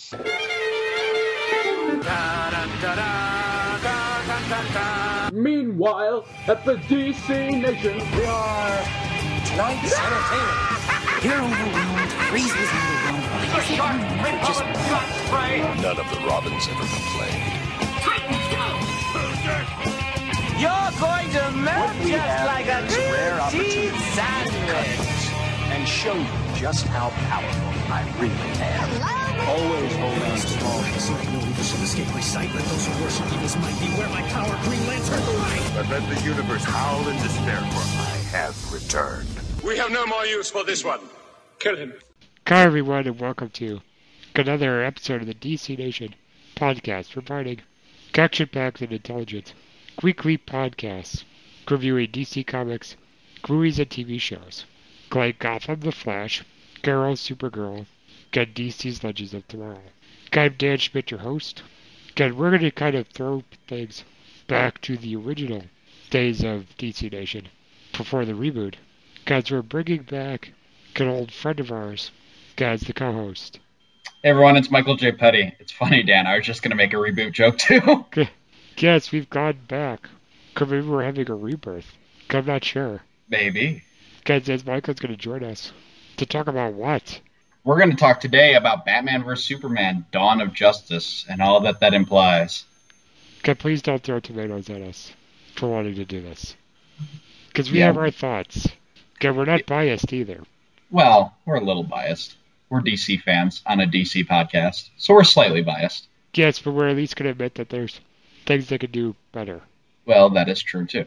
Thoughts. Meanwhile, at the DC Nation, We are tonight's entertainment. You're overwhelmed, freezes in the room. The shark Just gun spray. None of the Robins ever complained. Titans go! You're going to melt just like a rare grilled cheese opportunity sandwich. and show you just how powerful I really am. Always hold on small. Let no evil shall escape my sight. Let those who worship evil's might beware my power. Green Lantern, the light. But let the universe howl in despair, for I have returned. We have no more use for this one. Kill him. Hi everyone and welcome to another episode of the DC Nation podcast providing action packs and intelligence. Weekly podcasts reviewing DC Comics, movies and TV shows. Like Gotham The Flash, Arrow Supergirl, and DC's Legends of Tomorrow. I'm Dan Schmidt, your host. And we're going to kind of throw things back to the original days of DC Nation before the reboot. Guys, we're bringing back an old friend of ours as the co-host. Hey everyone, it's Michael J. Petty. It's funny, Dan. I was just gonna make a reboot joke too. Yes, we've gone back. Because maybe we're having a rebirth. I'm not sure. Maybe. Guys, Michael's going to join us to talk about what? We're gonna talk today about Batman vs Superman: Dawn of Justice and all that that implies. Okay, please don't throw tomatoes at us for wanting to do this. Because we Yeah. have our thoughts. Okay, we're not biased either. Well, we're a little biased. We're DC fans on a DC podcast, so we're slightly biased. Yes, but we're at least going to admit that there's things they could do better. Well, that is true too.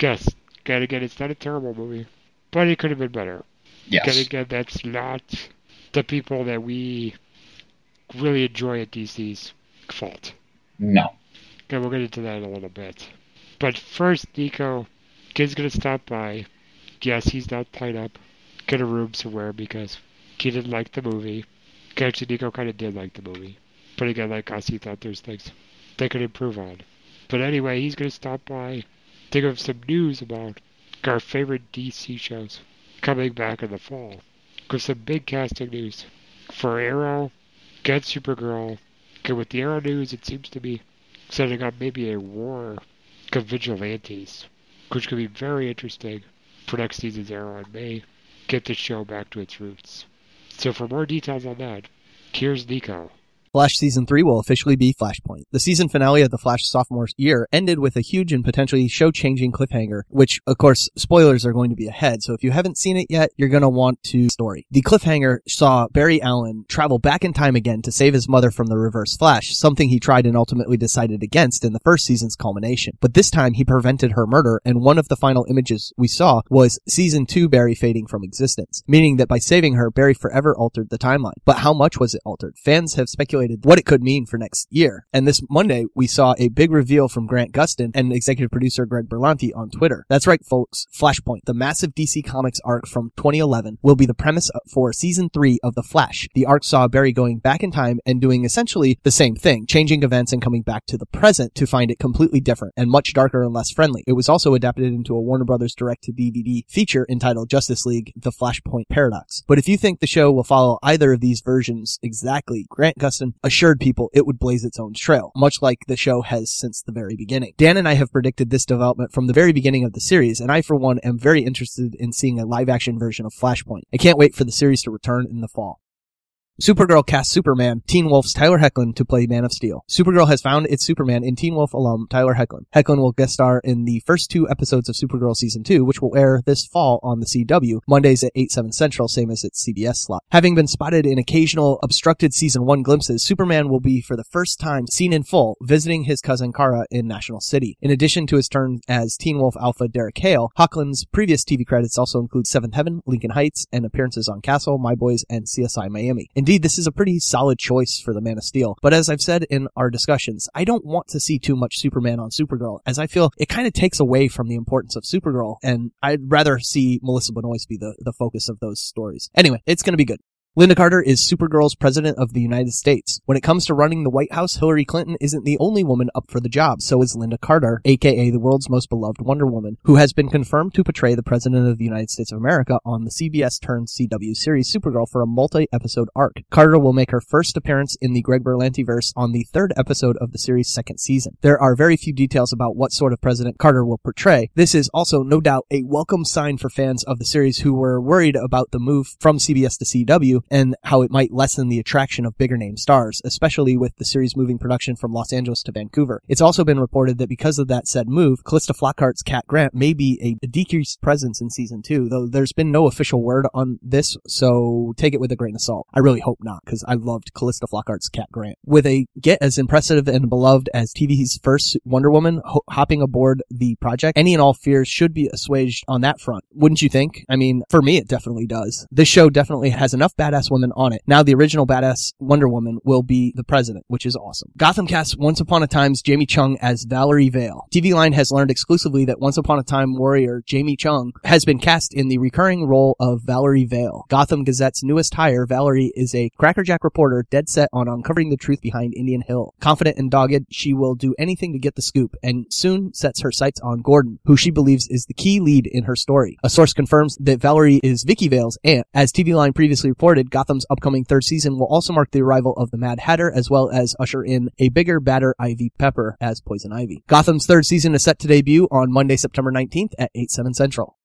Yes, and again, it's not a terrible movie, but it could have been better. Yes. And again, that's not the people that we really enjoy at DC's fault. No. Okay, we'll get into that in a little bit. But first, Nico, kid's gonna stop by. Yes, he's not tied up. Get a room somewhere because he didn't like the movie. Actually, Nico kind of did like the movie. But again, like us, he thought there's things they could improve on. But anyway, he's gonna stop by think of some news about our favorite DC shows coming back in the fall. Some big casting news for Arrow, Supergirl. Okay, with the Arrow news, it seems to be setting up maybe a war of vigilantes, which could be very interesting for next season's Arrow and may get the show back to its roots. So for more details on that, here's Nico. Flash Season 3 will officially be Flashpoint. The season finale of the Flash sophomore year ended with a huge and potentially show-changing cliffhanger, which, of course, spoilers are going to be ahead, so if you haven't seen it yet, you're going to want to story. The cliffhanger saw Barry Allen travel back in time again to save his mother from the Reverse Flash, something he tried and ultimately decided against in the first season's culmination. But this time, he prevented her murder, and one of the final images we saw was Season 2 Barry fading from existence, meaning that by saving her, Barry forever altered the timeline. But how much was it altered? Fans have speculated what it could mean for next year. And this Monday, we saw a big reveal from Grant Gustin and executive producer Greg Berlanti on Twitter. That's right, folks. Flashpoint, the massive DC Comics arc from 2011, will be the premise for season three of The Flash. The arc saw Barry going back in time and doing essentially the same thing, changing events and coming back to the present to find it completely different and much darker and less friendly. It was also adapted into a Warner Brothers direct to DVD feature entitled Justice League The Flashpoint Paradox. But if you think the show will follow either of these versions exactly, Grant Gustin assured people it would blaze its own trail, much like the show has since the very beginning. Dan and I have predicted this development from the very beginning of the series, and I for one am very interested in seeing a live action version of Flashpoint. I can't wait for the series to return in the fall. Supergirl cast Superman, Teen Wolf's Tyler Hoechlin to play Man of Steel. Supergirl has found its Superman in Teen Wolf alum Tyler Hoechlin. Hoechlin will guest star in the first two episodes of Supergirl season 2, which will air this fall on the CW, Mondays at 8, 7 central, same as its CBS slot. Having been spotted in occasional obstructed season 1 glimpses, Superman will be for the first time seen in full visiting his cousin Kara in National City. In addition to his turn as Teen Wolf Alpha Derek Hale, Hoechlin's previous TV credits also include Seventh Heaven, Lincoln Heights, and appearances on Castle, My Boys, and CSI Miami. Indeed, this is a pretty solid choice for the Man of Steel. But as I've said in our discussions, I don't want to see too much Superman on Supergirl, as I feel it kind of takes away from the importance of Supergirl, and I'd rather see Melissa Benoist be the, the focus of those stories. Anyway, it's gonna be good. Lynda Carter is Supergirl's president of the United States. When it comes to running the White House, Hillary Clinton isn't the only woman up for the job. So is Lynda Carter, aka the world's most beloved Wonder Woman, who has been confirmed to portray the president of the United States of America on the CBS turned CW series Supergirl for a multi-episode arc. Carter will make her first appearance in the Greg Berlanti verse on the third episode of the series' second season. There are very few details about what sort of president Carter will portray. This is also no doubt a welcome sign for fans of the series who were worried about the move from CBS to CW and how it might lessen the attraction of bigger name stars, especially with the series moving production from Los Angeles to Vancouver. It's also been reported that because of that said move, Calista Flockhart's Cat Grant may be a decreased presence in season two, though there's been no official word on this, so take it with a grain of salt. I really hope not, because I loved Calista Flockhart's Cat Grant. With a get as impressive and beloved as TV's first Wonder Woman ho- hopping aboard the project, any and all fears should be assuaged on that front. Wouldn't you think? I mean, for me, it definitely does. This show definitely has enough badass women on it. Now the original badass Wonder Woman will be the president, which is awesome. Gotham cast Once Upon a Time's Jamie Chung as Valerie Vale. TV Line has learned exclusively that Once Upon a Time warrior Jamie Chung has been cast in the recurring role of Valerie Vale. Gotham Gazette's newest hire, Valerie is a crackerjack reporter dead set on uncovering the truth behind Indian Hill. Confident and dogged, she will do anything to get the scoop and soon sets her sights on Gordon, who she believes is the key lead in her story. A source confirms that Valerie is Vicky Vale's aunt. As TV Line previously reported, Gotham's upcoming third season will also mark the arrival of the Mad Hatter as well as usher in a bigger, badder Ivy Pepper as Poison Ivy. Gotham's third season is set to debut on Monday, September 19th at 8, 7 central.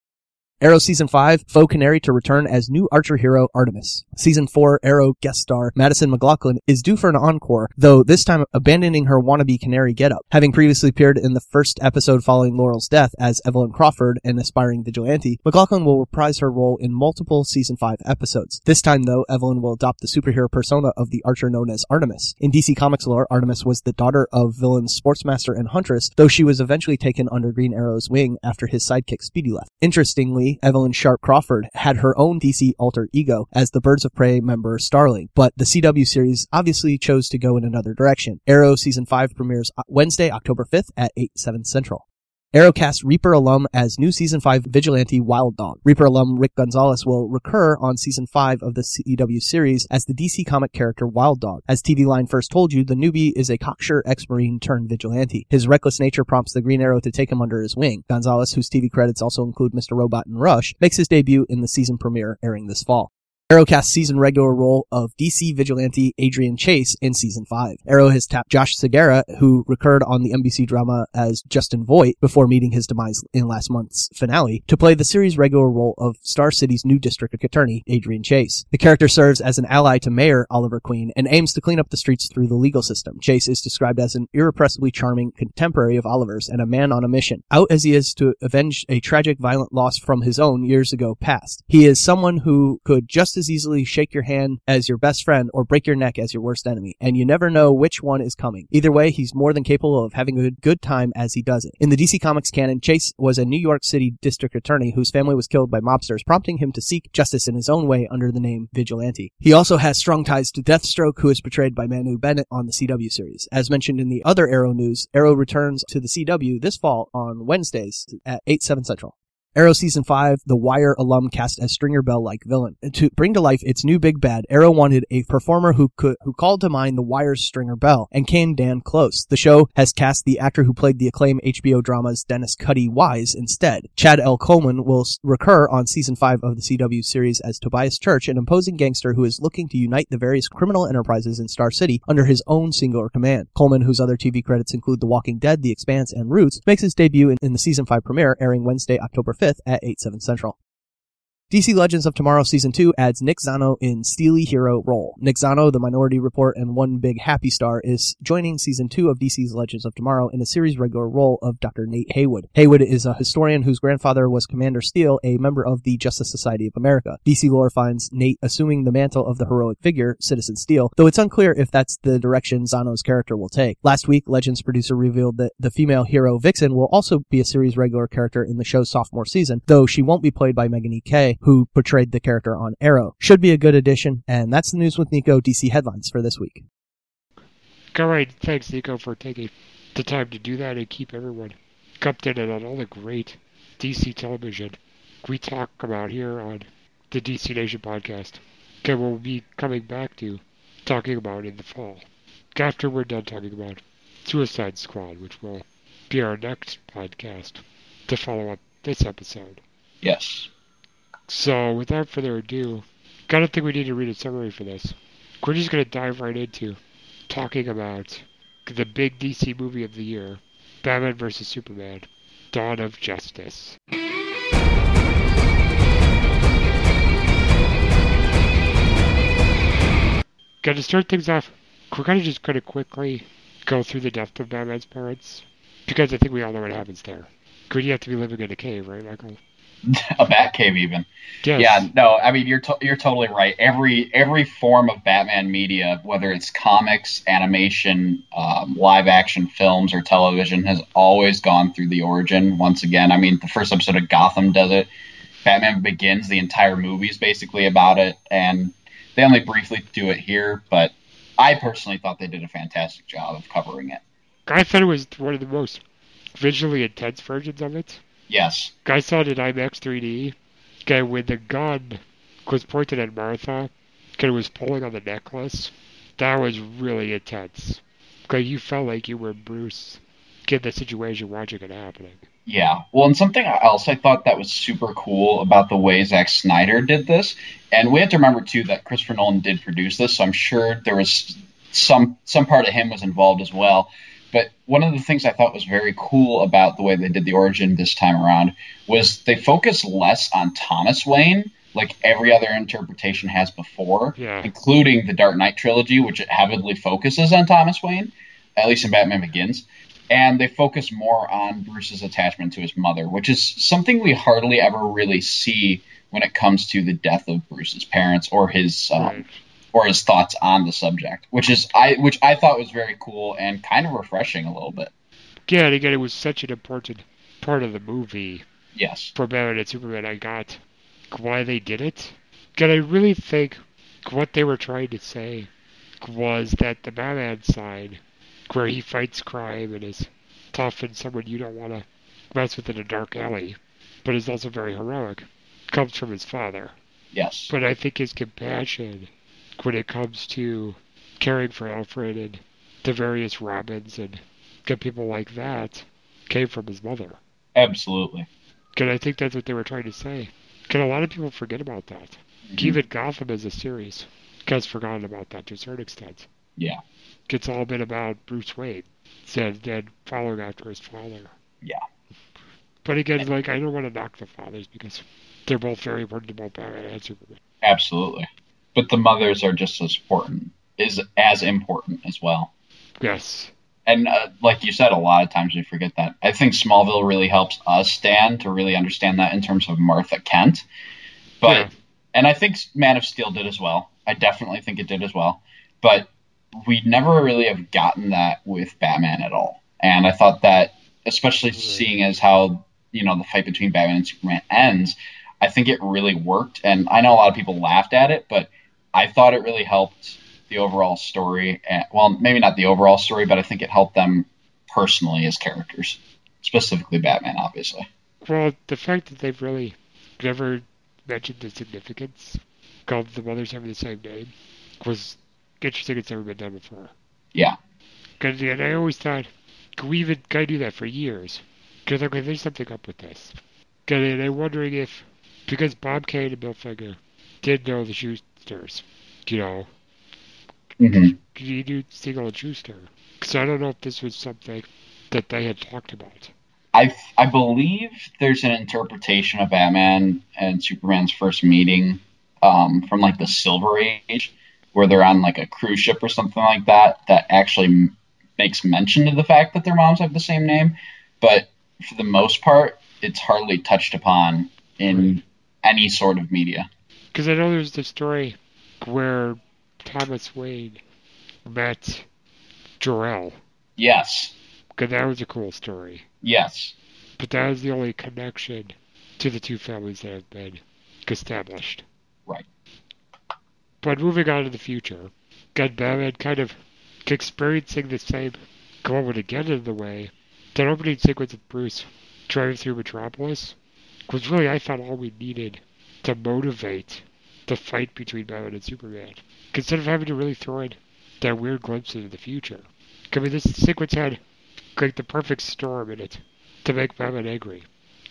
Arrow Season 5, Faux Canary to return as new Archer hero Artemis. Season 4, Arrow guest star Madison McLaughlin is due for an encore, though this time abandoning her wannabe canary getup. Having previously appeared in the first episode following Laurel's death as Evelyn Crawford, an aspiring vigilante, McLaughlin will reprise her role in multiple Season 5 episodes. This time, though, Evelyn will adopt the superhero persona of the Archer known as Artemis. In DC Comics lore, Artemis was the daughter of villain Sportsmaster and Huntress, though she was eventually taken under Green Arrow's wing after his sidekick Speedy left. Interestingly, Evelyn Sharp Crawford had her own DC alter ego as the Birds of Prey member Starling, but the CW series obviously chose to go in another direction. Arrow season 5 premieres uh, Wednesday, October 5th at 8, 7 central. Arrowcast Reaper alum as new season 5 vigilante Wild Dog. Reaper alum Rick Gonzalez will recur on season 5 of the CW series as the DC comic character Wild Dog. As TV Line first told you, the newbie is a cocksure ex-marine turned vigilante. His reckless nature prompts the Green Arrow to take him under his wing. Gonzalez, whose TV credits also include Mr. Robot and Rush, makes his debut in the season premiere airing this fall. Arrowcast season regular role of DC vigilante Adrian Chase in season 5. Arrow has tapped Josh Segarra, who recurred on the NBC drama as Justin Voight before meeting his demise in last month's finale, to play the series regular role of Star City's new district attorney, Adrian Chase. The character serves as an ally to Mayor Oliver Queen and aims to clean up the streets through the legal system. Chase is described as an irrepressibly charming contemporary of Oliver's and a man on a mission, out as he is to avenge a tragic violent loss from his own years ago past. He is someone who could just as easily shake your hand as your best friend or break your neck as your worst enemy, and you never know which one is coming. Either way, he's more than capable of having a good time as he does it. In the DC Comics canon, Chase was a New York City district attorney whose family was killed by mobsters, prompting him to seek justice in his own way under the name Vigilante. He also has strong ties to Deathstroke, who is portrayed by Manu Bennett on the CW series. As mentioned in the other Arrow news, Arrow returns to the CW this fall on Wednesdays at 8, 7 central. Arrow Season 5, The Wire alum cast as Stringer Bell like villain. To bring to life its new big bad, Arrow wanted a performer who could who called to mind The Wire's Stringer Bell, and came Dan Close. The show has cast the actor who played the acclaimed HBO dramas Dennis Cutty Wise instead. Chad L. Coleman will recur on Season 5 of the CW series as Tobias Church, an imposing gangster who is looking to unite the various criminal enterprises in Star City under his own singular command. Coleman, whose other TV credits include The Walking Dead, The Expanse, and Roots, makes his debut in, in the Season 5 premiere airing Wednesday, October 5th at 8, 7 central. DC Legends of Tomorrow Season 2 adds Nick Zano in Steely Hero role. Nick Zano, the Minority Report and One Big Happy Star, is joining Season 2 of DC's Legends of Tomorrow in a series regular role of Dr. Nate Haywood. Haywood is a historian whose grandfather was Commander Steele, a member of the Justice Society of America. DC lore finds Nate assuming the mantle of the heroic figure, Citizen Steele, though it's unclear if that's the direction Zano's character will take. Last week, Legends producer revealed that the female hero Vixen will also be a series regular character in the show's sophomore season, though she won't be played by Megan E. Kay, who portrayed the character on Arrow. Should be a good addition, and that's the news with Nico DC headlines for this week. Great, thanks Nico for taking the time to do that and keep everyone updated on all the great DC television we talk about here on the DC Nation podcast. Okay, we'll be coming back to talking about in the fall. After we're done talking about Suicide Squad, which will be our next podcast to follow up this episode. Yes. So, without further ado, don't think we need to read a summary for this. We're just to dive right into talking about the big DC movie of the year, Batman vs. Superman, Dawn of Justice. Got to start things off. We're to just kind of quickly go through the death of Batman's parents, because I think we all know what happens there. Because you have to be living in a cave, right, Michael? a bat cave even. Yes. Yeah, no, I mean you're to- you're totally right. Every every form of Batman media, whether it's comics, animation, um, live action films, or television, has always gone through the origin. Once again, I mean the first episode of Gotham does it. Batman Begins, the entire movie is basically about it, and they only briefly do it here, but I personally thought they did a fantastic job of covering it. I thought it was one of the most visually intense versions of it. Yes. I saw it in IMAX 3D. Okay, when the gun was pointed at Martha, and was pulling on the necklace, that was really intense. Okay, you felt like you were Bruce in the situation watching it happening. Yeah. Well, and something else I thought that was super cool about the way Zack Snyder did this, and we have to remember too that Christopher Nolan did produce this, so I'm sure there was some some part of him was involved as well. But one of the things I thought was very cool about the way they did the origin this time around was they focused less on Thomas Wayne, like every other interpretation has before, Yeah. including the Dark Knight trilogy, which heavily focuses on Thomas Wayne, at least in Batman Begins. And they focus more on Bruce's attachment to his mother, which is something we hardly ever really see when it comes to the death of Bruce's parents or his um, Right. Or his thoughts on the subject, which is I which I thought was very cool and kind of refreshing a little bit. Yeah, and again, it was such an important part of the movie Yes. for Batman and Superman. I got why they did it. And I really think what they were trying to say was that the Batman side, where he fights crime and is tough and someone you don't want to mess with in a dark alley, but is also very heroic, comes from his father. Yes. But I think his compassion, when it comes to caring for Alfred and the various Robins and good people like that, came from his mother. Absolutely. And I think that's what they were trying to say. Can a lot of people forget about that? Mm-hmm. Even Gotham as a series has forgotten about that to a certain extent. Yeah. It's all been about Bruce Wayne said then following after his father. Yeah. But again, like I don't want to knock the fathers because they're both very important to both Batman and Superman. Absolutely. But the mothers are just as important, is as important as well. Yes. And uh, like you said, a lot of times we forget that. I think Smallville really helps us stand to really understand that in terms of Martha Kent. But Yeah. and I think Man of Steel did as well. I definitely think it did as well. But we never really have gotten that with Batman at all. And I thought that, especially seeing as how you know the fight between Batman and Superman ends, I think it really worked. And I know a lot of people laughed at it, but I thought it really helped the overall story. And, well, maybe not the overall story, but I think it helped them personally as characters, specifically Batman, obviously. Well, the fact that they've really never mentioned the significance of the mothers having the same name was interesting. It's never been done before. Yeah. Cause, and I always thought, could we even kind of do that for years? Because okay, there's something up with this. And I'm wondering if, because Bob Kane and Bill Finger did know the Shusters, you know, hmm you do Siegel and Shuster. Because I don't know if this was something that they had talked about. I I believe there's an interpretation of Batman and Superman's first meeting um, from like the Silver Age, where they're on like a cruise ship or something like that. That actually m- makes mention of the fact that their moms have the same name, but for the most part, it's hardly touched upon in any sort of media. Because I know there's the story where Thomas Wayne met Jor-El. Yes, Because that was a cool story. yes, But that was the only connection to the two families that have been established. Right. But moving on to the future, got Batman kind of experiencing the same moment again in the way. That opening sequence of Bruce driving through Metropolis was really, I thought, all we needed to motivate the fight between Batman and Superman. Instead of having to really throw in that weird glimpse into the future. I mean, this sequence had like the perfect storm in it to make Batman angry.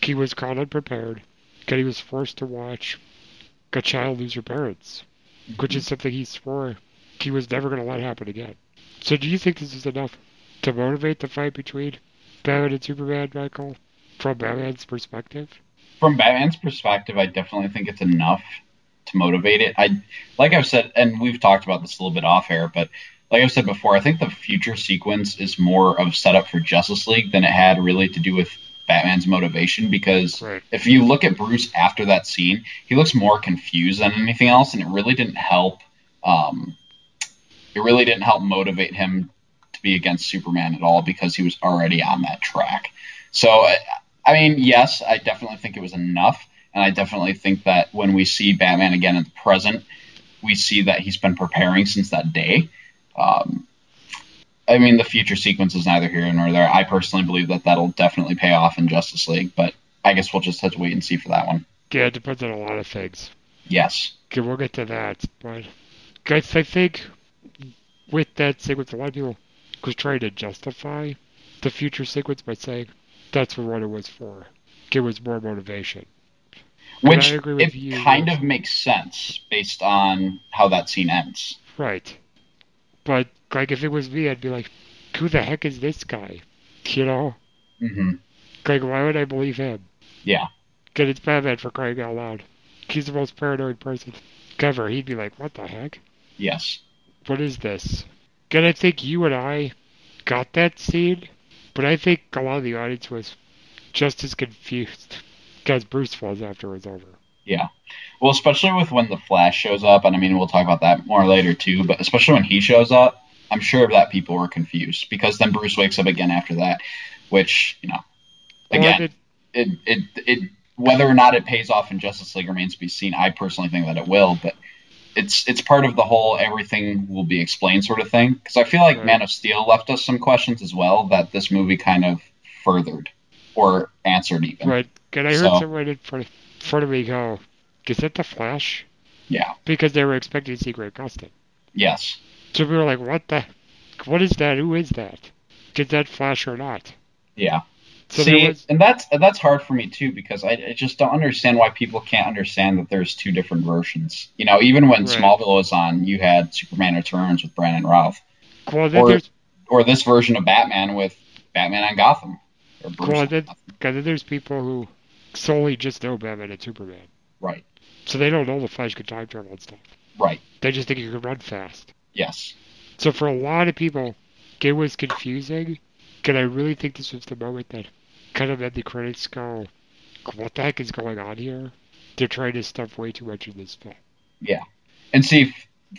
He was caught unprepared, and he was forced to watch a child lose her parents, which is mm-hmm. something he swore he was never going to let happen again. So, do you think this is enough to motivate the fight between Batman and Superman, Michael, from Batman's perspective? From Batman's perspective, I definitely think it's enough to motivate it. I, like I've said, and we've talked about this a little bit off air, but like I've said before, I think the future sequence is more of setup for Justice League than it had really to do with Batman's motivation. Because Right. if you look at Bruce after that scene, he looks more confused than anything else, and it really didn't help. Um, it really didn't help motivate him to be against Superman at all because he was already on that track. So, I, I mean, yes, I definitely think it was enough, and I definitely think that when we see Batman again in the present, we see that he's been preparing since that day. Um, I mean, the future sequence is neither here nor there. I personally believe that that'll definitely pay off in Justice League, but I guess we'll just have to wait and see for that one. Yeah, it depends on a lot of things. Yes. Okay, we'll get to that, but I, I think with that sequence, a lot of people was trying to justify the future sequence by saying that's what it was for. It was more motivation. Which I agree with it you. kind of makes sense based on how that scene ends. Right. But, like, if it was me, I'd be like, who the heck is this guy? You know? hmm Like, why would I believe him? Yeah. Because it's Batman for crying out loud. He's the most paranoid person ever. He'd be like, what the heck? Yes. What is this? And I think you and I got that scene, but I think a lot of the audience was just as confused as Bruce was after it was over. Yeah. Well, especially with when the Flash shows up, and I mean, we'll talk about that more later too, but especially when he shows up, I'm sure that people were confused because then Bruce wakes up again after that, which, you know, Well, again, it- it, it, it, whether or not it pays off in Justice League remains to be seen. I personally think that it will, but it's it's part of the whole everything will be explained sort of thing. Because I feel like Right. Man of Steel left us some questions as well that this movie kind of furthered or answered even. Right. And I heard So- someone in front, front of me go, is that the Flash? Yeah. Because they were expecting to see Grant Gustin. Yes. So we were like, what the? What is that? Who is that? Is that Flash or not? Yeah. So See, was, and that's and that's hard for me too because I, I just don't understand why people can't understand that there's two different versions. You know, even when Right. Smallville was on, you had Superman Returns with Brandon Routh, well, or or this version of Batman with Batman on Gotham. Well, on then, then there's people who solely just know Batman and Superman. Right, So they don't know the Flash could time travel and stuff. right, They just think you can run fast. yes, So for a lot of people, it was confusing. And I really think this was the moment that kind of made the critics go, what the heck is going on here? They're trying to stuff way too much in this film. yeah. And see,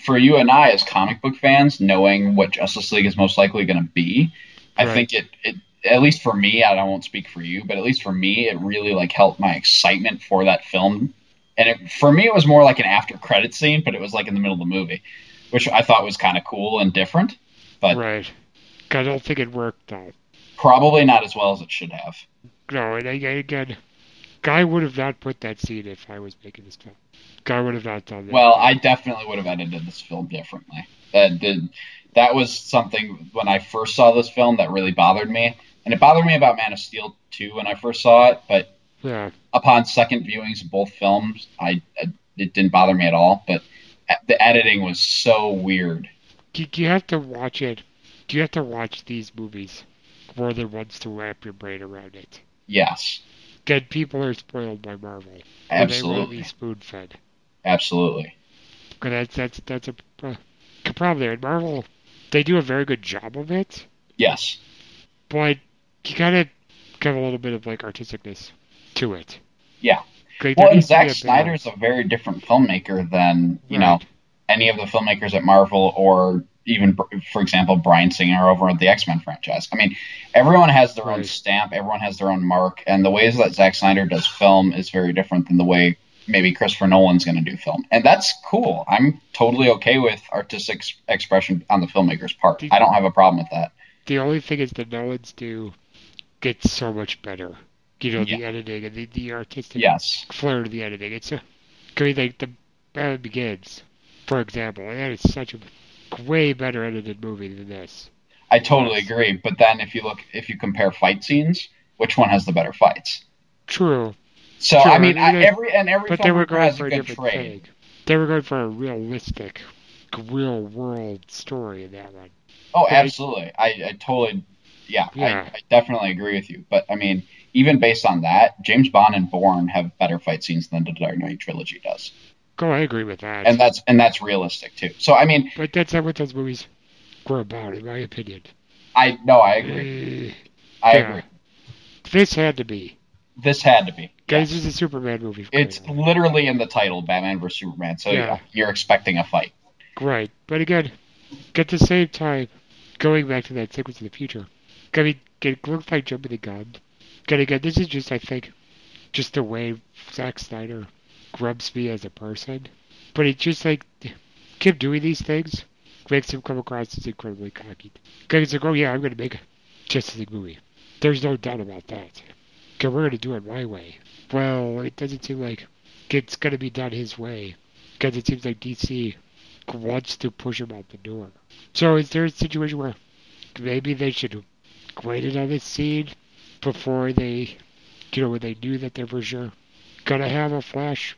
for you and I as comic book fans, knowing what Justice League is most likely going to be, I Right. think it, it at least for me, I won't speak for you, but at least for me, it really like helped my excitement for that film. And it, for me, it was more like an after credit scene, but it was like in the middle of the movie, which I thought was kind of cool and different, but Right. I don't think it worked though. probably not as well as it should have. No, and again, Guy would have not put that scene if I was making this film. Guy would have not done that. Well, I definitely would have edited this film differently. Uh, that did that was something when I first saw this film that really bothered me, and it bothered me about Man of Steel too when I first saw it. But yeah, upon second viewings of both films, I, I it didn't bother me at all. But the editing was so weird. you, you have to watch it. Do you have to watch these movies more than once to wrap your brain around it. Yes, Again, people are spoiled by Marvel. They absolutely, be spoon fed. absolutely. But that's that's that's a, uh, a problem there. And Marvel, they do a very good job of it, Yes, but you gotta give a little bit of like artisticness to it. Yeah. Like, well, and Zack a Snyder's a very different filmmaker than you know any of the filmmakers at Marvel or even, for example, Bryan Singer over at the X Men franchise. I mean, everyone has their own stamp, everyone has their own mark, and the ways that Zack Snyder does film is very different than the way maybe Christopher Nolan's going to do film, and that's cool. I'm totally okay with artistic expression on the filmmaker's part. I don't have a problem with that. The only thing is the Nolans do get so much better. You know, the editing and the, the artistic Yes, flair of the editing. It's a, mean, like the Batman Begins, for example. And that is such a way better edited movie than this. I totally agree. But then if you look, if you compare fight scenes, which one has the better fights? True. So Sure, I mean, I every and every But they were going has for a different trade. thing. They were going for a realistic, real world story in that one. Oh, But absolutely. I, I totally, yeah, Yeah. I, I definitely agree with you. But I mean, even based on that, James Bond and Bourne have better fight scenes than the Dark Knight trilogy does, Oh, I agree with that. and that's and that's realistic too. So I mean, but that's not what those movies were about, in my opinion. I no, I agree. Uh, I yeah. agree. This had to be. This had to be. Guys, this is a Superman movie. It's literally in the title, Batman vs Superman. So Yeah. you're expecting a fight. Right. But again, at the same time, going back to that sequence in the future, it looks like jumping the gun. And again, this is just, I think, just the way Zack Snyder grubs me as a person. But it's just like, keep doing these things makes him come across as incredibly cocky. Because it's like, oh yeah, I'm going to make a Justice League movie. There's no doubt about that. Because we're going to do it my way. Well, it doesn't seem like it's going to be done his way. Because it seems like DC wants to push him out the door. So is there a situation where maybe they should waited another scene before they, you know, when they knew that they were sure gonna have a Flash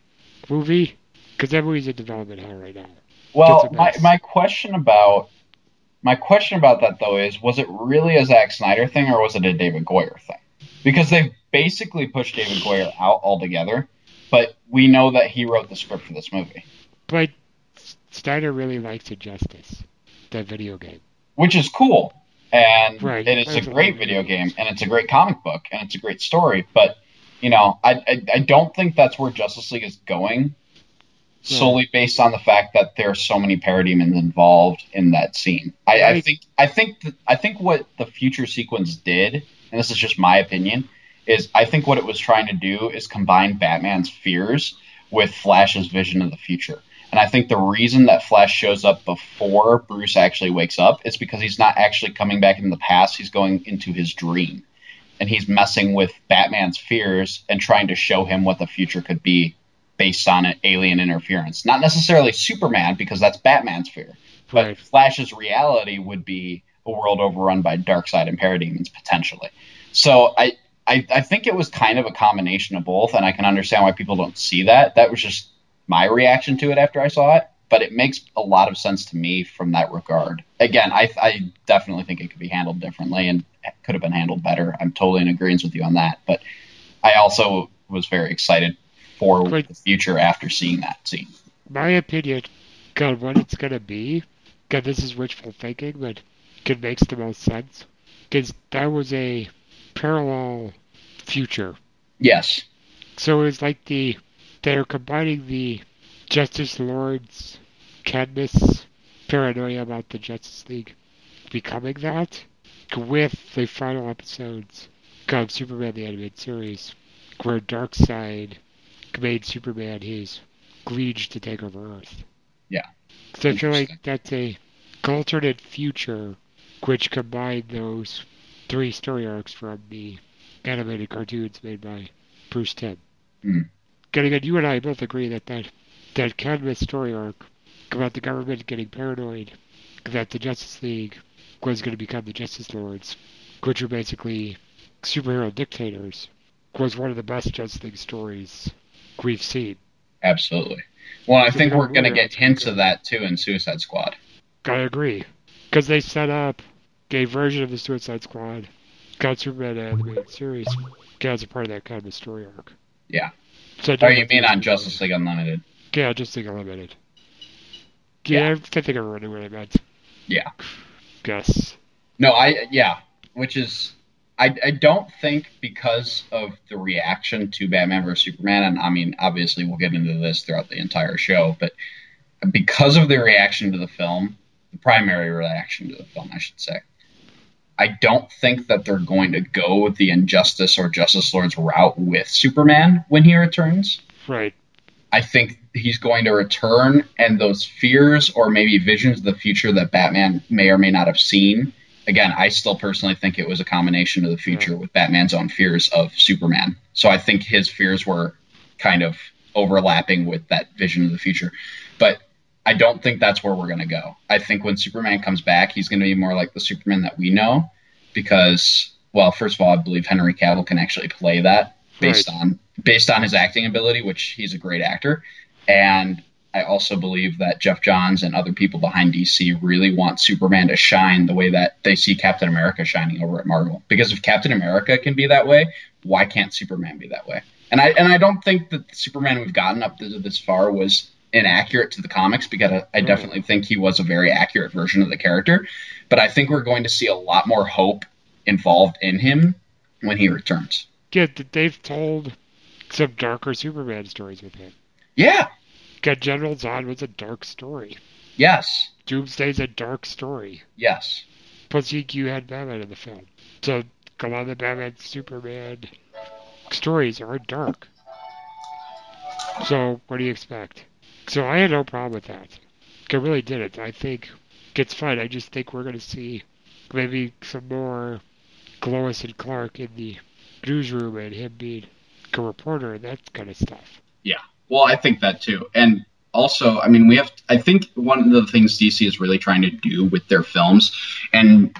movie? Because that movie's in development hell right now. Well, my, my question about my question about that though is was it really a Zack Snyder thing or was it a David Goyer thing? Because they've basically pushed David Goyer out altogether, but we know that he wrote the script for this movie, But Snyder really likes Injustice, the video game. which is cool. And Right. it is a great video game and it's a great comic book and it's a great story, but you know, I I, I don't think that's where Justice League is going solely based on the fact that there are so many parademons involved in that scene. I, I think I think th- I think what the future sequence did, and this is just my opinion, is I think what it was trying to do is combine Batman's fears with Flash's vision of the future. And I think the reason that Flash shows up before Bruce actually wakes up is because he's not actually coming back into the past, he's going into his dream. And he's messing with Batman's fears and trying to show him what the future could be based on an alien interference. Not necessarily Superman, because that's Batman's fear. But Right. Flash's reality would be a world overrun by Darkseid and parademons potentially. So I, I I think it was kind of a combination of both, and I can understand why people don't see that. That was just my reaction to it after I saw it. But it makes a lot of sense to me from that regard. Again, I, I definitely think it could be handled differently and could have been handled better. I'm totally in agreement with you on that. But I also was very excited for Right. the future after seeing that scene. My opinion, God, what it's gonna be, God, this is wishful thinking, but it makes the most sense. Because that was a parallel future. Yes. So it's like the they're combining the Justice Lord's Cadmus paranoia about the Justice League becoming that with the final episodes of Superman the Animated Series, where Darkseid made Superman his liege to take over Earth. Yeah. So I feel like that's a alternate future which combined those three story arcs from the animated cartoons made by Bruce Timm. Hmm. And again, you and I both agree that that, that Cadmus story arc about the government getting paranoid that the Justice League was going to become the Justice Lords, which were basically superhero dictators, was one of the best Justice League stories we've seen. Absolutely. Well, I So think we we're going to get hints of that too in Suicide Squad. I agree. Because they set up a version of the Suicide Squad, got Superman animated series, as a part of that kind of story arc. Yeah. So Oh, you mean on Justice League Unlimited? Yeah, just think unlimited. Yeah, I think everyone knew what I meant. Yeah. Guess. No, I yeah, which is I I don't think because of the reaction to Batman vs Superman, and I mean obviously we'll get into this throughout the entire show, but because of the reaction to the film, the primary reaction to the film, I should say. I don't think that they're going to go with the Injustice or Justice Lord's route with Superman when he returns. Right. I think he's going to return, and those fears or maybe visions of the future that Batman may or may not have seen. Again, I still personally think it was a combination of the future with Batman's own fears of Superman. So I think his fears were kind of overlapping with that vision of the future. But I don't think that's where we're going to go. I think when Superman comes back, he's going to be more like the Superman that we know because, well, first of all, I believe Henry Cavill can actually play that based Right. on based on his acting ability, which he's a great actor. And I also believe that Geoff Johns and other people behind DC really want Superman to shine the way that they see Captain America shining over at Marvel. Because if Captain America can be that way, why can't Superman be that way? And I and I don't think that the Superman we've gotten up to this far was inaccurate to the comics because I, I definitely think he was a very accurate version of the character. But I think we're going to see a lot more hope involved in him when he returns. Yeah, th- they've told some darker Superman stories with him. Yeah. Got General Zod was a dark story. Yes. Doomsday's a dark story. Yes. Plus, you, you had Batman in the film. So, a lot of the Batman Superman stories are dark. So, what do you expect? So, I had no problem with that. I really didn't. I think it's fun. I just think we're going to see maybe some more Lois and Clark in the newsroom and him being a reporter and that kind of stuff. Yeah. Well, I think that too. And also, I mean, we have, I think one of the things DC is really trying to do with their films, and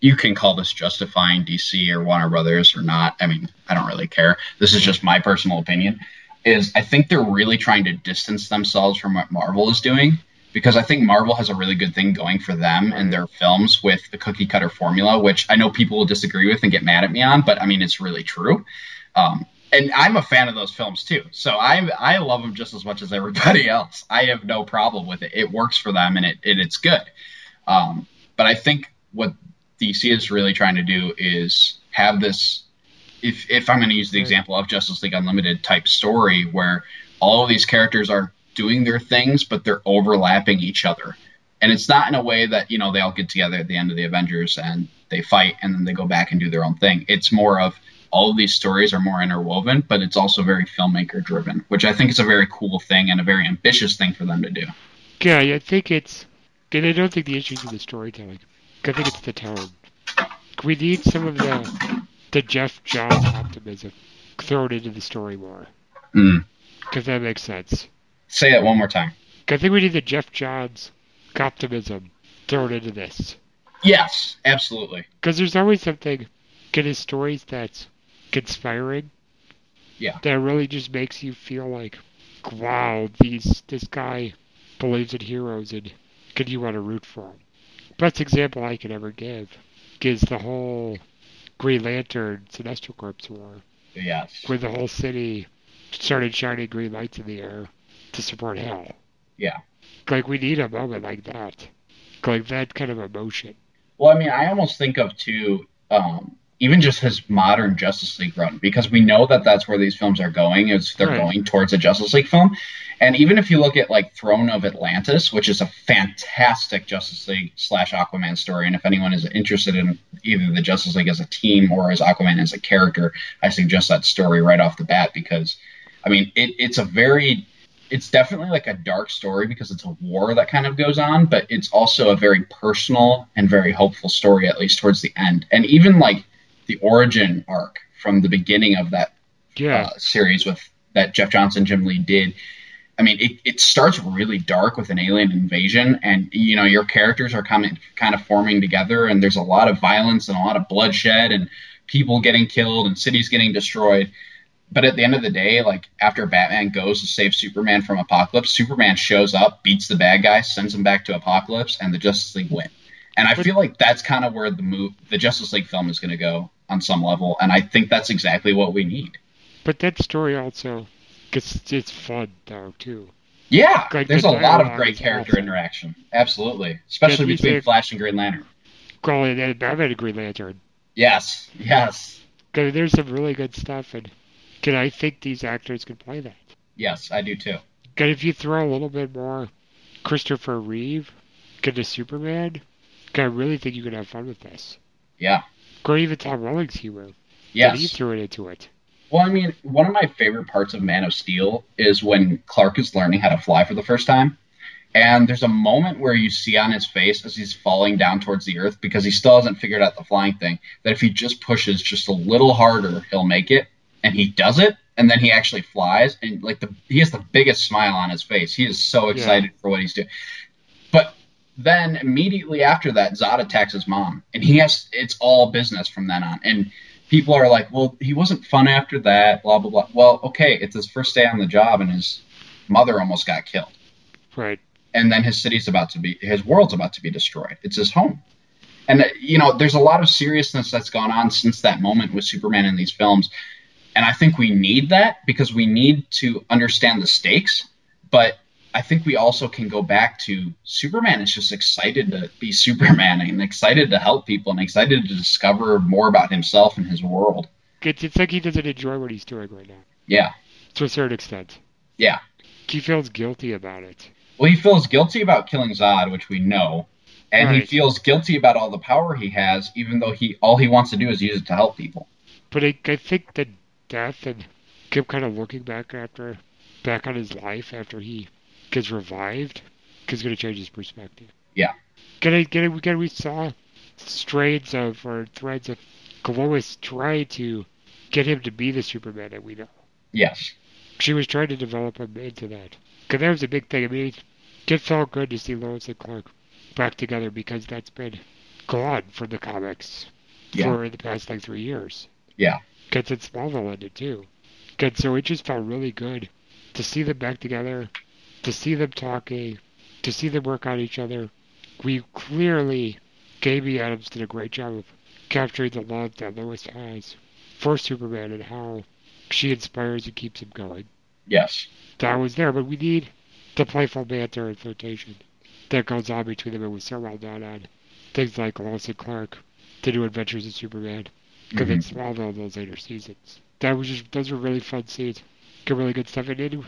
you can call this justifying DC or Warner Brothers or not. I mean, I don't really care. This is mm-hmm. just my personal opinion. Is I think they're really trying to distance themselves from what Marvel is doing because I think Marvel has a really good thing going for them and their films with the cookie cutter formula, which I know people will disagree with and get mad at me on, but I mean, it's really true. Um, and I'm a fan of those films too. So I I love them just as much as everybody else. I have no problem with it. It works for them and it, it it's good. Um, but I think what DC is really trying to do is have this. If if I'm going to use the example of Justice League Unlimited type story where all of these characters are doing their things, but they're overlapping each other. And it's not in a way that, you know, they all get together at the end of the Avengers and they fight and then they go back and do their own thing. It's more of all of these stories are more interwoven, but it's also very filmmaker driven, which I think is a very cool thing and a very ambitious thing for them to do. Yeah, I think it's. And I don't think the issues with the storytelling. I think it's the tone. We need some of the the Geoff Johns optimism thrown into the story more. Mm. Because that makes sense. Say that one more time. I think we need the Geoff Johns optimism thrown into this. Yes, absolutely. Because there's always something in his stories that's inspiring. Yeah. That really just makes you feel like, wow, these this guy believes in heroes and could you want to root for him. Best example I can ever give is the whole Green Lantern Sinestro Corps war, Yes. where the whole city started shining green lights in the air to support Hal. Yeah. Like we need a moment like that, like that kind of emotion. Well, I mean, I almost think of too, um, even just his modern Justice League run, because we know that that's where these films are going. Is they're Right. going towards a Justice League film, and even if you look at like Throne of Atlantis, which is a fantastic Justice League slash Aquaman story, and if anyone is interested in either the Justice League as a team or as Aquaman as a character, I suggest that story right off the bat because, I mean, it, it's a very it's definitely like a dark story because it's a war that kind of goes on, but it's also a very personal and very hopeful story, at least towards the end. And even like the origin arc from the beginning of that Yeah. uh, series with that Jeff Johnson, Jim Lee did. I mean, it, it starts really dark with an alien invasion, and you know your characters are coming kind of forming together, and there's a lot of violence and a lot of bloodshed and people getting killed and cities getting destroyed. But at the end of the day, like after Batman goes to save Superman from Apokolips, Superman shows up, beats the bad guy, sends him back to Apokolips, and the Justice League win. And I feel like that's kind of where the move, the Justice League film is going to go on some level, and I think that's exactly what we need. But that story also, cause it's fun though too. Yeah, Like, there's the a lot of great character awesome. interaction. Absolutely, especially you between Flash and Green Lantern. And and Batman and Green Lantern. Yes, yes, there's some really good stuff, and can I think these actors can play that? yes, I do too. too. 'Cause if you throw a little bit more Christopher Reeve into Superman, I really think you could have fun with this. Yeah, Or even Tom Welling's hero. yes. He threw it into it. Well, I mean, one of my favorite parts of Man of Steel is when Clark is learning how to fly for the first time. And there's a moment where you see on his face as he's falling down towards the earth because he still hasn't figured out the flying thing that if he just pushes just a little harder, he'll make it. And he does it. and then he actually flies, and like the he has the biggest smile on his face. He is so excited for what he's doing. Then immediately after that, Zod attacks his mom, and he has it's all business from then on. And people are like, "Well, he wasn't fun after that." Blah blah blah. Well, okay, it's his first day on the job, and his mother almost got killed. Right. And then his city's about to be, his world's about to be destroyed. It's his home. And, uh, you know, there's a lot of seriousness that's gone on since that moment with Superman in these films. And I think we need that because we need to understand the stakes. But I think we also can go back to Superman is just excited to be Superman and excited to help people and excited to discover more about himself and his world. It's, it's like he doesn't enjoy what he's doing right now, Yeah. to a certain extent. Yeah. He feels guilty about it. Well, he feels guilty about killing Zod, which we know, and he feels guilty about all the power he has, even though he all he wants to do is use it to help people. But I, I think the death and him kind of looking back after, back on his life after he gets revived, is going to change his perspective. Yeah. It, get it, we, saw strains of, or threads of Lois trying to get him to be the Superman that we know. Yes. She was trying to develop him into that. Because that was a big thing. I mean, it felt good to see Lois and Clark back together because that's been gone from the comics Yeah. for the past like three years. Yeah. Because it's Smallville ended too. And so it just felt really good to see them back together, to see them talking, to see them work on each other. We clearly, Amy Adams did a great job of capturing the love that Lois has for Superman and how she inspires and keeps him going. Yes. That was there, but we need the playful banter and flirtation that goes on between them. It was so well done on things like Lois and Clark, The New Adventures of Superman, because Mhm. it's Smallville in those later seasons. That was just those were really fun scenes. Good, really good stuff. And then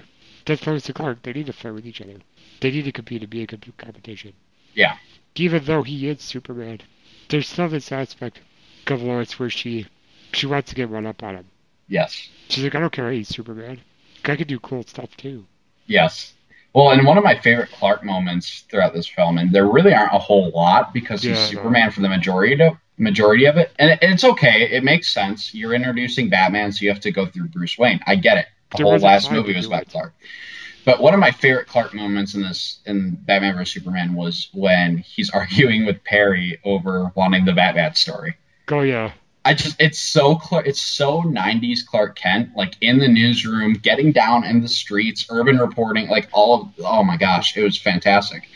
that's Lois and Clark. They need to fight with each other. They need to compete and be a comp- competition. Yeah. Even though he is Superman, there's still this aspect of Lois where she she wants to get one up on him. Yes. She's like, I don't care, he's Superman. I can do cool stuff too. Yes. Well, and one of my favorite Clark moments throughout this film, and there really aren't a whole lot because he's Yeah, no. Superman for the majority of majority of it, and it's okay. It makes sense. You're introducing Batman, so you have to go through Bruce Wayne. I get it. The whole last movie was about it. Clark. But one of my favorite Clark moments in this in Batman vs Superman was when he's arguing with Perry over wanting the Batman story. Oh yeah. I just it's so Clark it's so 90s Clark Kent like in the newsroom getting down in the streets urban reporting like all of oh my gosh it was fantastic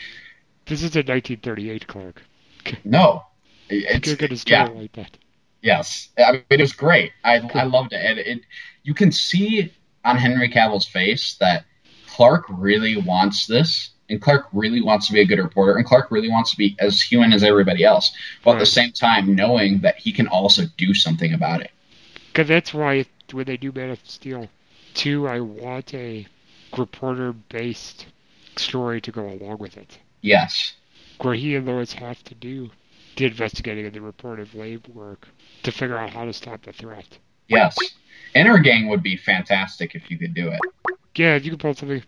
This is a 1938 Clark. no it's You're gonna yeah like that. yes I mean, it was great I I loved it and it you can see on Henry Cavill's face that Clark really wants this and Clark really wants to be a good reporter and Clark really wants to be as human as everybody else while at the same time knowing that he can also do something about it Because that's why when they do Man of Steel 2, I want a reporter-based story to go along with it. yes Where he and Lois have to do the investigating and the reportive lab work to figure out how to stop the threat. Yes. Inner Gang would be fantastic if you could do it. Yeah, if you could pull something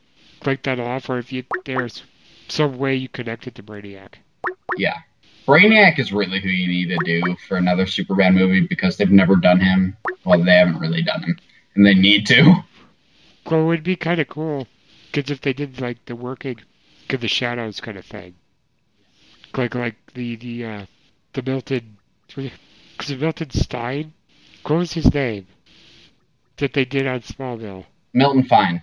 like that off, or if you there's some way you connect it to Brainiac. Yeah. Brainiac is really who you need to do for another Superman movie because they've never done him. Well, they haven't really done him. And they need to. Well, it would be kind of cool, because if they did like the working, of the shadows kind of thing, like like the the uh, the Milton, because the Milton Stein, what was his name? That they did on Smallville, Milton Fine.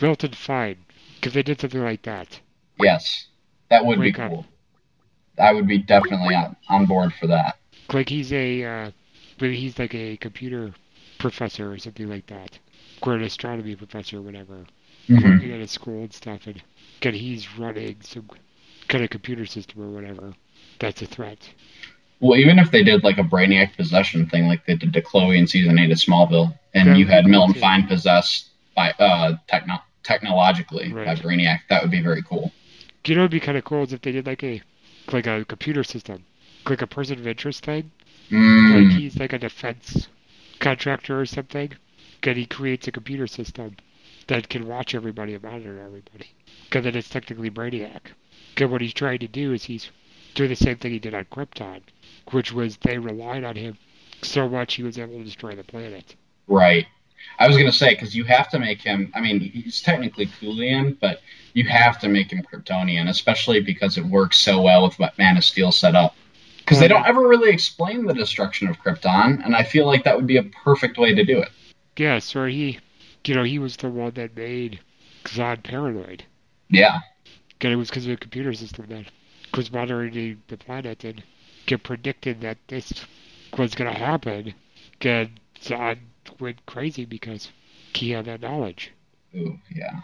Milton Fine, because they did something like that. Yes. That would Wake be up. cool. I would be definitely on, on board for that. Like he's a, uh, maybe he's like a computer professor or something like that, or an astronomy professor or whatever. Mhm. working at a school and stuff, and again, he's running some kind of computer system or whatever. That's a threat. Well, even if they did like a Brainiac possession thing like they did to Chloe in season 8 of Smallville, and you had Milton. Fine possessed by uh techno- technologically by Brainiac, that would be very cool. You know, it'd be kind of cool is if they did like a like a computer system, like a person of interest thing. Mm, Like he's like a defense contractor or something, and he creates a computer system that can watch everybody and monitor everybody. Because then it's technically Brainiac. Because what he's trying to do is he's doing the same thing he did on Krypton, which was they relied on him so much he was able to destroy the planet. Right. I was gonna say because you have to make him. I mean, he's technically Coluan, but you have to make him Kryptonian, especially because it works so well with what Man of Steel set up. Because they don't mm-hmm. ever really explain the destruction of Krypton, and I feel like that would be a perfect way to do it. Yes, or he, you know, he was the one that made Zod paranoid. Yeah, And it was because of the computer system that was monitoring the planet and predicted that this was going to happen. And Zod went crazy because he had that knowledge. Ooh, yeah,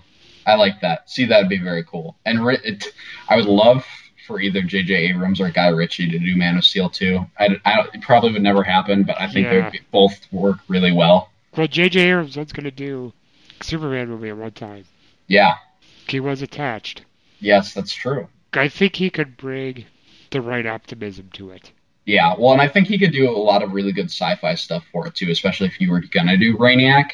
I like that. See, that'd be very cool. And it, I would love for either J.J. Abrams or Guy Ritchie to do Man of Steel 2. I, I, it probably would never happen, but I think they would be, both work really well. Well, J.J. Abrams was going to do Superman movie at one time. Yeah, He was attached. yes, that's true. I think he could bring the right optimism to it. Yeah, well, and I think he could do a lot of really good sci-fi stuff for it too, especially if you were gonna do Brainiac.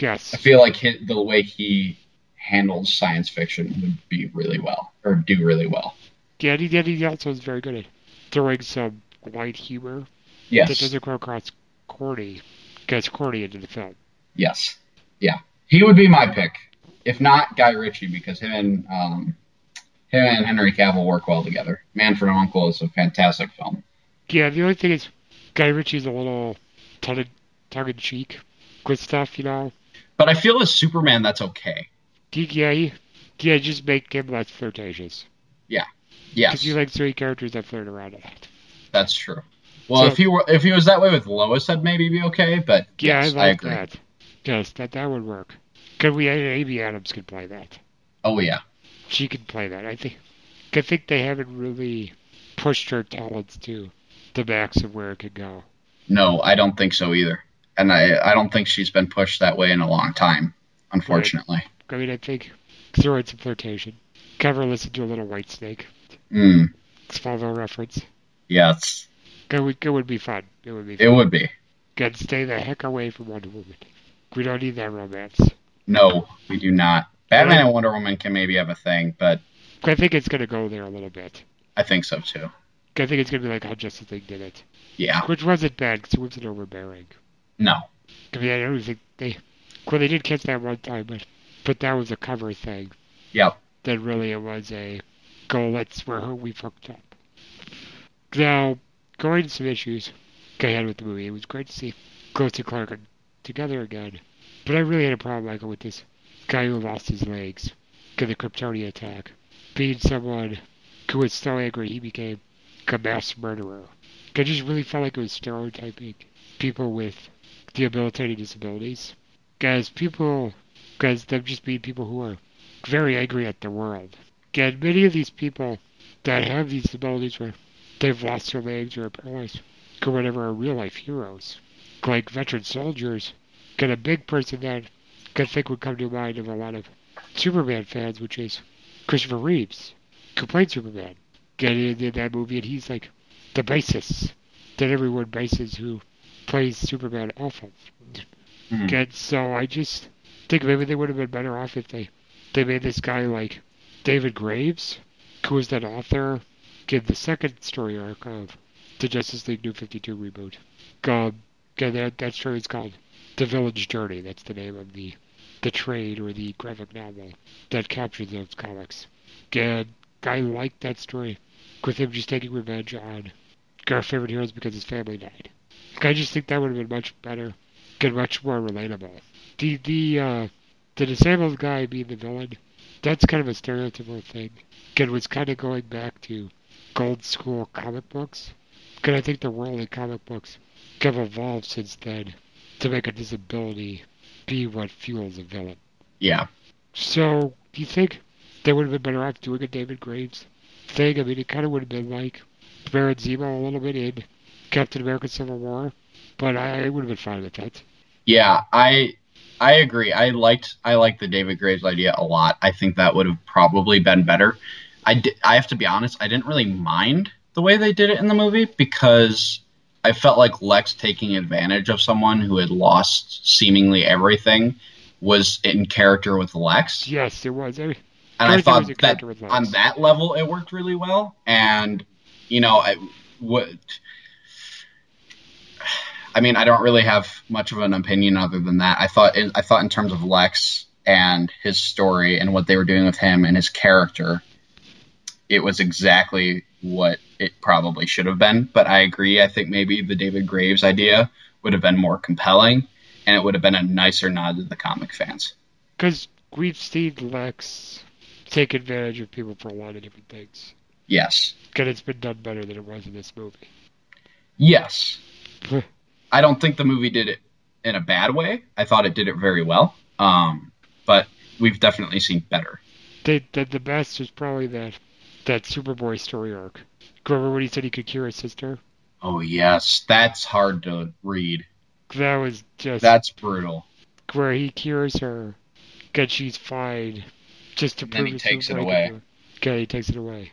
Yes. I feel like the way he handles science fiction would be really well, or do really well. Yeah, he, and he also is very good at throwing some light humor that Yes, doesn't come across corny, gets corny into the film. yes, yeah. He would be my pick, if not Guy Ritchie, because him and um, him and Henry Cavill work well together. Man from U.N.C.L.E. is a fantastic film. Yeah, the only thing is, Guy Ritchie's a little tongue in cheek with stuff, you know. But I feel as Superman, that's okay. Yeah, yeah, just make him less flirtatious. Yeah. Yes, Because you like three characters that flirt around a lot. that's true. Well, So- if he were, if he was that way with Lois, I'd maybe be okay. But Yeah, yes, I like agree. that. Yes, that that would work. Could we? Amy Adams could play that. Oh yeah, She could play that. I think. I think they haven't really pushed her talents to the max of where it could go. no, I don't think so either. And I, I don't think she's been pushed that way in a long time, unfortunately. I mean, I think throw in some flirtation. Cover listen to a little Whitesnake. Mm, Smallville reference. yes, It would, it would be fun. It would be it would be. Good, stay the heck away from Wonder Woman. We don't need that romance. No, we do not. Batman and Wonder Woman can maybe have a thing, but I think it's going to go there a little bit. I think so too. I think it's going to be like how Justice League did it. Yeah, Which wasn't bad because it wasn't overbearing. no, I mean, I don't think they. Well, they did catch that one time, but but that was a cover thing. yep, Then really it was a go. Let's where we fucked up. Now, going to some issues I ahead with the movie. It was great to see Lois and Clark together again, but I really had a problem, Michael, with this guy who lost his legs to the Kryptonian attack, being someone who was so angry he became a mass murderer. I just really felt like it was stereotyping people with debilitating disabilities. Guys, people, guys, them just being people who are very angry at the world. And many of these people that have these disabilities where they've lost their legs or are paralyzed or whatever are real life heroes. Like veteran soldiers. Got a big person that I think would come to mind of a lot of Superman fans, which is Christopher Reeves, who played Superman. And in, in that movie, and he's like the basis that everyone bases who plays Superman off of. Mhm. And so I just think maybe they would have been better off if they they made this guy like David Graves, who was that author, give the second story arc of the Justice League New 52 reboot. Um, and that, that story is called The Villain's Journey. That's the name of the the trade or the graphic novel that captured those comics. And I like that story with him just taking revenge on our favorite heroes because his family died. I just think that would have been much better and much more relatable. The the uh, the disabled guy being the villain, that's kind of a stereotypical thing. Again, was kind of going back to old school comic books. Because I think the world of comic books have evolved since then to make a disability be what fuels a villain. yeah. So, do you think they would have been better off doing a David Graves thing? I mean, it kind of would have been like Baron Zemo a little bit in Captain America Civil War, but I would have been fine with that. Yeah, I I agree. I liked I liked the David Graves idea a lot. I think that would have probably been better. I di- I have to be honest. I didn't really mind the way they did it in the movie because I felt like Lex taking advantage of someone who had lost seemingly everything was in character with Lex, Yes, it was. I mean, and I thought that character with Lex. on that level it worked really well. And you know, I would. I mean, I don't really have much of an opinion other than that. I thought in, I thought in terms of Lex and his story and what they were doing with him and his character, it was exactly what it probably should have been. But I agree. I think maybe the David Graves idea would have been more compelling, and it would have been a nicer nod to the comic fans. Because we've seen Lex take advantage of people for a lot of different things. Yes. And it's been done better than it was in this movie. Yes. I don't think the movie did it in a bad way. I thought it did it very well. Um, but we've definitely seen better. The, the, the best is probably that that Superboy story arc. Remember when he said he could cure his sister? Oh yes, that's hard to read. That was just That's brutal. where he cures her, and she's fine, just to prove then he takes it away. Okay, he takes it away.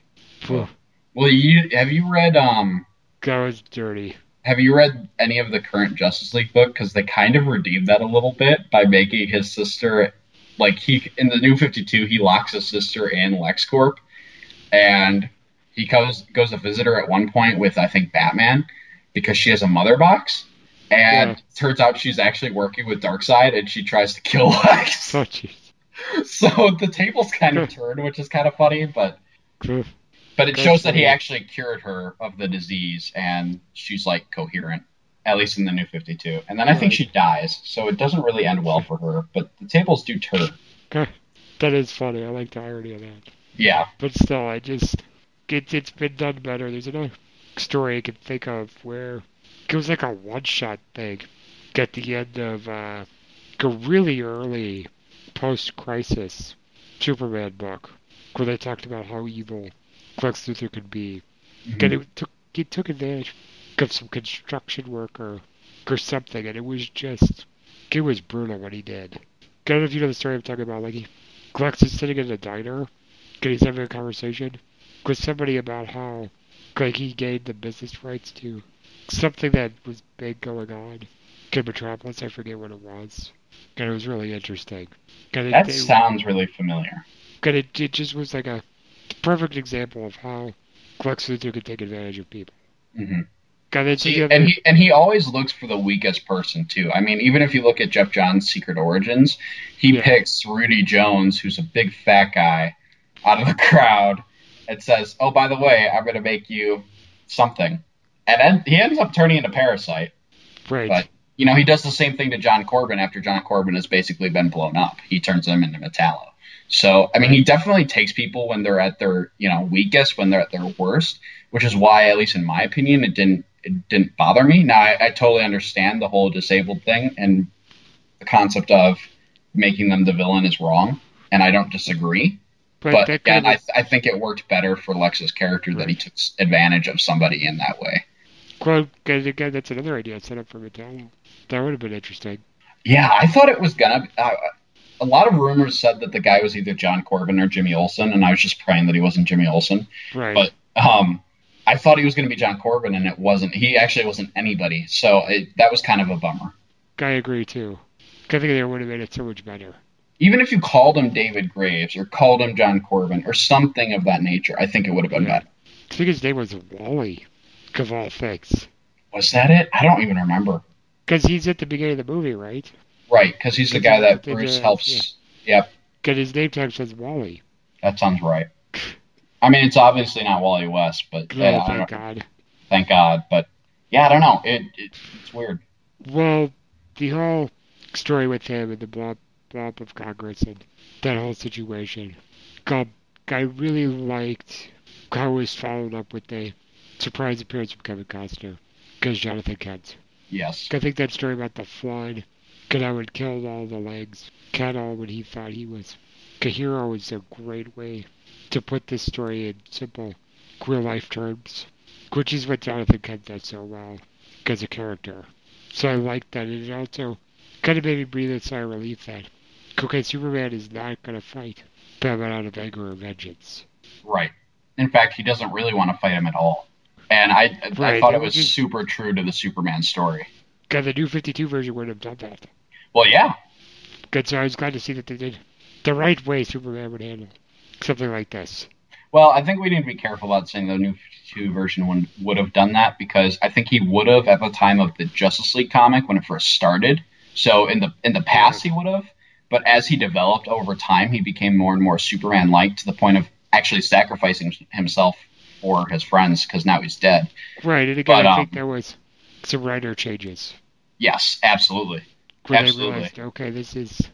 Well, you have you read um That was dirty. have you read any of the current Justice League book? Because they kind of redeemed that a little bit by making his sister like he in the New Fifty Two he locks his sister in LexCorp, and he goes goes to visit her at one point with I think Batman because she has a mother box. And Yeah. turns out she's actually working with Darkseid, and she tries to kill Lex. Oh, jeez. So the tables kind of turned, which is kind of funny, but but it shows that he actually cured her of the disease, and she's like coherent, at least in the New Fifty Two. And then I think she dies, so it doesn't really end well for her. But the tables do turn. That is funny. I like the irony of that. Yeah, But still, I just it, it's been done better. There's another story I can think of where it was like a one-shot thing at the end of uh, a really early post-crisis Superman book where they talked about how evil Lex Luthor could be. Mm-hmm. And it took it took advantage of some construction work or or something, and it was just it was brutal what he did. I don't know if you know the story I'm talking about. Like he, Lex is sitting in a diner, and he's having a conversation with somebody about how like he gained the business rights to something that was big going on Metropolis. I forget what it was. And it was really interesting. It, that it- sounds really familiar. and it, it just was like a perfect example of how Lex Luthor could take advantage of people. hmm And then See, and he and he always looks for the weakest person too. I mean, even if you look at Geoff Johns' Secret Origins, he Yeah. picks Rudy Jones, who's a big fat guy, out of the crowd, and says, "Oh, by the way, I'm going to make you something," and then he ends up turning into Parasite. right? But you know, he does the same thing to John Corben after John Corben has basically been blown up. He turns them into Metallo. So, I mean, he definitely takes people when they're at their, you know, weakest, when they're at their worst, which is why, at least in my opinion, it didn't it didn't bother me. Now, I, I totally understand the whole disabled thing and the concept of making them the villain is wrong, and I don't disagree. but, But again, I, I think it worked better for Lex's character that he took advantage of somebody in that way. Well, and again, that's another idea set up for Metallo. That would have been interesting. Yeah, I thought it was gonna. Uh, a lot of rumors said that the guy was either John Corben or Jimmy Olsen, and I was just praying that he wasn't Jimmy Olsen. Right. But um, I thought he was going to be John Corben, and it wasn't. He actually wasn't anybody, so it, that was kind of a bummer. I agree too. I think they would have made it so much better. Even if you called him David Graves or called him John Corbin or something of that nature, I think it would have been Yeah. better. I think his name was Wally, of all things. Was that it? I don't even remember. Because he's at the beginning of the movie, right? Right, because he's the guy that Bruce the- helps. Yep, Because his name tag says Wally. that sounds right. I mean, it's obviously not Wally West, but Oh, yeah, thank God. thank God. But yeah, I don't know. It, it it's weird. Well, the whole story with him and the blob, blob of Congress and that whole situation, God, I really liked how it was followed up with the surprise appearance of Kevin Costner because Jonathan Kent. Yes. I think that story about the flood, because how it killed all the legs, cut all when he thought he was. Kahiro was a great way to put this story in simple, real life terms, which is what Jonathan Kent does so well as a character. So I like that, and it also kind of made me breathe a sigh of relief that, okay, Superman is not going to fight Batman out of anger or vengeance. Right. In fact, he doesn't really want to fight him at all. And I, I thought it was just- super true to the Superman story. God, the new 52 version wouldn't have done that. Well, yeah. Good, so I was glad to see that they did the right way Superman would handle something like this. Well, I think we need to be careful about saying the new 52 version would, would have done that because I think he would have at the time of the Justice League comic when it first started. So in the in the past he would have, but as he developed over time, he became more and more Superman-like to the point of actually sacrificing himself for his friends because now he's dead. Right, and again, But, I think um, there was some writer changes Yes, absolutely. where Absolutely. realized, okay, this is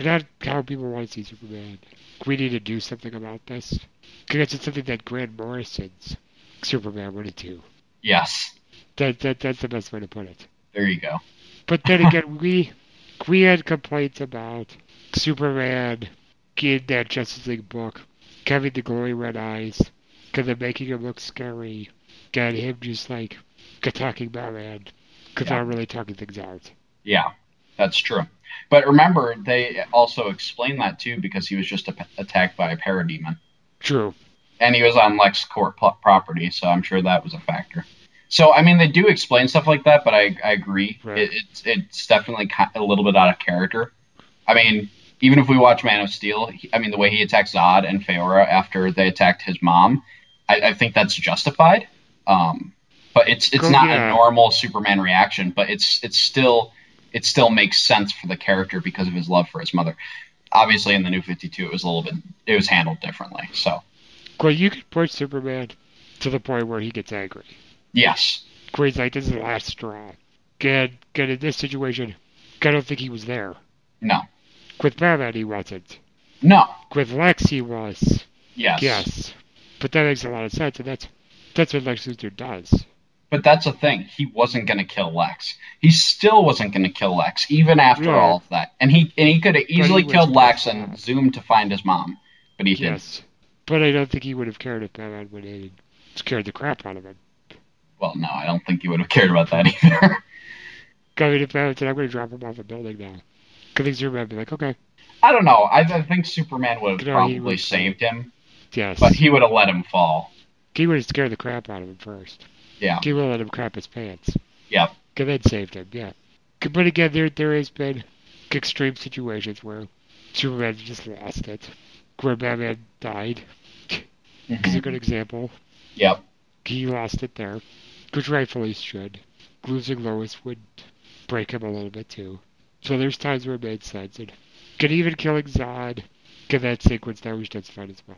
not how people want to see Superman. We need to do something about this because it's something that Grant Morrison's Superman wanted to. Yes, That that that's the best way to put it. there you go. But then again, we we had complaints about Superman in that Justice League book having the glowing red eyes, because they're making him look scary, and him just like attacking Batman, because Yeah. not really talking things out. Yeah, that's true. But remember, they also explained that too because he was just a- attacked by a parademon. True. and he was on LexCorp pl- property, so I'm sure that was a factor. So I mean, they do explain stuff like that, but I, I agree, Right. it, it's it's definitely a little bit out of character. I mean, even if we watch Man of Steel, he, I mean, the way he attacks Zod and Faora after they attacked his mom, I, I think that's justified. Um, but it's it's Go- not yeah. a normal Superman reaction, but it's it's still it still makes sense for the character because of his love for his mother. Obviously, in the New Fifty Two, it was a little bit it was handled differently. So Well, you could push Superman to the point where he gets angry. yes, he's like, this is the last straw. Good, good. In this situation, I don't think he was there. no, With Batman, he wasn't. no, With Lex, he was. yes, Yes. But that makes a lot of sense, and that's that's what Lex Luthor does. But that's the thing. He wasn't going to kill Lex. He still wasn't going to kill Lex, even after Yeah. all of that. And he and he could have easily killed Lex and off. zoomed to find his mom, but he didn't. Yes. But I don't think he would have cared if Batman would have scared the crap out of him. Well, no, I don't think he would have cared about that either. I mean, if Batman said, I'm going to drop him off a building now. Think Superman would be like, okay, I don't know. I, I think Superman would have probably saved him, yes. but he would have let him fall. He would have scared the crap out of him first. Yeah. He would have let him crap his pants. Yep. And then saved him, yeah. But again, there there has been extreme situations where Superman just lost it. Where Batman died. is a mm-hmm. good example. Yep. He lost it there. Which rightfully should. Losing Lois would break him a little bit too. So there's times where it made sense. And could even killing Zod get that sequence that was just fine as well.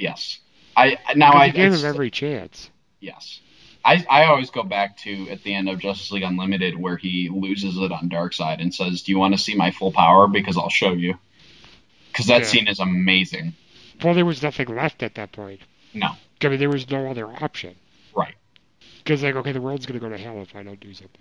Yes. I now I gave him every chance. Yes. I, I always go back to at the end of Justice League Unlimited where he loses it on Darkseid and says, "Do you want to see my full power? Because I'll show you." Because that Yeah. scene is amazing. Well, there was nothing left at that point. No. I mean, there was no other option. Right. Because, like, okay, the world's going to go to hell if I don't do something.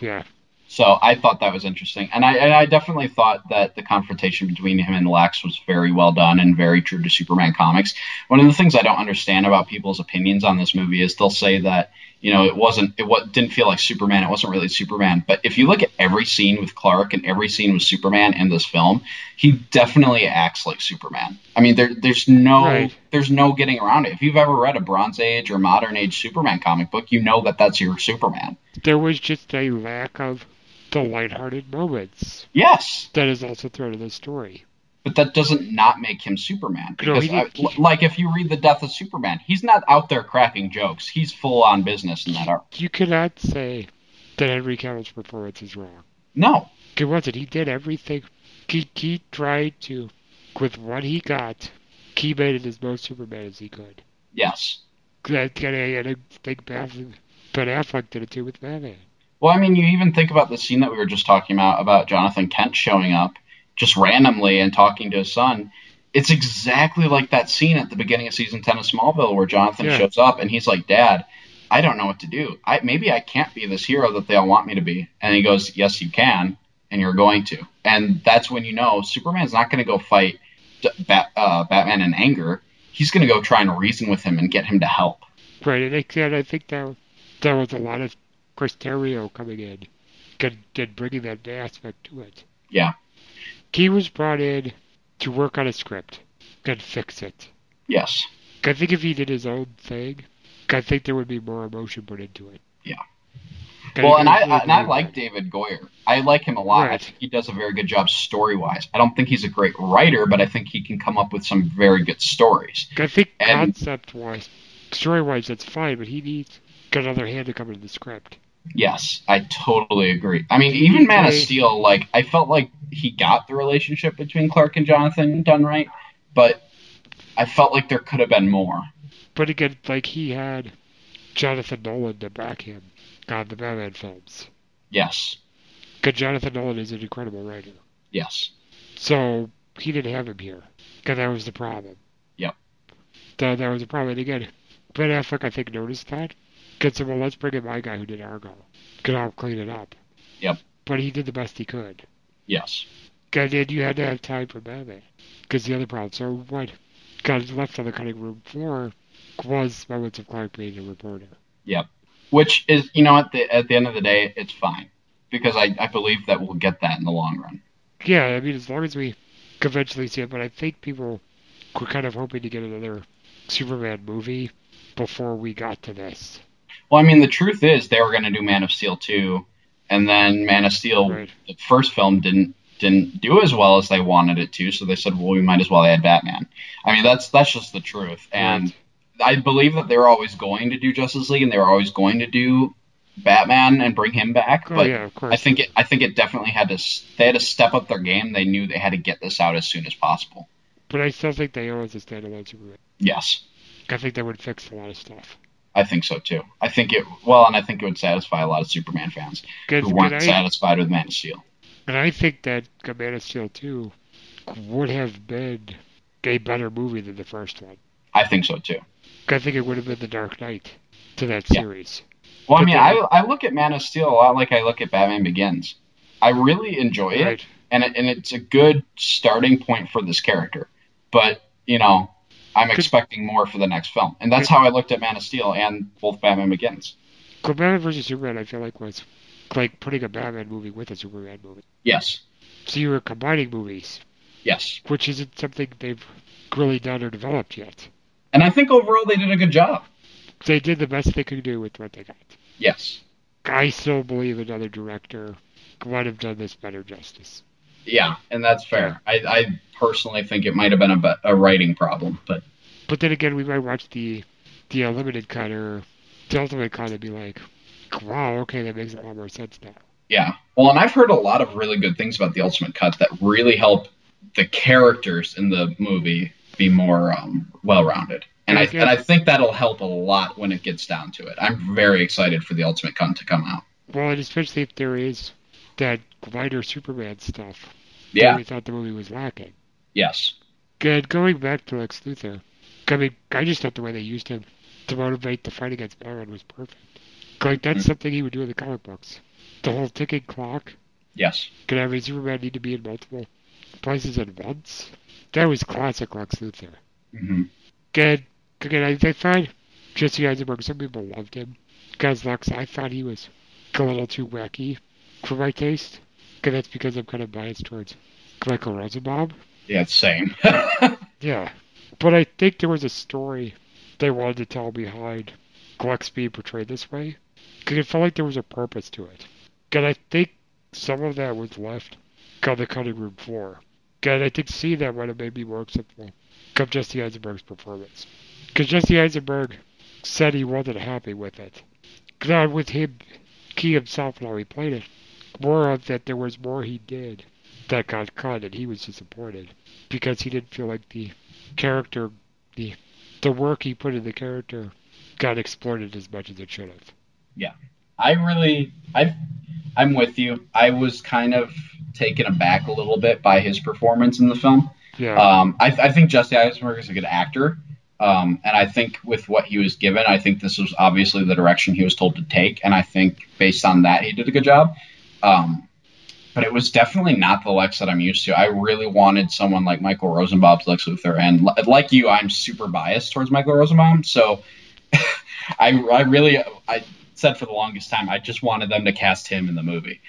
Yeah. So I thought that was interesting, and I and I definitely thought that the confrontation between him and Lex was very well done and very true to Superman comics. One of the things I don't understand about people's opinions on this movie is they'll say that you know it wasn't it what didn't feel like Superman, it wasn't really Superman. But if you look at every scene with Clark and every scene with Superman in this film, he definitely acts like Superman. I mean, there there's no Right. there's no getting around it. If you've ever read a Bronze Age or Modern Age Superman comic book, you know that that's your Superman. There was just a lack of the lighthearted moments Yes. that is also thrown of the story. But that doesn't not make him Superman. No, Because, he didn't- like, if you read The Death of Superman, he's not out there cracking jokes. He's full on business in that arc. You cannot say that Henry Cavill's performance is wrong. No. It wasn't. He did everything. He, he tried to, with what he got, he made it as most Superman as he could. Yes. That and I, and I think Ben Ben Affleck did it too with Batman. Well, I mean, you even think about the scene that we were just talking about about Jonathan Kent showing up just randomly and talking to his son. It's exactly like that scene at the beginning of season 10 of Smallville where Jonathan Yeah. shows up and he's like, Dad, I don't know what to do. I maybe I can't be this hero that they all want me to be. And he goes, Yes, you can, and you're going to. And that's when you know Superman's not going to go fight Bat, uh, Batman in anger. He's going to go try and reason with him and get him to help. Right, and I, I think that there was a lot of Chris Terrio coming in and, and bringing that aspect to it. Yeah. He was brought in to work on a script and fix it. Yes. I think if he did his own thing, I think there would be more emotion put into it. Yeah. Well, and I, I and I like David Goyer. I like him a lot. I Right. think he does a very good job story wise. I don't think he's a great writer, but I think he can come up with some very good stories. I think and- concept wise, story wise, that's fine, but he needs another hand to come into the script. Yes, I totally agree. I mean, even Man of Steel, like I felt like he got the relationship between Clark and Jonathan done right, but I felt like there could have been more. But again, like he had Jonathan Nolan to back him on the Batman films. Yes, Because Jonathan Nolan is an incredible writer. yes, So he didn't have him here. Because that was the problem. Yep. That, that was the problem. And again, Ben Affleck, I think, noticed that. Because said, well, let's bring in my guy who did Argo. Can I'll clean it up. Yep. But he did the best he could. yes, And then you had to have time for Batman. Because the other problem. So what got left on the cutting room floor was moments of Clark being a reporter. yep. Which is, you know, at the at the end of the day, it's fine because I I believe that we'll get that in the long run. Yeah, I mean, as long as we eventually see it, but I think people were kind of hoping to get another Superman movie before we got to this. Well, I mean, the truth is they were going to do Man of Steel 2, and then Man of Steel, Right. the first film, didn't didn't do as well as they wanted it to, so they said, well, we might as well add Batman. I mean, that's that's just the truth, and I believe that they were always going to do Justice League, and they were always going to do Batman and bring him back. Oh, but yeah, of course. I think it I think it definitely had to they had to step up their game. They knew they had to get this out as soon as possible. But I still think they owe us a standalone Superman. Yes. I think that would fix a lot of stuff. I think so too. I think it well, and I think it would satisfy a lot of Superman fans who weren't I, satisfied with Man of Steel. and I think that Man of Steel 2 would have been a better movie than the first one. I think so too. I think it would have been the Dark Knight to that Yeah. series. Well, I mean, then- I, I look at Man of Steel a lot like I look at Batman Begins. I really enjoy it, Right. and it, and it's a good starting point for this character. But you know, I'm Could- expecting more for the next film, and that's how I looked at Man of Steel and both Batman Begins. Batman vs. Superman, I feel like, was like putting a Batman movie with a Superman movie. Yes, So you were combining movies, yes, which isn't something they've really done or developed yet. and I think overall they did a good job. They did the best they could do with what they got. Yes, I still believe another director might have done this better justice. Yeah, and that's fair. I, I personally think it might have been a, a writing problem, but But then again, we might watch the the unlimited cut or the ultimate cut and be like, wow, okay, that makes a lot more sense now. Yeah. Well, and I've heard a lot of really good things about the Ultimate Cut that really help the characters in the movie be more um, well-rounded. And I, and I think that'll help a lot when it gets down to it. I'm very excited for the Ultimate Cut to come out. Well, and especially if there is that lighter Superman stuff that Yeah. we thought the movie was lacking. Yes. Good. Going back to Lex Luthor, I mean, I just thought the way they used him to motivate the fight against Baron was perfect. Like that's Mhm. something he would do in the comic books. The whole ticking clock. Yes. Could having Superman need to be in multiple places at once? That was classic Lex Luthor. hmm Good. Again, I, I thought Jesse Eisenberg. Some people loved him. Guys, Lex, I thought he was a little too wacky for my taste. Okay, that's because I'm kind of biased towards Michael Rosenbaum. Yeah, same. Yeah, but I think there was a story they wanted to tell behind Lex being portrayed this way. Because it felt like there was a purpose to it. And I think some of that was left on the cutting room floor. And I think seeing that might have made me more acceptable of Jesse Eisenberg's performance. Because Jesse Eisenberg said he wasn't happy with it. Not with him, he himself and how he played it. More of that there was more he did that got cut and he was disappointed because he didn't feel like the character, the the work he put in the character, got exploited as much as it should have. Yeah, I really, I, I'm with you. I was kind of taken aback a little bit by his performance in the film. Yeah, Um, I, I think Jesse Eisenberg is a good actor. Um, and I think with what he was given, I think this was obviously the direction he was told to take. And I think based on that, he did a good job. Um, but it was definitely not the Lex that I'm used to. I really wanted someone like Michael Rosenbaum's Lex Luthor. And li- like you, I'm super biased towards Michael Rosenbaum. So I, I really, I said for the longest time, I just wanted them to cast him in the movie.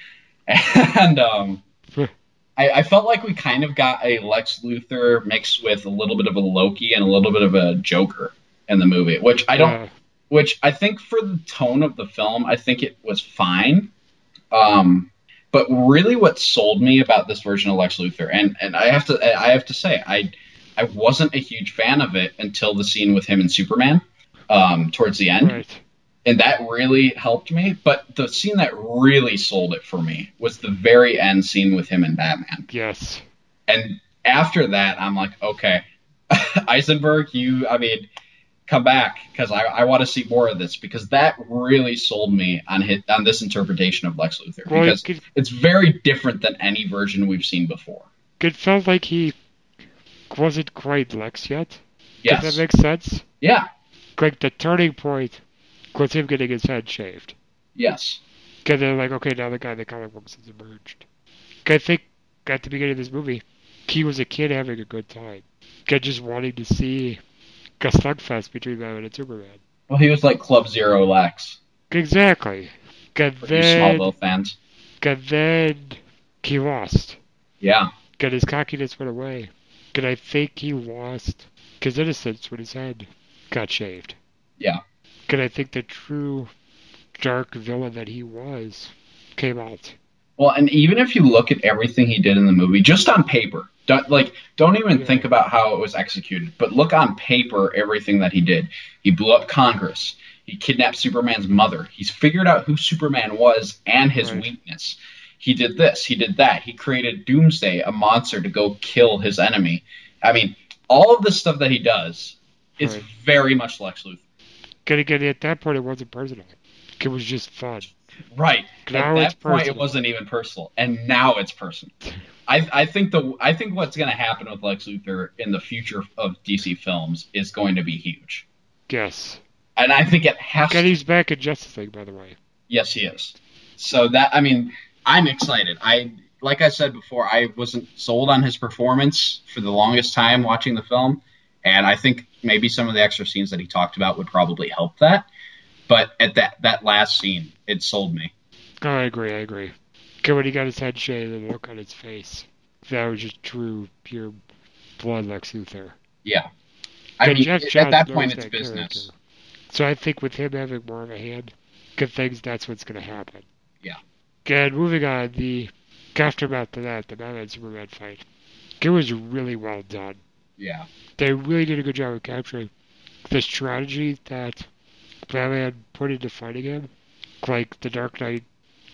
And, um, I, I felt like we kind of got a Lex Luthor mixed with a little bit of a Loki and a little bit of a Joker in the movie, which I don't, Uh, which I think for the tone of the film, I think it was fine. Um, but really, what sold me about this version of Lex Luthor, and and I have to, I have to say, I I wasn't a huge fan of it until the scene with him and Superman. um, towards the end, Right. and that really helped me. But the scene that really sold it for me was the very end scene with him and Batman. Yes. And after that, I'm like, okay, Eisenberg, you, I mean, come back because I, I want to see more of this because that really sold me on his, on this interpretation of Lex Luthor Well, because it, it's very different than any version we've seen before. it felt like he wasn't quite Lex yet. Yes. Does that make sense? yeah. Like the turning point was him getting his head shaved. Yes. Because they're like, okay, now the guy in the comic books has emerged. I think at the beginning of this movie, he was a kid having a good time. just wanting to see a slugfest between Batman and Superman. Well, he was like Club Zero Lex Exactly. for you then, Smallville fans. 'cause then he lost. Yeah. 'Cause his cockiness went away. 'Cause I think he lost his innocence when his head got shaved. Yeah. 'Cause I think the true dark villain that he was came out. Well, and even if you look at everything he did in the movie, just on paper, don't, like don't even think about how it was executed, but look on paper everything that he did. He blew up Congress. He kidnapped Superman's mother. He's figured out who Superman was and his Right. weakness. He did this. He did that. He created Doomsday, a monster to go kill his enemy. I mean, all of the stuff that he does is Right. very much Lex Luthor. Gonna get at that point, it wasn't personal. It was just fun. Right. Now At that point, it wasn't even personal, and now it's personal. I, I think the I think what's going to happen with Lex Luthor in the future of DC films is going to be huge, Yes. and I think it has. And he's back in Justice League, by the way. Yes, he is. So that I mean, I'm excited. I like I said before, I wasn't sold on his performance for the longest time watching the film, and I think maybe some of the extra scenes that he talked about would probably help that. But at that that last scene, it sold me. Oh, I agree, I agree. Okay, when he got his head shaved and the look on his face, that was just true, pure blood Lex Luthor. Yeah. I mean, Geoff at Johns that point, it's that business. character. So I think with him having more of a hand, good things, that's what's going to happen. Yeah. And moving on, the aftermath to that, the Batman Superman fight, it was really well done. Yeah. They really did a good job of capturing the strategy that Batman put into fighting him, like the Dark Knight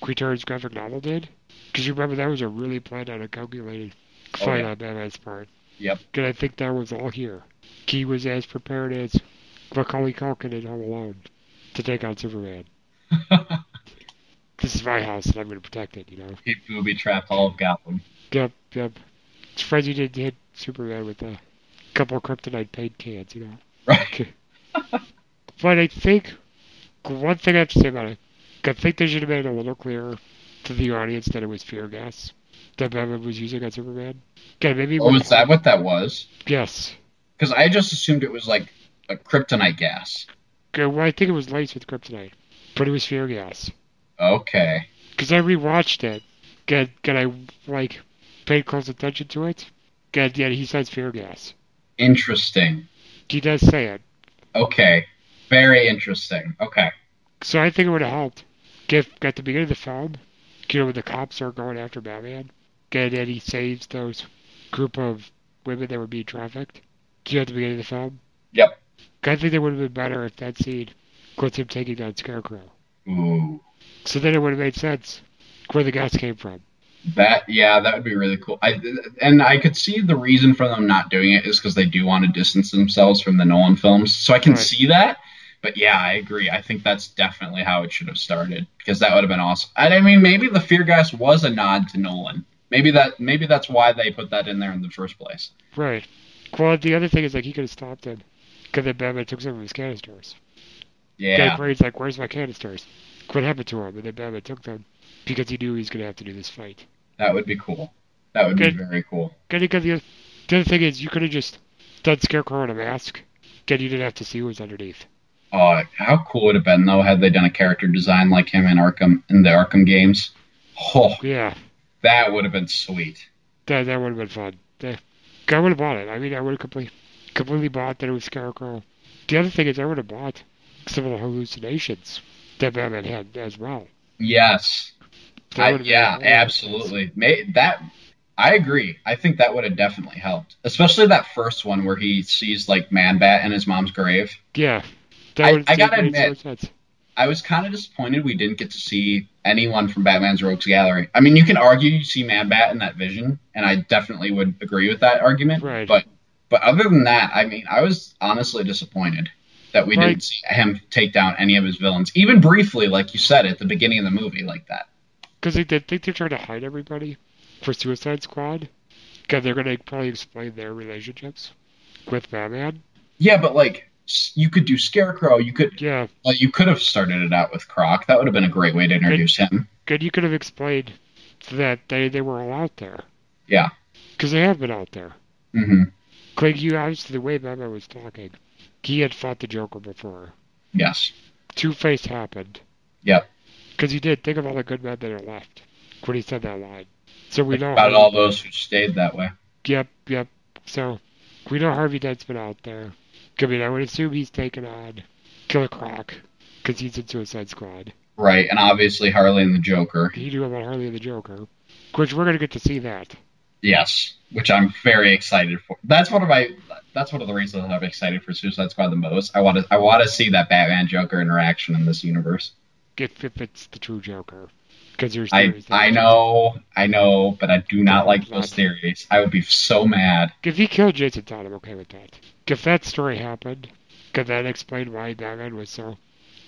Returns graphic novel did. Because you remember that was a really planned out and calculated Oh, fight yeah. on Batman's part. Yep. And I think that was all here. He was as prepared as Macaulay Culkin in Home Alone to take on Superman. This is my house and I'm going to protect it, you know? He will be trapped all of Gotham. Yep, yep. It's you didn't hit Superman with a couple of kryptonite paint cans, you know? Right. But I think one thing I have to say about it, I think they should have made it a little clearer to the audience that it was fear gas that Batman was using on Superman. Okay, maybe. Oh, is that what that was? Yes. Because I just assumed it was like a kryptonite gas. Okay, well, I think it was laced with kryptonite, but it was fear gas. Okay. Because I rewatched it. Get, get I like paid close attention to it? Get, yeah, he says fear gas. Interesting. He does say it. Okay. Very interesting. Okay. So I think it would have helped. If at the beginning of the film, you know, when the cops are going after Batman, and then he saves those group of women that were being trafficked, you know, at the beginning of the film, Yep. I think it would have been better if that scene was him taking down Scarecrow. Ooh. So then it would have made sense where the gas came from. That yeah, that would be really cool. I and I could see the reason for them not doing it is because they do want to distance themselves from the Nolan films. So I can Right. see that. But yeah, I agree. I think that's definitely how it should have started because that would have been awesome. And I mean, maybe the fear gas was a nod to Nolan. Maybe that maybe that's why they put that in there in the first place. Right. Well, the other thing is like he could have stopped it because then Batman took some of his canisters. Yeah. Guy Brain's like, "Where's my canisters?" What happened to him? And then Batman took them because he knew he was going to have to do this fight. That would be cool. That would Good. be very cool. Good because the, the other thing is you could have just done Scarecrow in a mask, then you didn't have to see who was underneath. Oh, how cool would it have been though had they done a character design like him in Arkham in the Arkham games? Oh, Yeah, that would have been sweet. that that would have been fun. The, I would have bought it. I mean, I would have completely completely bought that it was Scarecrow. The other thing is I would have bought some of the hallucinations that Batman had as well. Yes. I, yeah, made a lot of absolutely. May, that I agree. I think that would have definitely helped, especially that first one where he sees like Man Bat in his mom's grave. Yeah, That I, I gotta admit. I was kind of disappointed we didn't get to see anyone from Batman's Rogues Gallery. I mean, you can argue you see Man Bat in that vision, and I definitely would agree with that argument. Right. But but other than that, I mean, I was honestly disappointed that we Right. didn't see him take down any of his villains, even briefly, like you said at the beginning of the movie, like that. Because they did think they're trying to hide everybody for Suicide Squad. Because they're going to probably explain their relationships with Batman. Yeah, but like you could do Scarecrow, you could Yeah, well, you could have started it out with Croc. That would have been a great way to introduce him. good. You could have explained that they, they were all out there. Yeah. Because they have been out there. Mm-hmm. Like, you obviously, the way Batman was talking, he had fought the Joker before. Yes. Two Face happened. Yep. Because he did. Think of all the good men that are left when he said that line. So we know. About all those who stayed that way. Yep, yep. So we know Harvey Dent's been out there. I mean, I would assume he's taken on Killer Croc because he's in Suicide Squad. Right, and obviously Harley and the Joker. He knew about Harley and the Joker, which we're gonna get to see that. Yes, which I'm very excited for. That's one of my. That's one of the reasons I'm excited for Suicide Squad the most. I want to. I want to see that Batman Joker interaction in this universe. If, if it's the true Joker, because there's I I know, I know, but I do not like those theories. I would be so mad. If he killed Jason Todd, I'm okay with that. If that story happened, could that explain why Batman was so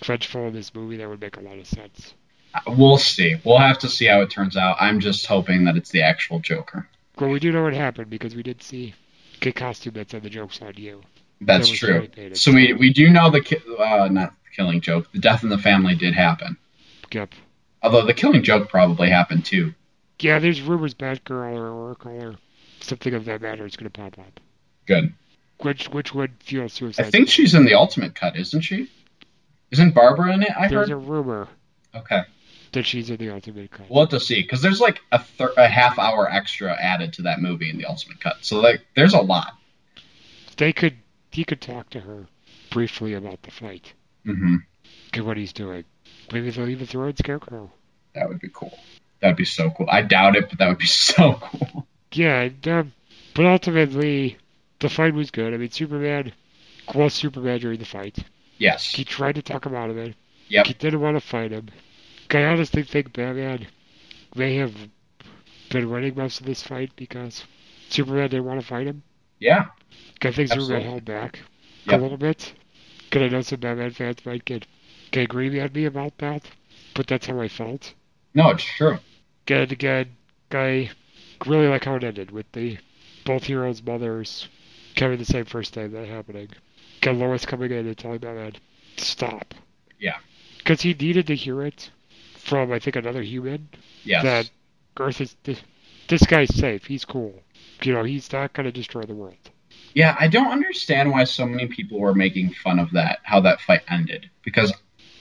vengeful in this movie? That would make a lot of sense. We'll see. We'll have to see how it turns out. I'm just hoping that it's the actual Joker. Well, we do know what happened because we did see the costume that said the joke's on you. That's That true. So we we do know the ki- uh, not the killing joke. The death in the family did happen. Yep. Although the killing joke probably happened too. Yeah, there's rumors Batgirl or Oracle or something of that matter is going to pop up. Good. Which which would fuel suicide. I think she's in the ultimate cut, isn't she? Isn't Barbara in it? I There's heard. a rumor Okay. that she's in the ultimate cut. We'll have to see because there's like a, thir- a half hour extra added to that movie in the ultimate cut. So like, there's a lot. They could he could talk to her briefly about the fight Mm-hmm. and what he's doing. Maybe they'll even throw in Scarecrow. That would be cool. That'd be so cool. I doubt it, but that would be so cool. Yeah, and, um, but ultimately the fight was good. I mean, Superman was Superman during the fight. Yes. He tried to talk him out of it. Yep. He didn't want to fight him. I honestly think Batman may have been winning most of this fight because Superman didn't want to fight him. Yeah. I think Superman held back Yep. a little bit. Because I know some Batman fans might get, get agree with me about that, but that's how I felt. No, it's true. Good, good. I really like how it ended with the both heroes' mothers having the same first name that happening. Got Lois coming in and telling Batman, stop. Yeah. Because he needed to hear it from, I think, another human. Yes. That Earth is. This, this guy's safe. He's cool. You know, he's not going to destroy the world. Yeah, I don't understand why so many people were making fun of that, how that fight ended, because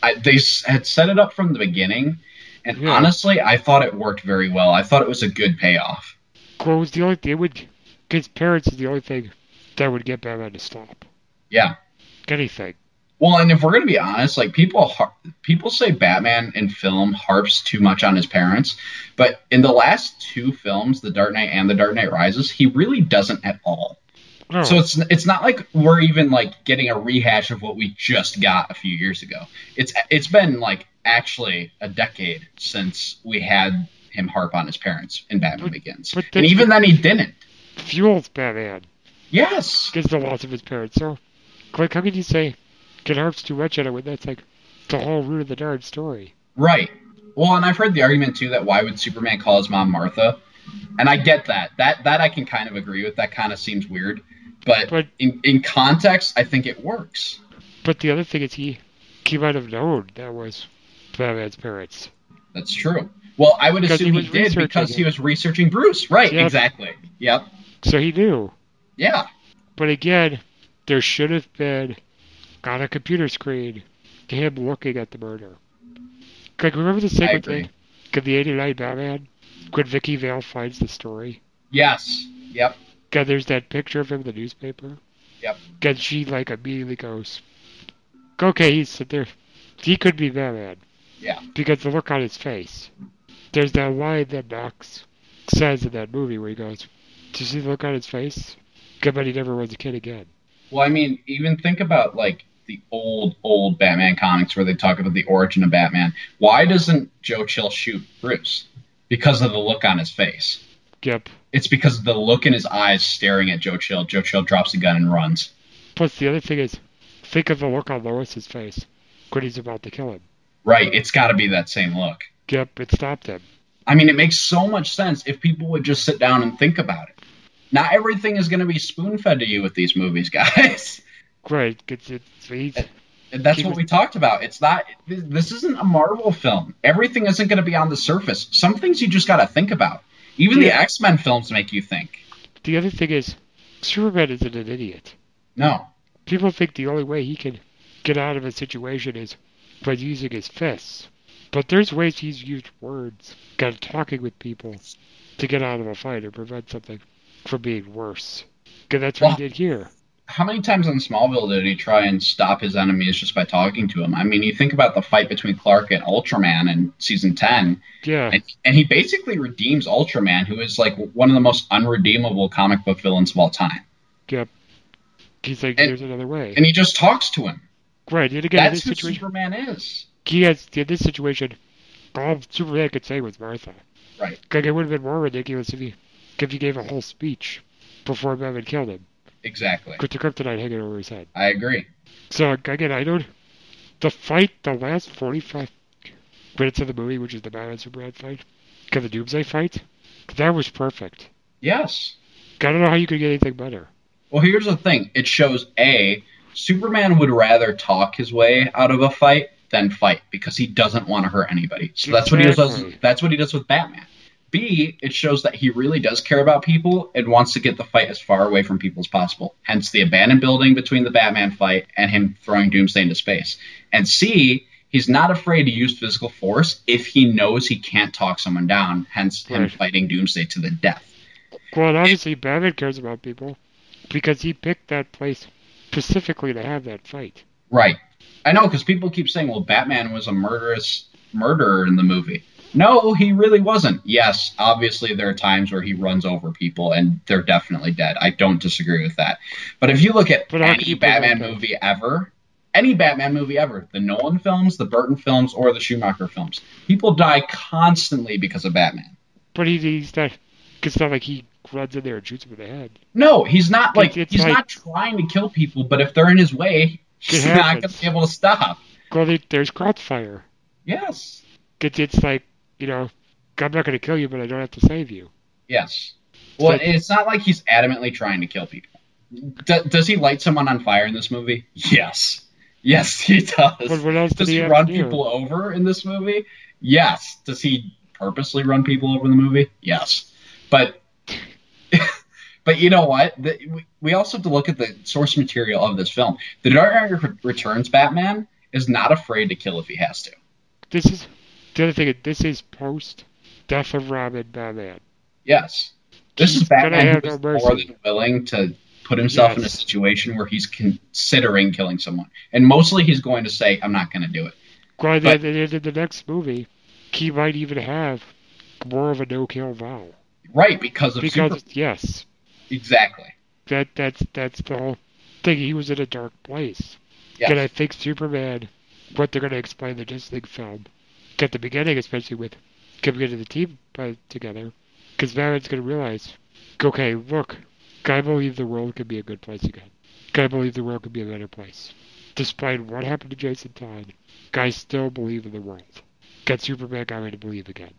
I, they had set it up from the beginning, and Yeah. honestly, I thought it worked very well. I thought it was a good payoff. Well, it was the only thing. It would. His parents is the only thing that would get Batman to stop. Yeah. Anything. Well, and if we're gonna be honest, like people, har- people say Batman in film harps too much on his parents, but in the last two films, The Dark Knight and The Dark Knight Rises, he really doesn't at all. No. So it's it's not like we're even like getting a rehash of what we just got a few years ago. It's it's been like actually a decade since we had him harp on his parents in Batman Begins, but and even then he didn't. fuels Batman. Yes. Gets the loss of his parents. So, like, how could you say get harps too much on it when that's like the whole root of the darn story? Right. Well, and I've heard the argument too that why would Superman call his mom Martha? And I get that. That that I can kind of agree with. That kind of seems weird, but, But- in in context, I think it works. But the other thing is he he might have known that was Batman's parents. That's true. Well, I would Because assume he he, did because he was researching Bruce. Right. Yep. Exactly. Yep. So he knew. Yeah. But again, there should have been on a computer screen him looking at the murder. Like remember the second agree. thing? Like the eighty nine Batman? When Vicki Vale finds the story. Yes. Yep. God, there's that picture of him in the newspaper. Yep. God, she like immediately goes, "Okay, he's there. He could be Batman." Yeah. Because the look on his face. There's that line that Knox says in that movie where he goes, "Do you see the look on his face? But he never was a kid again." Well, I mean, even think about like the old old Batman comics where they talk about the origin of Batman. Why doesn't Joe Chill shoot Bruce? Because of the look on his face. Yep. It's because of the look in his eyes staring at Joe Chill. Joe Chill drops the gun and runs. Plus, the other thing is, think of the look on Lois's face when he's about to kill him. Right, it's got to be that same look. Yep, it stopped him. I mean, it makes so much sense if people would just sit down and think about it. Not everything is going to be spoon fed to you with these movies, guys. Great, it's, he's, And that's He what was- we talked about. It's not. This isn't a Marvel film. Everything isn't going to be on the surface. Some things you just got to think about. Even the X Men films make you think. the other thing is, Superman isn't an idiot. No, People think the only way he can get out of a situation is by using his fists. But there's ways he's used words, got talking with people, to get out of a fight or prevent something from being worse. Because that's what he did here. how many times on Smallville did he try and stop his enemies just by talking to them? I mean, you think about the fight between Clark and Ultraman in season ten, Yeah, and, and he basically redeems Ultraman, who is like one of the most unredeemable comic book villains of all time. yep. He's like, And- there's another way. And he just talks to him. right, and again, in That's this who situation, Superman is. he has, in this situation, all Superman could say was Martha. Right. Like, it would have been more ridiculous if he, if he gave a whole speech before Batman killed him, Exactly. with the kryptonite hanging over his head. I agree. So again, I don't. The fight, the last forty-five minutes of the movie, which is the Batman Superman fight, because the Doomsday fight, that was perfect. Yes. I don't know how you could get anything better. Well, here's the thing. It shows A, Superman would rather talk his way out of a fight than fight because he doesn't want to hurt anybody. So that's what he does. That's what he does with Batman. B, it shows that he really does care about people and wants to get the fight as far away from people as possible. Hence the abandoned building between the Batman fight and him throwing Doomsday into space. And C, he's not afraid to use physical force if he knows he can't talk someone down. Hence him fighting Doomsday to the death. Well, obviously, Batman cares about people because he picked that place specifically to have that fight. Right. I know because people keep saying, "Well, Batman was a murderous murderer in the movie." No, he really wasn't. Yes, obviously there are times where he runs over people and they're definitely dead. I don't disagree with that. But if you look at But any Batman movie ever, any Batman movie ever, the Nolan films, the Burton films, or the Schumacher films, people die constantly because of Batman. But he, he's not. It's not like he runs in there and shoots him in the head. No, he's not like It's he's like- not trying to kill people, but if they're in his way, he's not going to be able to stop. Well, there's crossfire. Yes. It's, it's like, you know, I'm not going to kill you, but I don't have to save you. Yes. Well, So- it's not like he's adamantly trying to kill people. D- does he light someone on fire in this movie? Yes. Yes, he does. But what else does he he run people over in this movie? Yes. Does he purposely run people over in the movie? Yes. But but you know what? The, we, we also have to look at the source material of this film. The Dark Knight Returns Batman is not afraid to kill if he has to. This is the other thing. This is post death of Robin Batman. Yes. This He's is Batman have who no is more than willing to put himself in a situation where he's considering killing someone. And mostly he's going to say, I'm not going to do it. Well, But- in the next movie, he might even have more of a no-kill vow Right, because of because yes, Exactly. that that's that's the whole thing. He was in a dark place, Yes. and I think Superman, what they're going to explain in the League film, at the beginning, especially with coming into the team together, because Batman's going to realize, okay, look, I believe the world could be a good place again. I believe the world could be a better place. Despite what happened to Jason Todd, guys still believe in the world. Got Superman got me to believe again.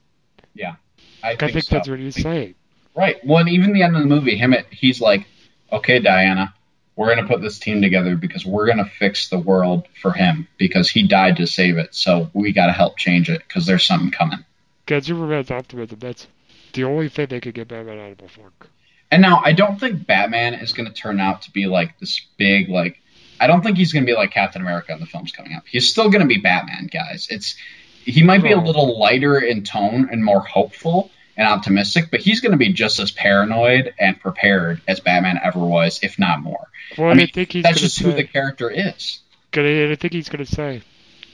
I I think, think, so. that's what he's saying. Right. Well, and even the end of the movie, him, he's like, okay, Diana, we're going to put this team together because we're going to fix the world for him because he died to save it. So we got to help change it because there's something coming. Got Superman's optimism. That's the only thing that could get Batman out of a funk. And now I don't think Batman is going to turn out to be like this big like I don't think he's going to be like Captain America in the films coming up. He's still going to be Batman, guys. It's he might be a little lighter in tone and more hopeful and optimistic, but he's going to be just as paranoid and prepared as Batman ever was, if not more. Well, I I, mean, think he's That's just say, who the character is. gonna, I think he's gonna say,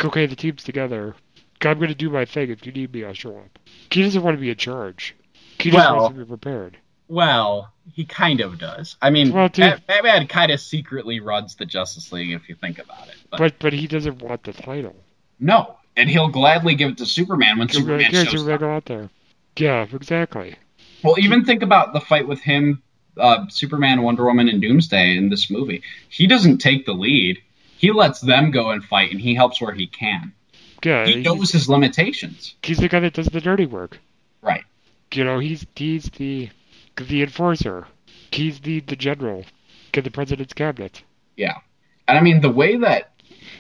okay, the team's together. I'm gonna do my thing. If you need me, I'll show up. He doesn't want to be in charge. He just Well- wants to be prepared. Well, he kind of does. I mean, Well, dude- Batman kind of secretly runs the Justice League if you think about it. But, But but he doesn't want the title. no, and he'll gladly give it to Superman when Superman Superman shows up. out there. Yeah, exactly. Well, even think about the fight with him, uh, Superman, Wonder Woman, and Doomsday in this movie. He doesn't take the lead. He lets them go and fight, and he helps where he can. Yeah, He knows his limitations. he's the guy that does the dirty work. Right. You know, he's he's the the enforcer. He's the the general. Get the president's cabinet. Yeah. And I mean, the way that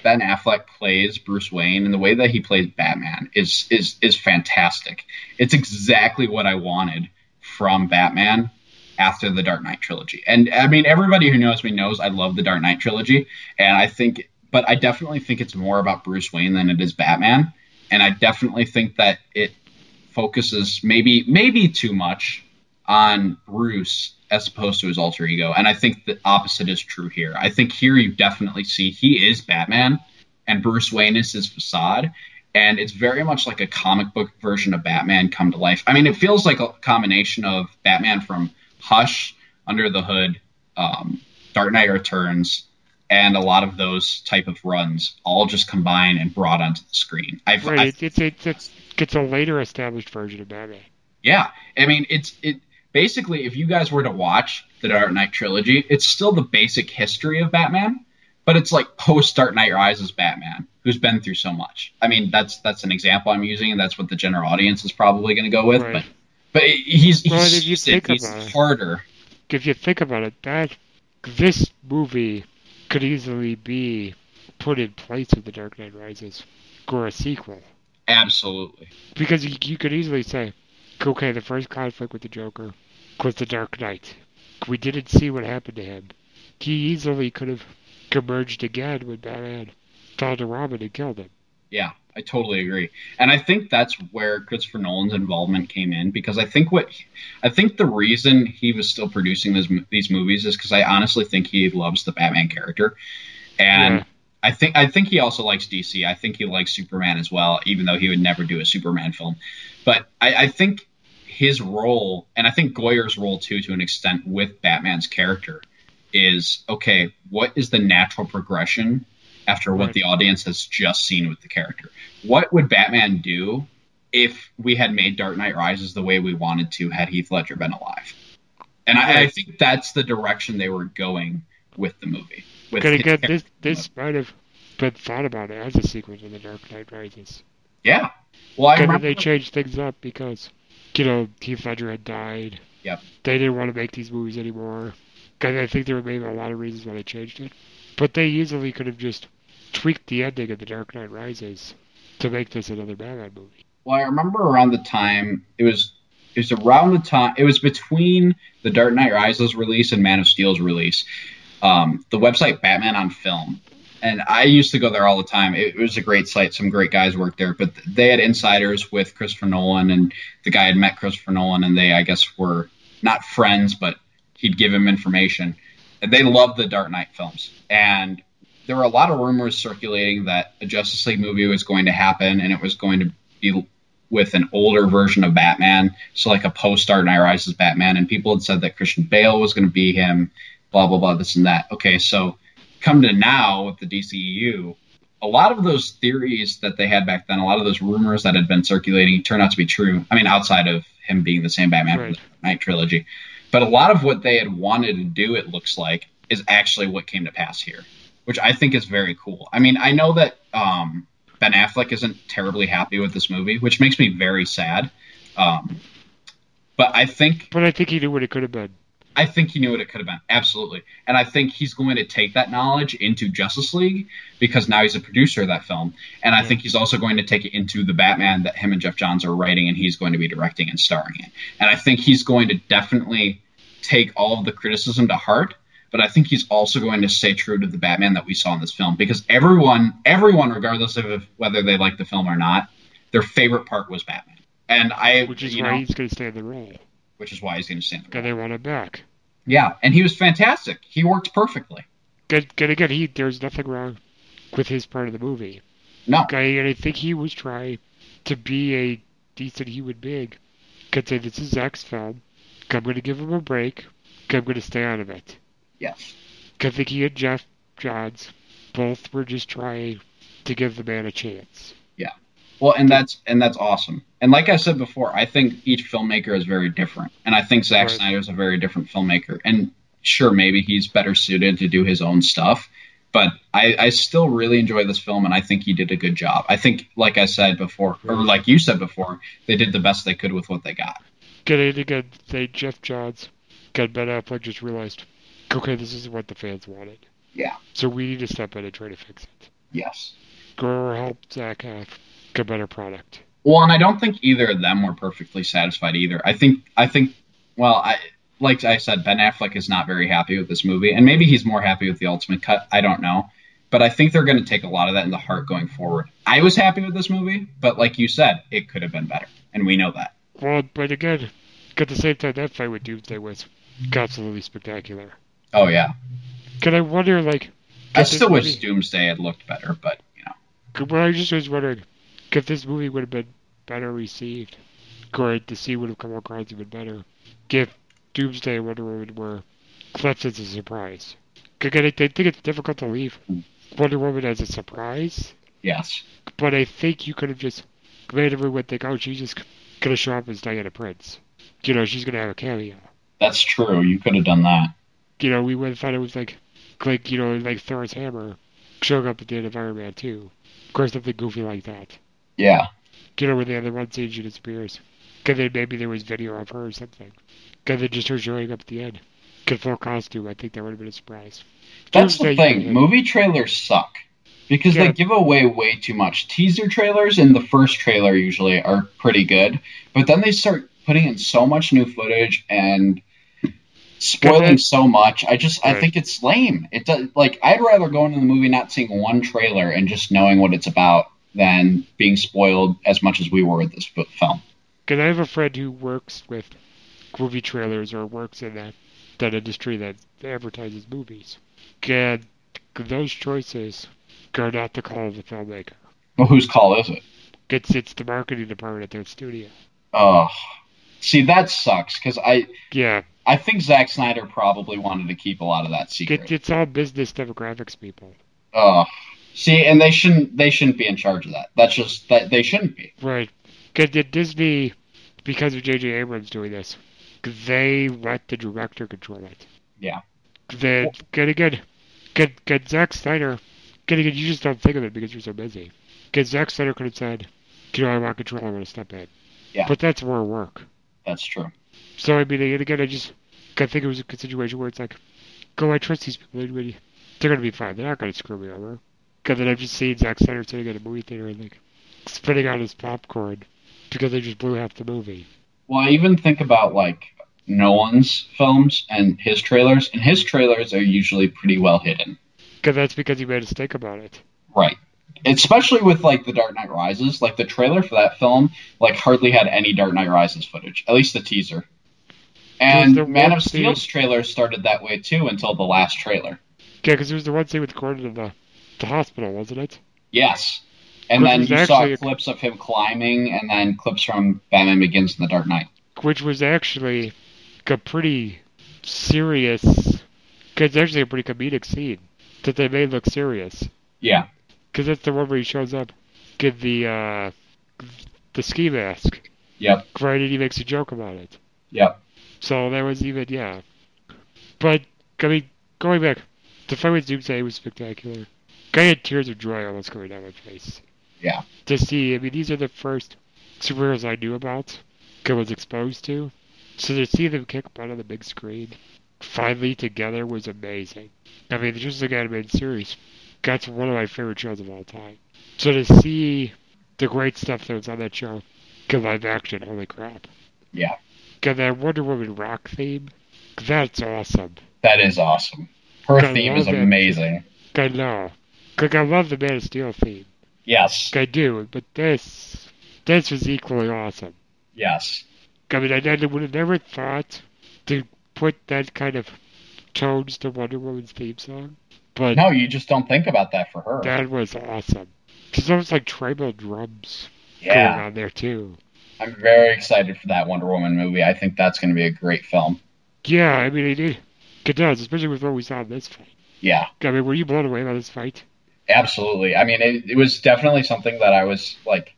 Ben Affleck plays Bruce Wayne and the way that he plays Batman is is is fantastic. It's exactly what I wanted from Batman after the Dark Knight trilogy. And I mean, everybody who knows me knows I love the Dark Knight trilogy, and I think, but I definitely think it's more about Bruce Wayne than it is Batman. And I definitely think that it focuses maybe maybe too much on Bruce as opposed to his alter ego. And I think the opposite is true here. I think here you definitely see he is Batman and Bruce Wayne is his facade. And it's very much like a comic book version of Batman come to life. I mean, it feels like a combination of Batman from Hush, Under the Hood, um, Dark Knight Returns, and a lot of those type of runs all just combined and brought onto the screen. I've, Right. I It's it's it's, it's, it's a later established version of Batman. yeah, I mean it's it basically if you guys were to watch the Dark Knight trilogy, it's still the basic history of Batman, but it's like post Dark Knight Rises Batman, who's been through so much. I mean that's that's an example I'm using, and that's what the general audience is probably going to go with. Right. But but he's he's, you he's, about it- harder. If you think about it, that this movie could easily be put in place of The Dark Knight Rises or a sequel. Absolutely. Because you, you could easily say, okay, the first conflict with the Joker was the Dark Knight. We didn't see what happened to him. He easily could have emerged again when Batman found a Robin and killed him. Yeah, I totally agree. And I think that's where Christopher Nolan's involvement came in because I think what I think the reason he was still producing these these movies is because I honestly think he loves the Batman character, and Yeah. I think I think he also likes DC. I think he likes Superman as well, even though he would never do a Superman film. But I, I think his role, and I think Goyer's role too, to an extent, with Batman's character, is okay. What is the natural progression after what the audience has just seen with the character? What would Batman do if we had made Dark Knight Rises the way we wanted to had Heath Ledger been alive? And I, I think that's the direction they were going with the movie. With his again, this this might have been thought about as a sequel to The Dark Knight Rises. yeah. Well, I remember. they changed things up because, you know, Heath Ledger had died. Yep. They didn't want to make these movies anymore. I think there were maybe a lot of reasons why they changed it. But they easily could have just tweaked the ending of The Dark Knight Rises to make this another Batman movie. Well, I remember around the time it was. It was around the time. It was between the Dark Knight Rises release and Man of Steel's release. Um, the website Batman on Film, and I used to go there all the time. It, was a great site. Some great guys worked there, but they had insiders with Christopher Nolan, and the guy had met Christopher Nolan, and they, I guess, were not friends, but he'd give him information. And they loved the Dark Knight films, and there were a lot of rumors circulating that a Justice League movie was going to happen, and it was going to be with an older version of Batman, so like a post Dark Knight Rises Batman, and people had said that Christian Bale was going to be him, blah blah blah, this and that. Okay, so come to now with the DCEU, a lot of those theories that they had back then, a lot of those rumors that had been circulating, turned out to be true. I mean, outside of him being the same Batman Right. from the Dark Knight trilogy, but a lot of what they had wanted to do, it looks like, is actually what came to pass here, which I think is very cool. I mean, I know that um, Ben Affleck isn't terribly happy with this movie, which makes me very sad. Um, but I think But I think he knew what it could have been. I think he knew what it could have been. Absolutely. And I think he's going to take that knowledge into Justice League because now he's a producer of that film. And I think he's also going to take it into the Batman that him and Geoff Johns are writing and he's going to be directing and starring in. And I think he's going to definitely take all of the criticism to heart. But I think he's also going to stay true to the Batman that we saw in this film because everyone, everyone, regardless of whether they like the film or not, their favorite part was Batman. And I, Which is you why know, he's going to stay in the role. Which is why he's going to stand. Because they want him back. Yeah, and he was fantastic. He worked perfectly. And, and again, he, there's nothing wrong with his part of the movie. No, Okay, and I think he was trying to be a decent human being. Could say this is X film. I'm going to give him a break. I'm going to stay out of it. Yes. I think he and Geoff Johns both were just trying to give the man a chance. Well, and that's and that's awesome. And like I said before, I think each filmmaker is very different, and I think Zack Right. Snyder is a very different filmmaker. And sure, maybe he's better suited to do his own stuff, but I, I still really enjoy this film, and I think he did a good job. I think, like I said before, or like you said before, they did the best they could with what they got. Getting again, they Geoff Johns got Ben Affleck just realized, okay, this isn't what the fans wanted. Yeah. So we need to step in and try to fix it. Yes. Go help Zack have a better product. Well, and I don't think either of them were perfectly satisfied either. I think I think well, I like I said, Ben Affleck is not very happy with this movie, and maybe he's more happy with the ultimate cut. I don't know. But I think they're going to take a lot of that in the heart going forward. I was happy with this movie, but like you said, it could have been better, and we know that. Well, but again, at the same time, that fight with Doomsday was absolutely spectacular. Oh yeah, Can I wonder, like, I still wish movie- Doomsday had looked better, but you know, Well, I just was wondering if this movie would have been better received, or the scene would have come across even better Give Doomsday and Wonder Woman were left as a surprise. Again, I think it's difficult to leave Wonder Woman as a surprise, yes, but I think you could have just made everyone think, oh, she's just gonna show up as Diana Prince. You know, she's gonna have a cameo. that's true. You could have done that. You know, we would have thought it was like, like you know, like Thor's hammer showing up at the end of Iron Man 2. Of course, something goofy like that. Yeah, You know, when the other one scene she disappears. Cause then maybe there was video of her or something. Cause then just her showing up at the end. Cause full costume, I think that would have been a surprise. That's the thing. Movie trailers suck because Yeah. they give away way too much. Teaser trailers in the first trailer usually are pretty good, but then they start putting in so much new footage and spoiling so much. I just I think it's lame. It does like I'd rather go into the movie not seeing one trailer and just knowing what it's about than being spoiled as much as we were with this film. Cause I have a friend who works with movie trailers or works in that that industry that advertises movies. And those choices are not the call of the filmmaker. Well, whose call is it? It's it's the marketing department at their studio. Oh, see that sucks because I Yeah, I think Zack Snyder probably wanted to keep a lot of that secret. it, it's all business demographics people. Oh, see, and they shouldn't they shouldn't be in charge of that. That's just that they shouldn't be. Right. Cause did Disney, because of J.J. Abrams doing this, they let the director control it. Yeah. Then, good again, good, good Zack Snyder, good again, you just don't think of it because you're so busy. Because Zack Snyder could have said, you know, I want control, I want to step in. Yeah. But that's more work. That's true. So, I mean, and again, I just, I think it was a good situation where it's like, go, I trust these people, they're going to be fine, they're not going to screw me over. Because then I've just seen Zack Snyder sitting at a movie theater and, like, spitting out his popcorn because they just blew half the movie. Well, I even think about like Nolan's films and his trailers, and his trailers are usually pretty well hidden. Because that's because he made a mistake about it. Right. Especially with like The Dark Knight Rises, like the trailer for that film, like hardly had any Dark Knight Rises footage, at least the teaser. And the Man of Steel's scene- trailer started that way too until the last trailer. Yeah, because there was the one scene with Gordon in the, the hospital, wasn't it? Yes. And Which then you saw clips of him climbing, and then clips from Batman Begins in The Dark Knight. Which was actually a pretty serious. Because actually a pretty comedic scene that they made look serious. Yeah. Because that's the one where he shows up, get the uh, the ski mask, Yep. right? And he makes a joke about it. Yep. So that was even yeah. But I mean, going back, the fight with Doomsday was spectacular. I had tears of joy almost going down my face. Yeah. To see, I mean, these are the first superheroes I knew about, I was exposed to. So to see them kick butt on the big screen, finally together, was amazing. I mean, just like animated series, that's one of my favorite shows of all time. So to see the great stuff that was on that show, get live action, holy crap. Yeah. Got that Wonder Woman rock theme. That's awesome. That is awesome. Her theme is amazing. I know. Like I love the Man of Steel theme. Yes. I do, but this, this was equally awesome. Yes. I mean, I, would have never thought to put that kind of tones to Wonder Woman's theme song, but No, you just don't think about that for her. that was awesome. It's almost like tribal drums Yeah. going on there too. I'm very excited for that Wonder Woman movie. I think that's going to be a great film. Yeah, I mean, it, it does, especially with what we saw in this fight. Yeah, I mean, were you blown away by this fight? Absolutely. I mean, it, it was definitely something that I was like.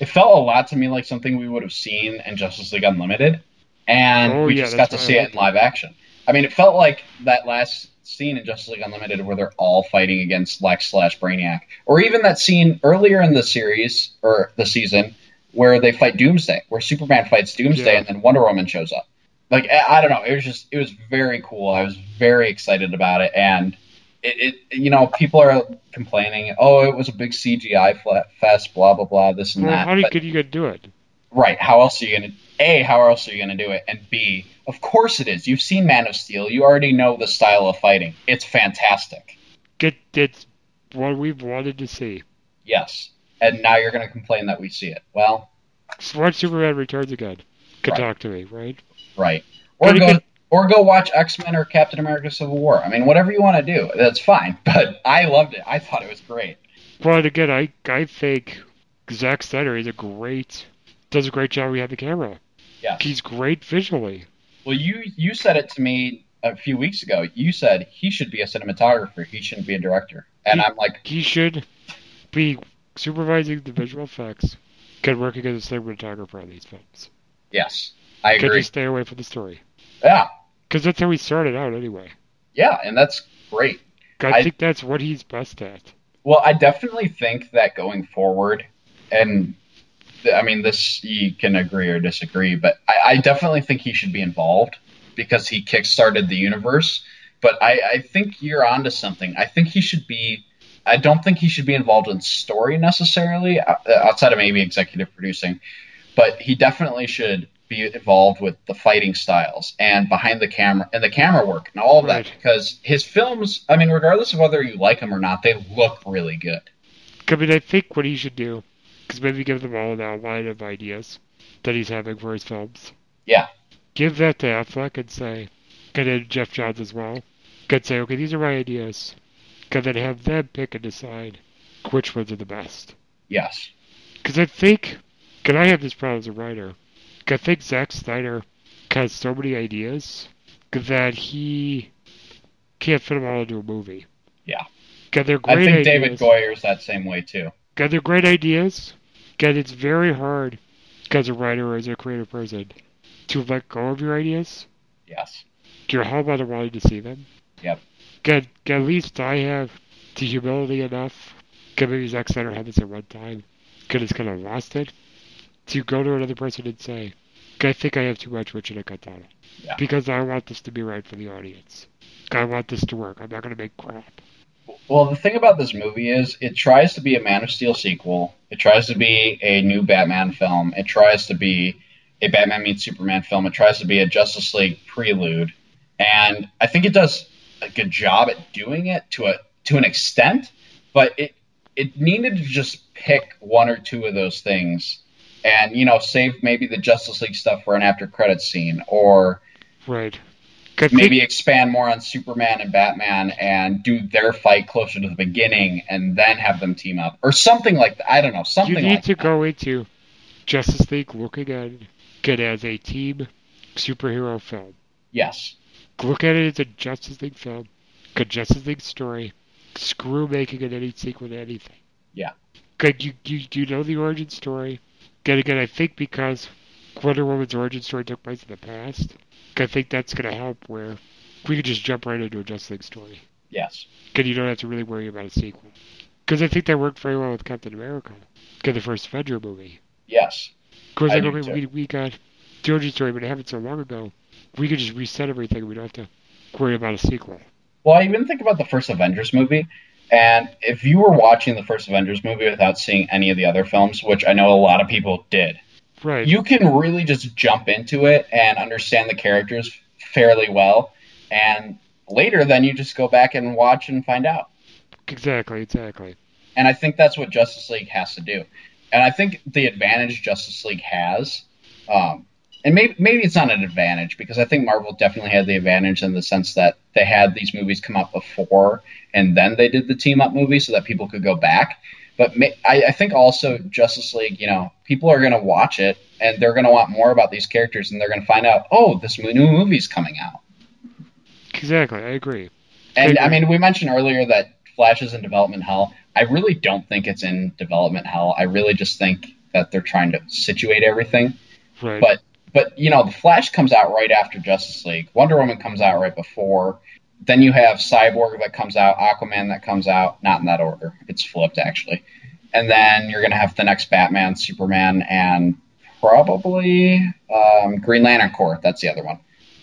It felt a lot to me like something we would have seen in Justice League Unlimited, and Oh, we yeah, just got to see it in live action. I mean, it felt like that last scene in Justice League Unlimited where they're all fighting against Lex slash Brainiac, or even that scene earlier in the series or the season where they fight Doomsday, where Superman fights Doomsday Yeah. and then Wonder Woman shows up. Like I, I don't know, it was just it was very cool. I was very excited about it, and it, it you know people are complaining, oh, it was a big CGI fest, blah blah blah, this and Well, that. how do you, could you gonna do it? Right. How else are you gonna A, how else are you gonna do it? And B, of course it is. You've seen Man of Steel. You already know the style of fighting. It's fantastic. Get it's what we've wanted to see. Yes. And now you're gonna complain that we see it. Well, watch Superman Returns again. Could Right. talk to me, right? right. Or Gotta go get- or go watch X Men or Captain America Civil War. I mean, whatever you want to do, that's fine. But I loved it. I thought it was great. And again, I I think Zack Snyder is a great does a great job We behind the camera. Yes. He's great visually. Well, you you said it to me a few weeks ago. You said he should be a cinematographer. He shouldn't be a director. And He- I'm like, He should be supervising the visual effects, good working as a cinematographer on these films. yes, I agree. Could you stay away from the story? Yeah, Because that's how he started out anyway. yeah, and that's great. I, I- think that's what he's best at. Well, I definitely think that going forward, and I mean, this you can agree or disagree, but I, I definitely think he should be involved because he kickstarted the universe. But I, I think you're onto something. I think he should be. I don't think he should be involved in story necessarily, uh, outside of maybe executive producing, but he definitely should be involved with the fighting styles and behind the camera and the camera work and all of that because his films, I mean, regardless of whether you like them or not, they look really good. I mean, I think what he should do is maybe give them all an outline of ideas that he's having for his films. Yeah. Give that to Affleck and say, and then Geoff Johns as well. Could say, okay, these are my ideas. Could then have them pick and decide which ones are the best. Yes. Because I think, because I have this problem as a writer, I think Zack Snyder has so many ideas that he can't fit them all into a movie. Yeah. Because they're I think ideas. David Goyer's that same way too. God, they're great ideas. God, it's very hard as a writer or as a creative person to let go of your ideas. Yes. You're hellbent on wanting to see them. Yep. God, at least I have the humility enough. God, maybe Zack Snyder had this at one time. God, it's kind of lost it. To go to another person and say, I think I have too much, what should I cut down? Yeah. Because I want this to be right for the audience. I want this to work. I'm not going to make crap. Well, the thing about this movie is it tries to be a Man of Steel sequel. It tries to be a new Batman film. It tries to be a Batman meets Superman film. It tries to be a Justice League prelude. And I think it does a good job at doing it to a to an extent, but it it needed to just pick one or two of those things and you know save maybe the Justice League stuff for an after credit scene or Right. I maybe expand more on Superman and Batman and do their fight closer to the beginning and then have them team up or something like that. I don't know, something you need like to that. go into Justice League looking at it as a team superhero film. Yes. Look at it as a Justice League film, good Justice League story. Screw making it any sequel to anything. Yeah. Good, you, you you know the origin story. Again, again, I think because Wonder Woman's origin story took place in the past, I think that's going to help where we could just jump right into a Justice League story. Yes. Because you don't have to really worry about a sequel. Because I think that worked very well with Captain America. Get the first Avenger movie. Yes. Because I do okay, too. we, we got the origin story, but it happened so long ago. We could just reset everything. We don't have to worry about a sequel. Well, I even think about the first Avengers movie, and if you were watching the first Avengers movie without seeing any of the other films, which I know a lot of people did, Right. you can really just jump into it and understand the characters fairly well. And later, then you just go back and watch and find out. Exactly, exactly. And I think that's what Justice League has to do. And I think the advantage Justice League has, um, and maybe maybe it's not an advantage because I think Marvel definitely had the advantage in the sense that they had these movies come out before and then they did the team up movie so that people could go back. But ma- I, I think also Justice League, you know, people are going to watch it and they're going to want more about these characters, and they're going to find out, oh, this new movie's coming out. Exactly, I agree. And I I mean, we mentioned earlier that Flash is in development hell. I really don't think it's in development hell. I really just think that they're trying to situate everything. Right. But but you know, the Flash comes out right after Justice League. Wonder Woman comes out right before. Then you have Cyborg that comes out, Aquaman that comes out, not in that order. It's flipped actually. And then you're gonna have the next Batman, Superman, and probably um, Green Lantern Corps. That's the other one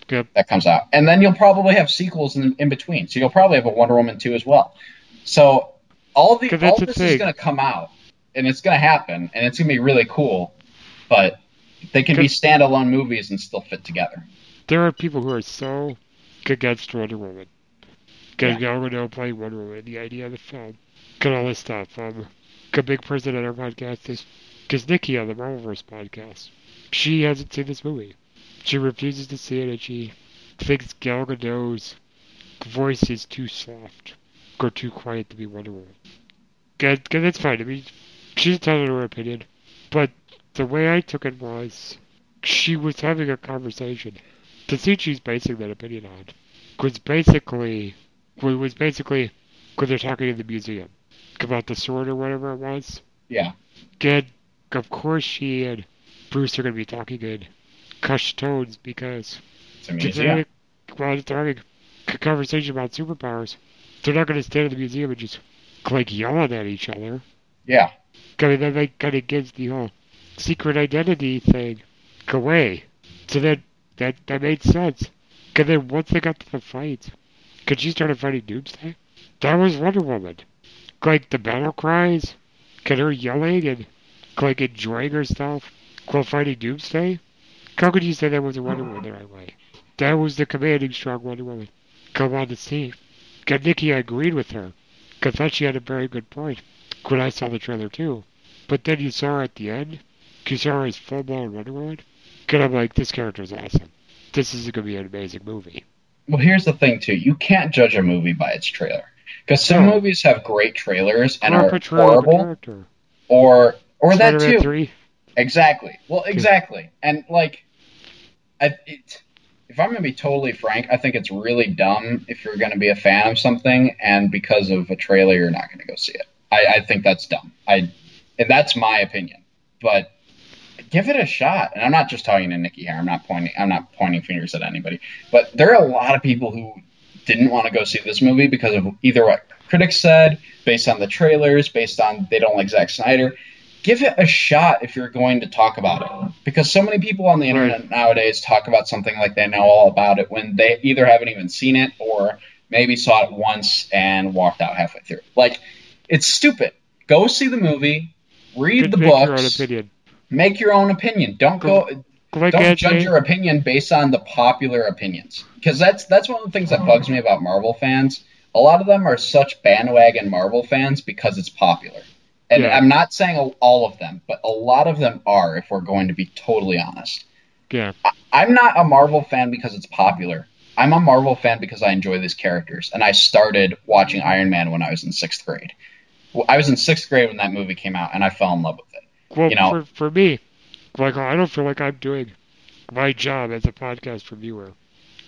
Yep. that comes out. And then you'll probably have sequels in, in between. So you'll probably have a Wonder Woman 2 as well. So all the all this is going to come out and it's going to happen and it's going to be really cool, but they can be standalone movies and still fit together. There are people who are so against Wonder Woman. Because Gal Gadot playing Wonder Woman, the idea of the film, got all this stuff. Um, a big person on our podcast is, because Nikki on the Marvelverse podcast, she hasn't seen this movie. She refuses to see it, and she thinks Gal Gadot's voice is too soft or too quiet to be Wonder Woman. Because that's fine. I mean, she's to her opinion, but the way I took it was, she was having a conversation the scene she's basing that opinion on was basically was was basically when they're talking in the museum about the sword or whatever it was. Yeah. And of course she and Bruce are gonna be talking in hushed tones because they're having, they're having a conversation about superpowers, they're not gonna stand in the museum and just like yelling at each other. Yeah. I mean, that kind of gives the whole secret identity thing away. So that that that made sense. Cause then once they got to the fight, cause she started fighting Doomsday, that was Wonder Woman. Like the battle cries, cause her yelling and like enjoying herself while fighting Doomsday. How could you say that was a Wonder Woman the right way? That was the commanding, strong Wonder Woman. Come on to see. Cause Nikki agreed with her. Cause I thought she had a very good point when I saw the trailer too. But then you saw her at the end. Saw her full blown Wonder Woman. And I'm like, this character's awesome. This is gonna be an amazing movie. Well, here's the thing too. You can't judge a movie by its trailer. Because some No. movies have great trailers and Or are horrible, or or that too. Three. Exactly. Well, exactly. And like, I, it, if I'm gonna be totally frank, I think it's really dumb if you're gonna be a fan of something and because of a trailer you're not gonna go see it. I, I think that's dumb. I, and that's my opinion. But give it a shot. And I'm not just talking to Nikki here. I'm not pointing. I'm not pointing fingers at anybody. But there are a lot of people who didn't want to go see this movie because of either what critics said, based on the trailers, based on they don't like Zack Snyder. Give it a shot if you're going to talk about it. Because so many people on the internet nowadays talk about something like they know all about it when they either haven't even seen it or maybe saw it once and walked out halfway through. Like, it's stupid. Go see the movie, read Could the make your own books, opinion. Make your own opinion. Don't go Like don't AJ, judge your opinion based on the popular opinions because that's that's one of the things that bugs me about Marvel fans. A lot of them are such bandwagon Marvel fans because it's popular, and Yeah. I'm not saying all of them, but a lot of them are. If we're going to be totally honest, Yeah. I'm not a Marvel fan because it's popular. I'm a Marvel fan because I enjoy these characters, and I started watching Iron Man when I was in sixth grade. I was in sixth grade when that movie came out, and I fell in love with it. Well, you know- for, for me, like I don't feel like I'm doing my job as a podcast reviewer,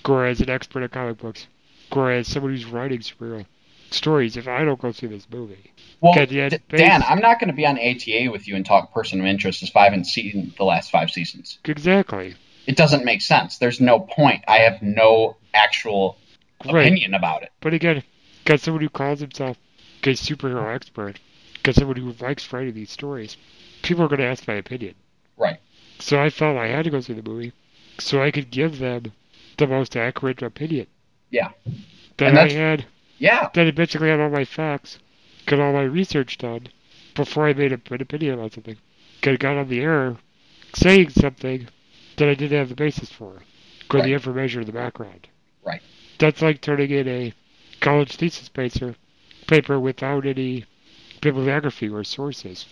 or as an expert at comic books, or as someone who's writing superhero stories. If I don't go see this movie, Well, Okay, D- Dan, I'm not going to be on ATA with you and talk person of interest if I haven't seen the last five seasons. exactly. It doesn't make sense. There's no point. I have no actual Right. opinion about it. But again, got someone who calls himself a superhero expert, got someone who likes writing these stories. People are going to ask my opinion. Right. So I felt I had to go see the movie so I could give them the most accurate opinion. Yeah. That I had, Yeah. that I basically had all my facts, got all my research done before I made a, an opinion about something. Got got on the air saying something that I didn't have the basis for, or Right. the information in the background. Right. That's like turning in a college thesis paper, paper without any bibliography or sources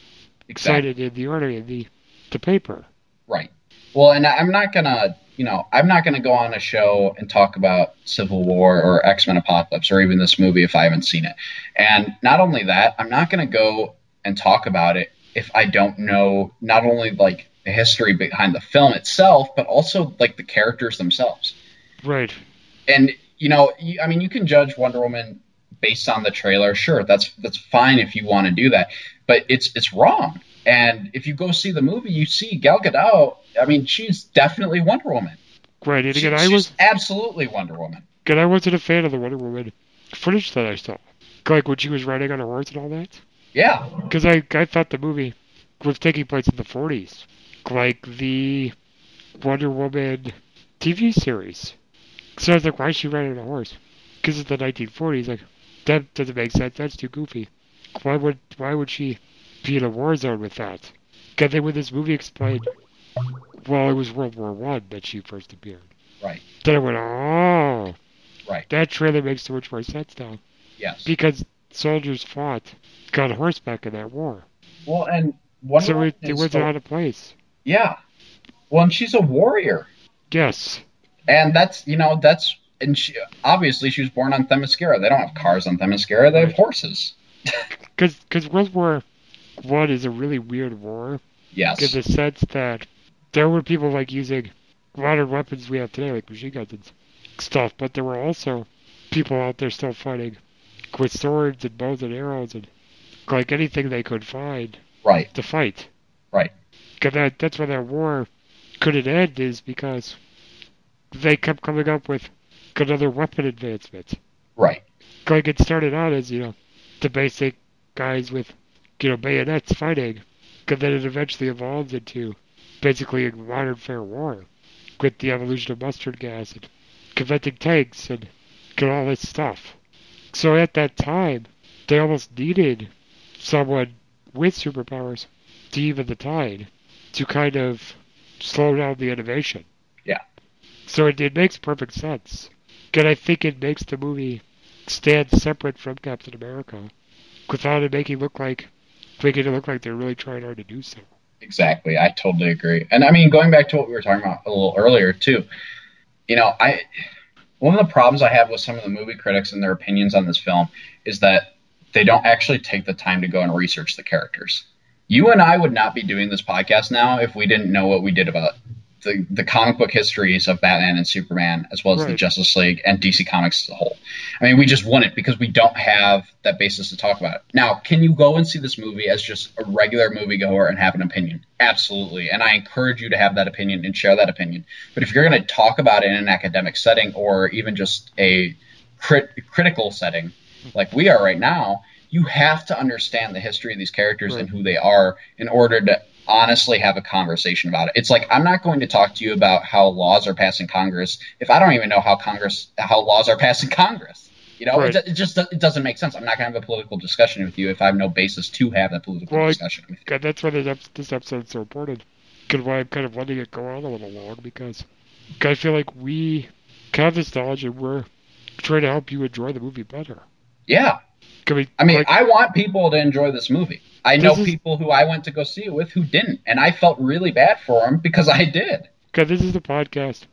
Exactly. cited in the order in the, the paper. Right. Well, and I'm not gonna, you know, I'm not gonna go on a show and talk about Civil War or X Men Apocalypse or even this movie if I haven't seen it. And not only that, I'm not gonna go and talk about it if I don't know not only like the history behind the film itself, but also like the characters themselves. Right. And you know, I mean, you can judge Wonder Woman based on the trailer. Sure, that's that's fine if you want to do that, but it's it's wrong. And if you go see the movie, you see Gal Gadot. I mean, she's definitely Wonder Woman. Right. And again, She- I was she's absolutely Wonder Woman. again, I wasn't a fan of the Wonder Woman footage that I saw. Like when she was riding on a horse and all that. Yeah, Because I, I thought the movie was taking place in the 40s. Like the Wonder Woman TV series. So I was like, why is she riding on a horse? Because it's the 1940s. Like, that doesn't make sense. That's too goofy. Why would why would she be in a war zone with that? Because then when this movie explained, well, it was World War One that she first appeared. right, Then I went, oh, right. that trailer makes so much more sense now. Yes. Because soldiers fought, got horseback in that war. Well, and Wonder so it, it wasn't out of place. Yeah. Well, and she's a warrior, Yes. and that's you know that's and she obviously she was born on Themyscira. They don't have cars on Themyscira; they have horses. Because World War One is a really weird war Yes. in the sense that there were people like using modern weapons we have today, like machine guns and stuff, but there were also people out there still fighting with swords and bows and arrows and like anything they could find Right. to fight. Right. 'Cause that that's why that war couldn't end is because they kept coming up with another weapon advancement. Right. Like it started out as you know the basic guys with you know bayonets fighting, and then it eventually evolved into basically a modern fair war with the evolution of mustard gas and conventing tanks and and all this stuff. So at that time, they almost needed someone with superpowers to even the tide to kind of slow down the innovation. Yeah. So it, it makes perfect sense. And I think it makes the movie stand separate from Captain America without it making look like making it look like they're really trying hard to do so. Exactly. I totally agree. And I mean, going back to what we were talking about a little earlier too, you know, I one of the problems I have with some of the movie critics and their opinions on this film is that they don't actually take the time to go and research the characters. You and I would not be doing this podcast now if we didn't know what we did about the, the comic book histories of Batman and Superman, as well as the Justice League and DC Comics as a whole. I mean, we just wouldn't because we don't have that basis to talk about it. Now, can you go and see this movie as just a regular moviegoer and have an opinion? Absolutely. And I encourage you to have that opinion and share that opinion. But if you're going to talk about it in an academic setting or even just a crit- critical setting like we are right now, you have to understand the history of these characters and who they are in order to honestly have a conversation about it. It's like I'm not going to talk to you about how laws are passed in Congress if I don't even know how Congress how laws are passed in Congress. You know, Right. it, it just it doesn't make sense. I'm not going to have a political discussion with you if I have no basis to have that political Well, discussion with. God, that's why this episode's so important. Because why I'm kind of letting it go on a little long because I feel like we have this knowledge and we're trying to help you enjoy the movie better. Yeah. I mean, I mean, like, I want people to enjoy this movie. I know is- people who I went to go see it with who didn't, and I felt really bad for them because I did. Because this is the podcast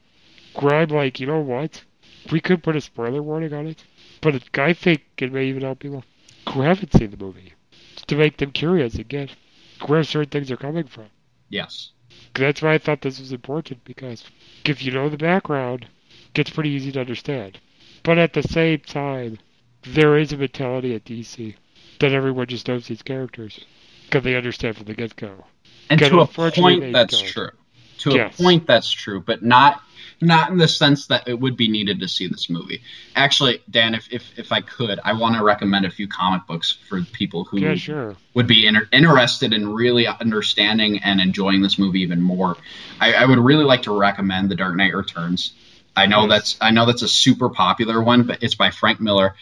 where I'm like, you know what? We could put a spoiler warning on it, but I think it may even help people who haven't seen the movie to make them curious get where certain things are coming from. Yes. That's why I thought this was important because if you know the background, it gets pretty easy to understand. But at the same time, there is a mentality at DC that everyone just knows these characters because they understand from the get go. And to a point, that's don't. true. To Yes. a point, that's true, but not not in the sense that it would be needed to see this movie. Actually, Dan, if if, if I could, I want to recommend a few comic books for people who Yeah, sure. would be inter- interested in really understanding and enjoying this movie even more. I, I would really like to recommend The Dark Knight Returns. I know Yes. that's I know that's a super popular one, but it's by Frank Miller.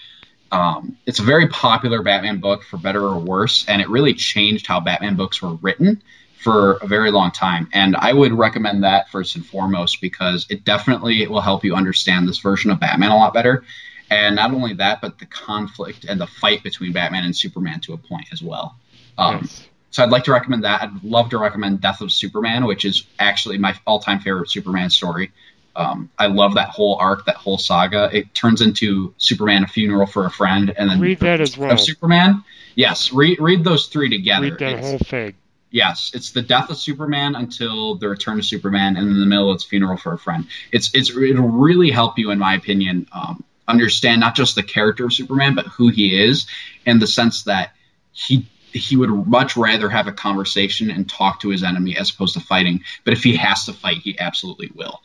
Um, it's a very popular Batman book, for better or worse, and it really changed how Batman books were written for a very long time. And I would recommend that first and foremost because it definitely will help you understand this version of Batman a lot better. And not only that, but the conflict and the fight between Batman and Superman to a point as well. Um, yes. so I'd like to recommend that. I'd love to recommend Death of Superman, which is actually my all-time favorite Superman story. Um, I love that whole arc, that whole saga. It turns into Superman: A Funeral for a Friend, and then Read that as well. of Superman. Yes, read read those three together. Read that It's- whole thing. Yes, it's the death of Superman until the return of Superman, and in the middle it's funeral for a friend. It's it's it'll really help you, in my opinion, um, understand not just the character of Superman, but who he is, in the sense that he he would much rather have a conversation and talk to his enemy as opposed to fighting. But if he has to fight, he absolutely will.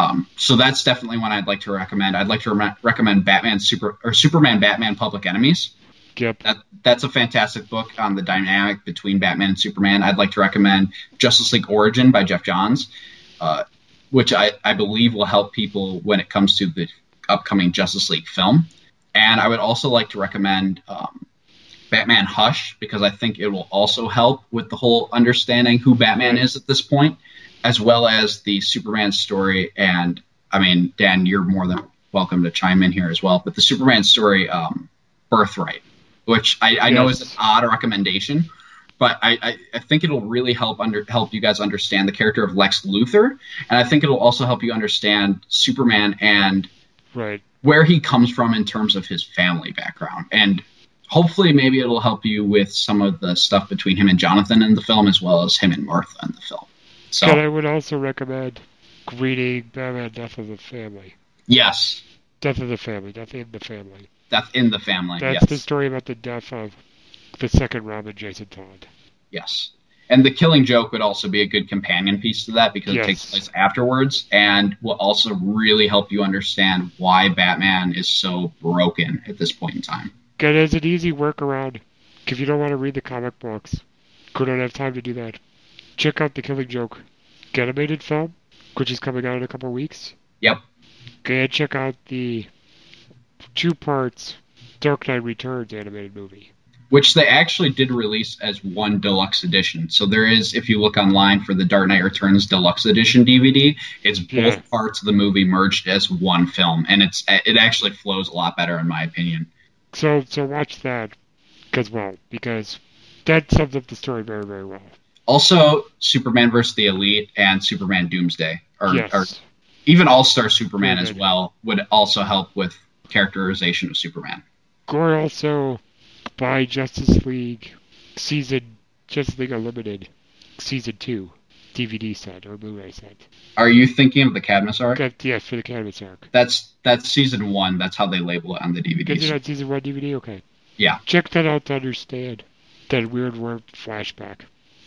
Um, so that's definitely one I'd like to recommend. I'd like to re- recommend Batman Super or Superman Batman Public Enemies. Yep. That that's a fantastic book on the dynamic between Batman and Superman. I'd like to recommend Justice League Origin by Geoff Johns, uh, which I, I believe will help people when it comes to the upcoming Justice League film. And I would also like to recommend um, Batman Hush because I think it will also help with the whole understanding who Batman is at this point, as well as the Superman story. And I mean, Dan, you're more than welcome to chime in here as well. But the Superman story, um, Birthright, which I, I know is an odd recommendation, but I, I, I think it'll really help under help you guys understand the character of Lex Luthor, and I think it'll also help you understand Superman and Right. where he comes from in terms of his family background. And hopefully, maybe it'll help you with some of the stuff between him and Jonathan in the film, as well as him and Martha in the film. So, But I would also recommend reading Batman Death of the Family. yes, Death of the Family, Death in the Family. Death in the Family. That's yes, the story about the death of the second Robin, Jason Todd. yes. And the Killing Joke would also be a good companion piece to that because Yes. it takes place afterwards, and will also really help you understand why Batman is so broken at this point in time. Get as an easy workaround. If you don't want to read the comic books, or don't have time to do that, check out the Killing Joke animated film, which is coming out in a couple of weeks. Yep. Go ahead and check out the two parts Dark Knight Returns animated movie. which they actually did release as one deluxe edition. So there is, if you look online for the Dark Knight Returns deluxe edition DVD, it's both Yeah. parts of the movie merged as one film, and it's it actually flows a lot better in my opinion. So so watch that as well because that sums up the story very very well. Also, Superman vs. the Elite and Superman Doomsday, or, yes. or even All Star Superman as well, would also help with characterization of Superman. Gore also by Justice League season Justice League Unlimited season two DVD set or Blu-ray set. Are you thinking of the Cadmus arc? Yes for the Cadmus arc. That's that's season one. That's how they label it on the Because DVDs. you're on season one DVD, okay. Yeah. Check that out to understand that weird word flashback,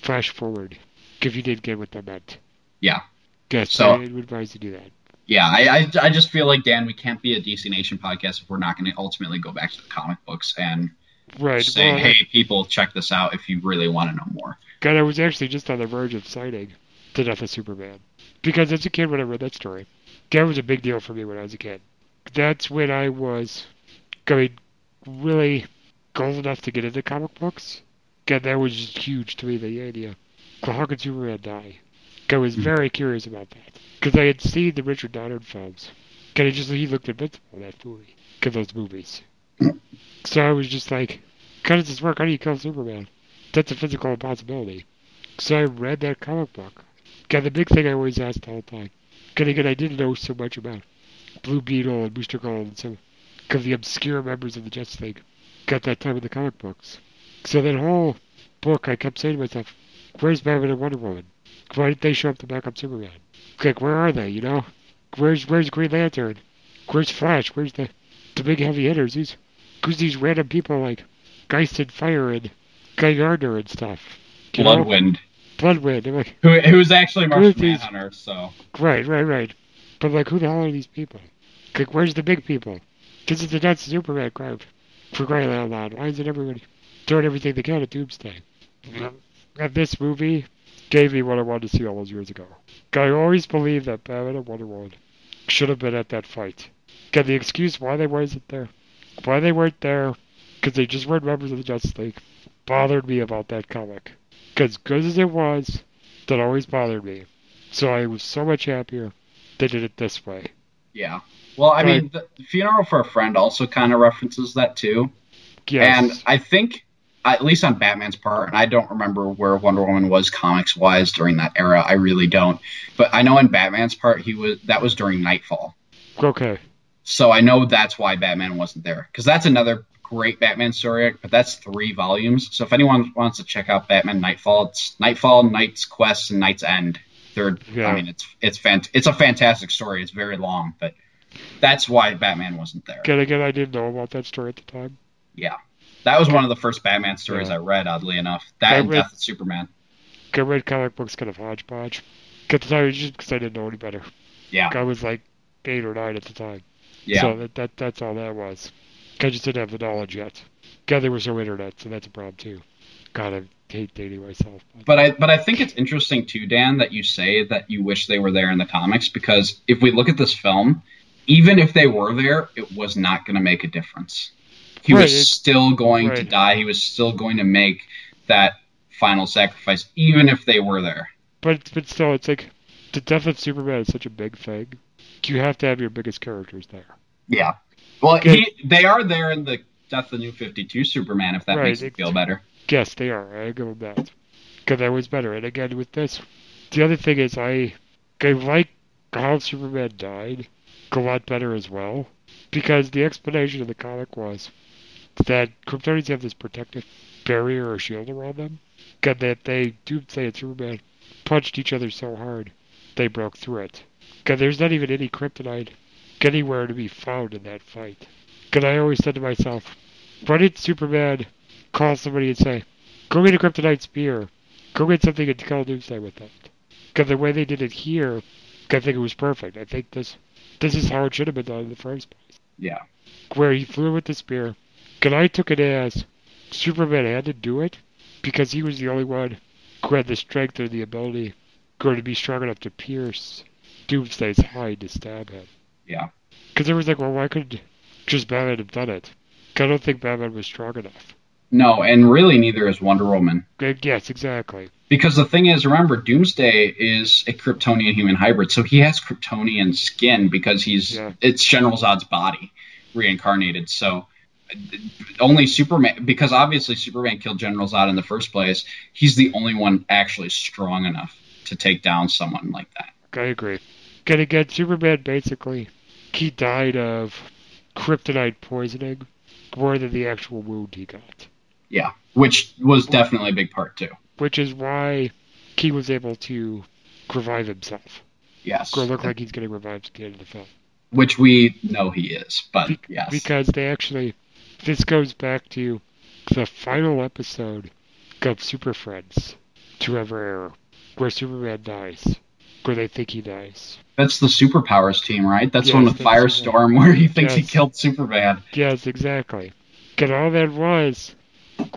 flash forward. If you did get what that meant. Yeah. Good. So- I would advise you to do that. Yeah, I, I I just feel like Dan, we can't be a DC Nation podcast if we're not going to ultimately go back to the comic books and Right. say, well, hey, people, check this out if you really want to know more. God, I was actually just on the verge of signing The Death of Superman. Because as a kid, when I read that story, that was a big deal for me when I was a kid. That's when I was going really old enough to get into comic books. God, that was just huge to me, the idea. Well, how could Superman die? I was hmm. very curious about that. Because I had seen the Richard Donner films. God, he just he looked invincible in that movie. Because those movies. Hmm. So I was just like, how does this work? How do you kill Superman? That's a physical impossibility. So I read that comic book. God, the big thing I always asked all the time. Because again, I didn't know so much about Blue Beetle and Booster Gold and some of the obscure members of the Justice League got that time in the comic books. So that whole book, I kept saying to myself, where's Batman and Wonder Woman? Why didn't they show up to back up Superman? Like, where are they, you know? Where's where's Green Lantern? Where's Flash? Where's the the big heavy hitters? Who's who's these random people like Geist and Fire and Guy Gardner and stuff? You know? Bloodwynd, Bloodwynd. I'm like, who who's actually is Martian these- Manhunter, so right, right, right. But like, who the hell are these people? Like, where's the big people? This is the nuts Superman crowd. For crying out loud, why isn't everybody doing everything they can at Doomsday? Mm-hmm. And this movie gave me what I wanted to see all those years ago. I always believed that Batman and Wonder Woman should have been at that fight. Got the excuse why they wasn't there, why they weren't there, because they just weren't members of the Justice League, bothered me about that comic. Because good as it was, that always bothered me. So I was so much happier they did it this way. yeah. Well, I mean, the Funeral for a Friend also kind of references that too. Yes. And I think at least on Batman's part, and I don't remember where Wonder Woman was comics wise during that era. I really don't. But I know in Batman's part, he was that was during Knightfall. Okay. So I know that's why Batman wasn't there because that's another great Batman story. But that's three volumes. So if anyone wants to check out Batman Knightfall, it's Knightfall, Night's Quest, and KnightsEnd. Third. Yeah. I mean, it's it's fant- It's a fantastic story. It's very long, but that's why Batman wasn't there. Again, again, I didn't know about that story at the time. Yeah. That was one of the first Batman stories Yeah. I read, oddly enough. That I and read- Death of Superman. I read comic books kind of hodgepodge. At the time, just because I didn't know any better. Yeah. I was like eight or nine at the time. Yeah. So that, that that's all that was. I just didn't have the knowledge yet. God, there was no internet, so that's a problem too. God, I hate dating myself. But I but I think it's interesting too, Dan, that you say that you wish they were there in the comics because if we look at this film, even if they were there, it was not going to make a difference. He Right, was still going to die. He was still going to make that final sacrifice, even if they were there. But but still, it's like the death of Superman is such a big thing. You have to have your biggest characters there. Yeah. Well, he, they are there in the Death of the New Fifty Two Superman. If that Right, makes you feel better. Yes, they are. I give them that. Because that was better. And again, with this, the other thing is I, I like how Superman died a lot better as well. Because the explanation of the comic was that Kryptonians have this protective barrier or shield around them. And that they do say that Superman punched each other so hard they broke through it. Because there's not even any kryptonite anywhere to be found in that fight. Because I always said to myself, why did Superman call somebody and say, go get a kryptonite spear, go get something and kill Doomsday with that? Because the way they did it here, I think it was perfect. I think this this is how it should have been done in the first place. Yeah. Where he flew with the spear. And I took it as Superman had to do it because he was the only one who had the strength or the ability or to be strong enough to pierce Doomsday's hide to stab him. Yeah. Because it was like, well, why could just Batman have done it? 'Cause I don't think Batman was strong enough. No, and really neither is Wonder Woman. Yes, exactly. Because the thing is, remember, Doomsday is a Kryptonian human hybrid, so he has Kryptonian skin because he's Yeah. it's General Zod's body reincarnated. So only Superman, because obviously Superman killed General Zod in the first place. He's the only one actually strong enough to take down someone like that. I agree. And again, Superman basically, he died of kryptonite poisoning more than the actual wound he got. Yeah, which was definitely a big part too. Which is why he was able to revive himself. Yes, Or look like he's getting revived at the end of the film. which we know he is, but Be- yes, Because they actually, this goes back to the final episode of Super Friends, To Ever Error, where Superman dies, where they think he dies. that's the superpowers team, right? That's Yes, that's the Firestorm where he thinks he killed Superman. Yes, exactly. And all that was,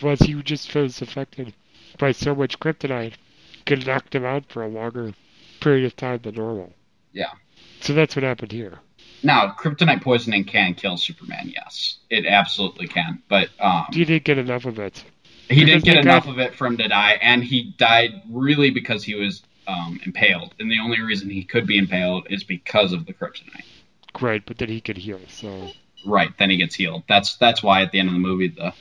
was he just was affected by so much kryptonite, could knocked him out for a longer period of time than normal. Yeah. So that's what happened here. Now, kryptonite poisoning can kill Superman. Yes, it absolutely can. But um, He didn't get enough of it. he because didn't get enough got- of it for him to die, and he died really because he was um, impaled. And the only reason he could be impaled is because of the kryptonite. Right, but then he could heal, so. Right. Then he gets healed. That's that's why at the end of the movie the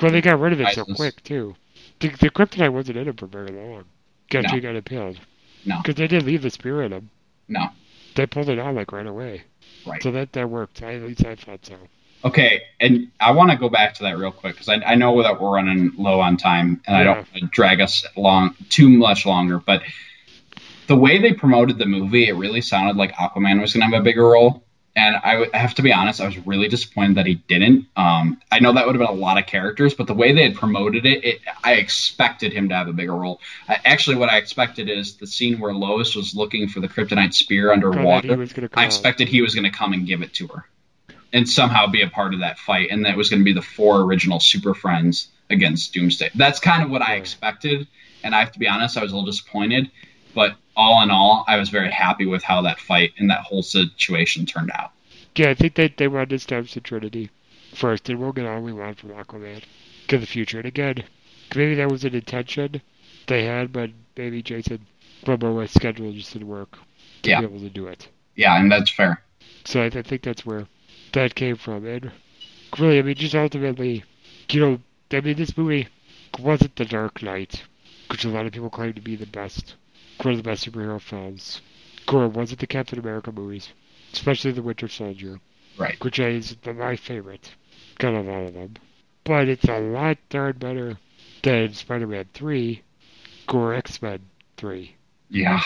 Well, they got rid of it so quick, too. The, the kryptonite wasn't in him for very long. After No. he got impaled. No. Because they didn't leave the spear in him. no They pulled it out, like, right away. Right. So that, that worked. I, at least I thought so. Okay, and I want to go back to that real quick because I, I know that we're running low on time, and I don't wanna drag us long too much longer. But the way they promoted the movie, it really sounded like Aquaman was going to have a bigger role. And I have to be honest, I was really disappointed that he didn't. Um, I know that would have been a lot of characters, but the way they had promoted it, it I expected him to have a bigger role. I, actually, what I expected is the scene where Lois was looking for the kryptonite spear underwater. I out. expected he was going to come and give it to her and somehow be a part of that fight, and that was going to be the four original Super Friends against Doomsday. That's kind of what I expected, and I have to be honest, I was a little disappointed, but all in all, I was very happy with how that fight and that whole situation turned out. Yeah, I think they, they wanted to establish the Trinity first, and we'll get all we want from Aquaman to the future. And again, maybe that was an intention they had, but maybe Jason Momoa's schedule just didn't work to Yeah. be able to do it. Yeah, and that's fair. So I, I think that's where that came from. And really, I mean, just ultimately, you know, I mean, this movie wasn't The Dark Knight, which a lot of people claim to be the best, one of the best superhero films? Gore, was it the Captain America movies, especially The Winter Soldier, Right. which is my favorite. Got a lot of them. But it's a lot darn better than Spider-Man 3 or X-Men 3. Yeah.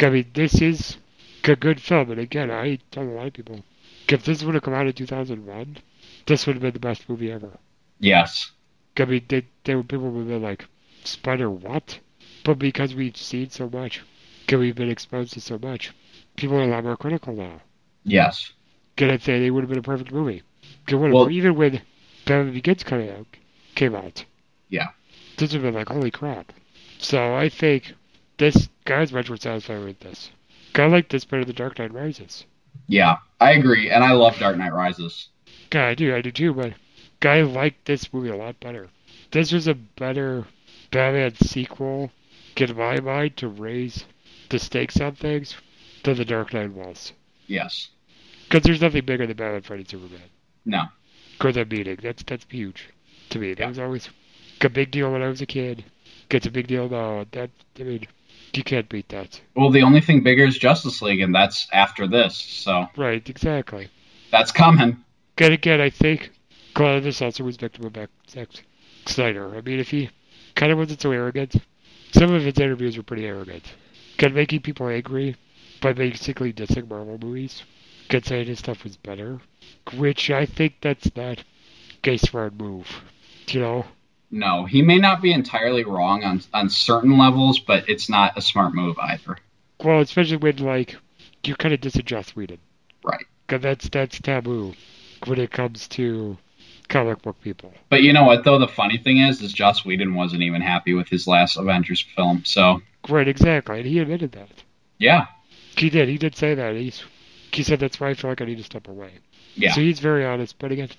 I mean, this is a good film, and again, I tell a lot of people, if this would have come out in 2001, this would have been the best movie ever. Yes. I mean, they, they people would have been like, Spider what? But because we've seen so much, because we've been exposed to so much, people are a lot more critical now. Yes. Can I say they would have been a perfect movie? Well- even when Batman Begins came out, came out, Yeah. this would have been like, holy crap. So I think this guy's much more satisfied with this. I like this better than Dark Knight Rises. Yeah. I agree, and I love Dark Knight Rises. God, I do, I do too, but I like this movie a lot better. This was a better Batman sequel, in my mind, to raise the stakes on things than The Dark Knight was. Yes. Because there's nothing bigger than Batman fighting Superman. No. Because that meeting. That's that's huge to me. That Yeah. was always a big deal when I was a kid. It's a big deal now. That I mean, you can't beat that. Well, the only thing bigger is Justice League, and that's after this, so Right, exactly. that's coming. And again, I think Glenn this also was victim of Zack Zack Snyder. I mean, if he kind of wasn't so arrogant, some of his interviews were pretty arrogant. Of making people angry by basically dissing Marvel movies. Kept saying his stuff was better, which I think that's not a smart move. You know, No, he may not be entirely wrong on on certain levels, but it's not a smart move either. well, especially when like you kind of diss Joss Whedon. Right. Cause that's that's taboo when it comes to comic book people. But you know what though? The funny thing is, is Joss Whedon wasn't even happy with his last Avengers film. So Right, exactly, and he admitted that. yeah, He did. He did say that. He's he said that's why I feel like I need to step away. yeah, So he's very honest. But again,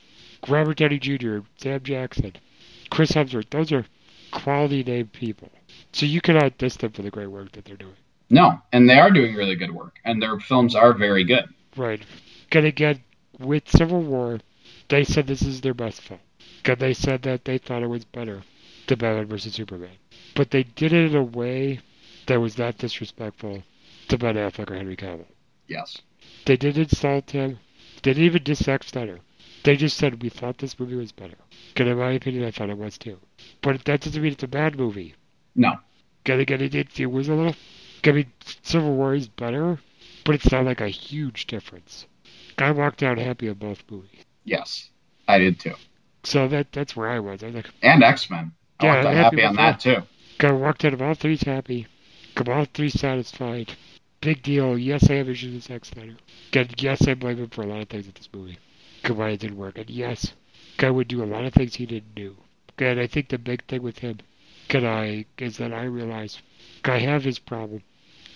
Robert Downey Jr., Sam Jackson, Chris Hemsworth, those are quality name people. So you cannot diss them for the great work that they're doing. no, and they are doing really good work, and their films are very good. Right. And again, with Civil War, they said this is their best film. And they said that they thought it was better than Batman vs. Superman. But they did it in a way that was not disrespectful to Ben Affleck or Henry Cavill. Yes, They didn't insult him. They didn't even diss Snyder. They just said we thought this movie was better. And in my opinion, I thought it was too. But that doesn't mean it's a bad movie. no, again, it, it, it was a little. I mean, Civil War is better, but it's not like a huge difference. I walked out happy of both movies. Yes, I did too, So that that's where I was. I was like, and X Men. Yeah, walked out happy happy on that too. Got walked out of all three happy. Got all three satisfied. Big deal. Yes, I have issues with Zack Snyder. And yes, I blame him for a lot of things in this movie. Come why it didn't work. And yes, guy would do a lot of things he didn't do. And I think the big thing with him, can I, is that I realize I have his problem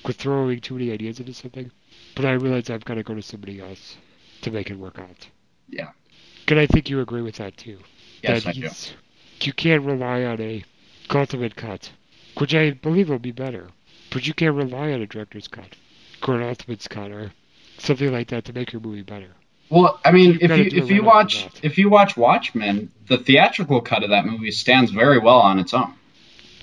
with throwing too many ideas into something, but I realize I've got to go to somebody else to make it work out. Yeah. And I think you agree with that too. Yes, that I do. You can't rely on a ultimate cut, which I believe will be better, but you can't rely on a director's cut or an ultimate cut or something like that to make your movie better. Well, I mean, You've if you if you watch if you watch Watchmen, the theatrical cut of that movie stands very well on its own.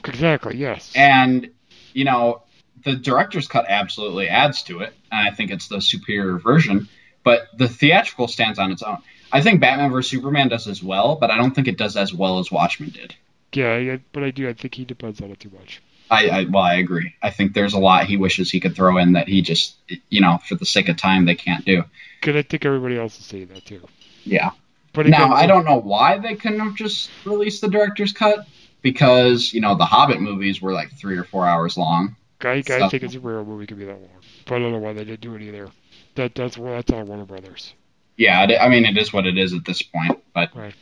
Exactly. Yes. And, you know, the director's cut absolutely adds to it, and I think it's the superior version, but the theatrical stands on its own. I think Batman vs. Superman does as well, but I don't think it does as well as Watchmen did. yeah, I- but I do. I think he depends on it too much. I, I well, I agree. I think there's a lot he wishes he could throw in that he just, you know, for the sake of time, they can't do. Because I think everybody else is saying that too. Yeah. But Now, again, I don't know why they couldn't have just released the director's cut because, you know, the Hobbit movies were like three or four hours long. I, I think a superhero movie could be that long, but I don't know why they didn't do it either. That that's well, that's all Warner Brothers. Yeah, I mean, it is what it is at this point, but Right,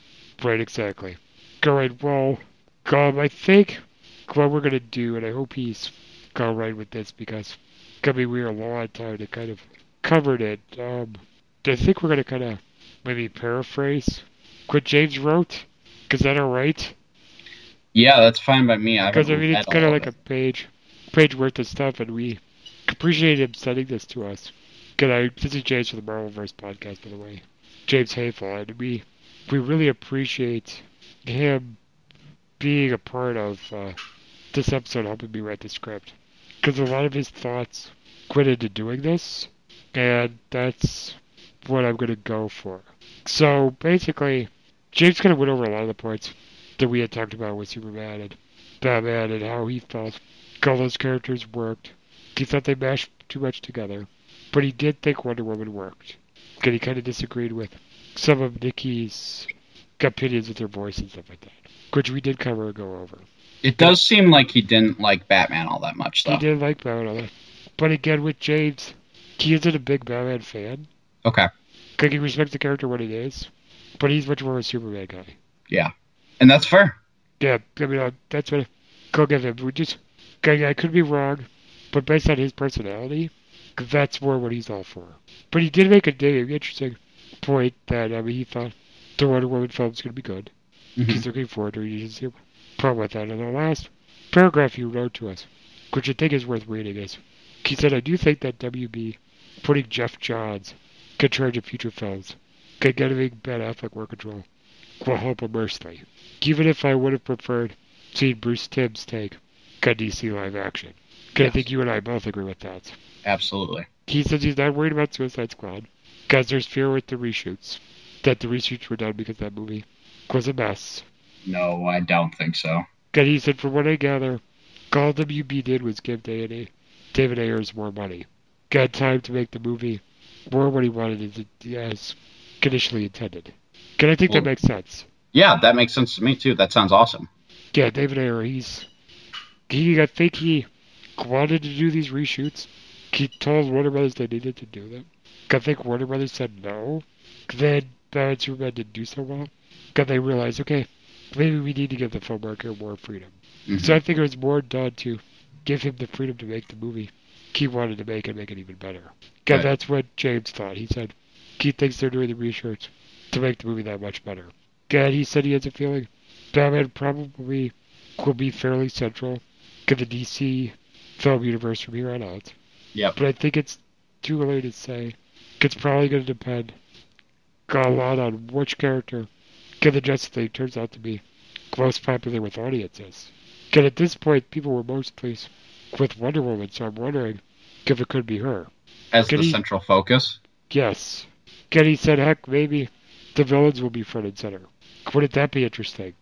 right, exactly. All right, well, um, I think what we're gonna do, and I hope he's all right with this because, I mean, we are a long time to kind of covered it. Um, I think we're gonna kind of maybe paraphrase what James wrote. Is that all right? yeah, that's fine by me. Because I haven't mean, it's kind of like it. a page, page worth of stuff, and we appreciate him sending this to us. Because I this is James from the Marvelverse podcast, by the way, James Hayful, and we we really appreciate him being a part of uh, this episode, helping me write the script. Because a lot of his thoughts went into doing this, and that's what I'm going to go for. So basically, James kind of went over a lot of the points that we had talked about with Superman and Batman and how he felt all those characters worked. He thought they mashed too much together. But he did think Wonder Woman worked. Because he kind of disagreed with some of Nikki's opinions with her voice and stuff like that. Which we did cover and go over. It does seem like he didn't like Batman all that much, though. He didn't like Batman all that. But again, with James, he isn't a big Batman fan. Okay. Because he respects the character what it is. But he's much more of a Superman guy. Yeah. And that's fair. Yeah, I mean, uh, that's what. Go give him. We just. I, I could be wrong, but based on his personality, that's more what he's all for. But he did make a dig, interesting point that I mean he thought the Wonder Woman film was going to be good. Mhm. He's looking forward to it. He a problem with that. And the last paragraph you wrote to us, which I think is worth reading, is he said, "I do think that WB putting Geoff Johns in charge of future films, could getting Ben Affleck more control, will help immensely. Even if I would have preferred seeing Bruce Timm's take on DC live action." 'Cause I think you and I both agree with that. Absolutely. He says he's not worried about Suicide Squad because there's fear with the reshoots. That the reshoots were done because that movie was a mess. No, I don't think so. And he said, from what I gather, all WB did was give David, David Ayers more money. Got time to make the movie more what he wanted as, as initially intended. And I think Well- that makes sense. Yeah, that makes sense to me too. That sounds awesome. Yeah, David Ayer, he's he. I think he wanted to do these reshoots. He told Warner Brothers they needed to do them. I think Warner Brothers said no. Then Batman Superman didn't do so well. Because they realized, okay, maybe we need to give the filmmaker more freedom. Mhm. So I think it was more done to give him the freedom to make the movie he wanted to make and make it even better. Because Right. that's what James thought. He said he thinks they're doing the reshoots to make the movie that much better. And he said he has a feeling Batman probably will be fairly central to the DC film universe from here on out. Yeah. But I think it's too early to say. It's probably going to depend a lot on which character in the Justice League turns out to be most popular with audiences. Because at this point, people were most pleased with Wonder Woman, so I'm wondering if it could be her. As the he- central focus. Yes. Getty said, heck, maybe the villains will be front and center. Wouldn't that be interesting?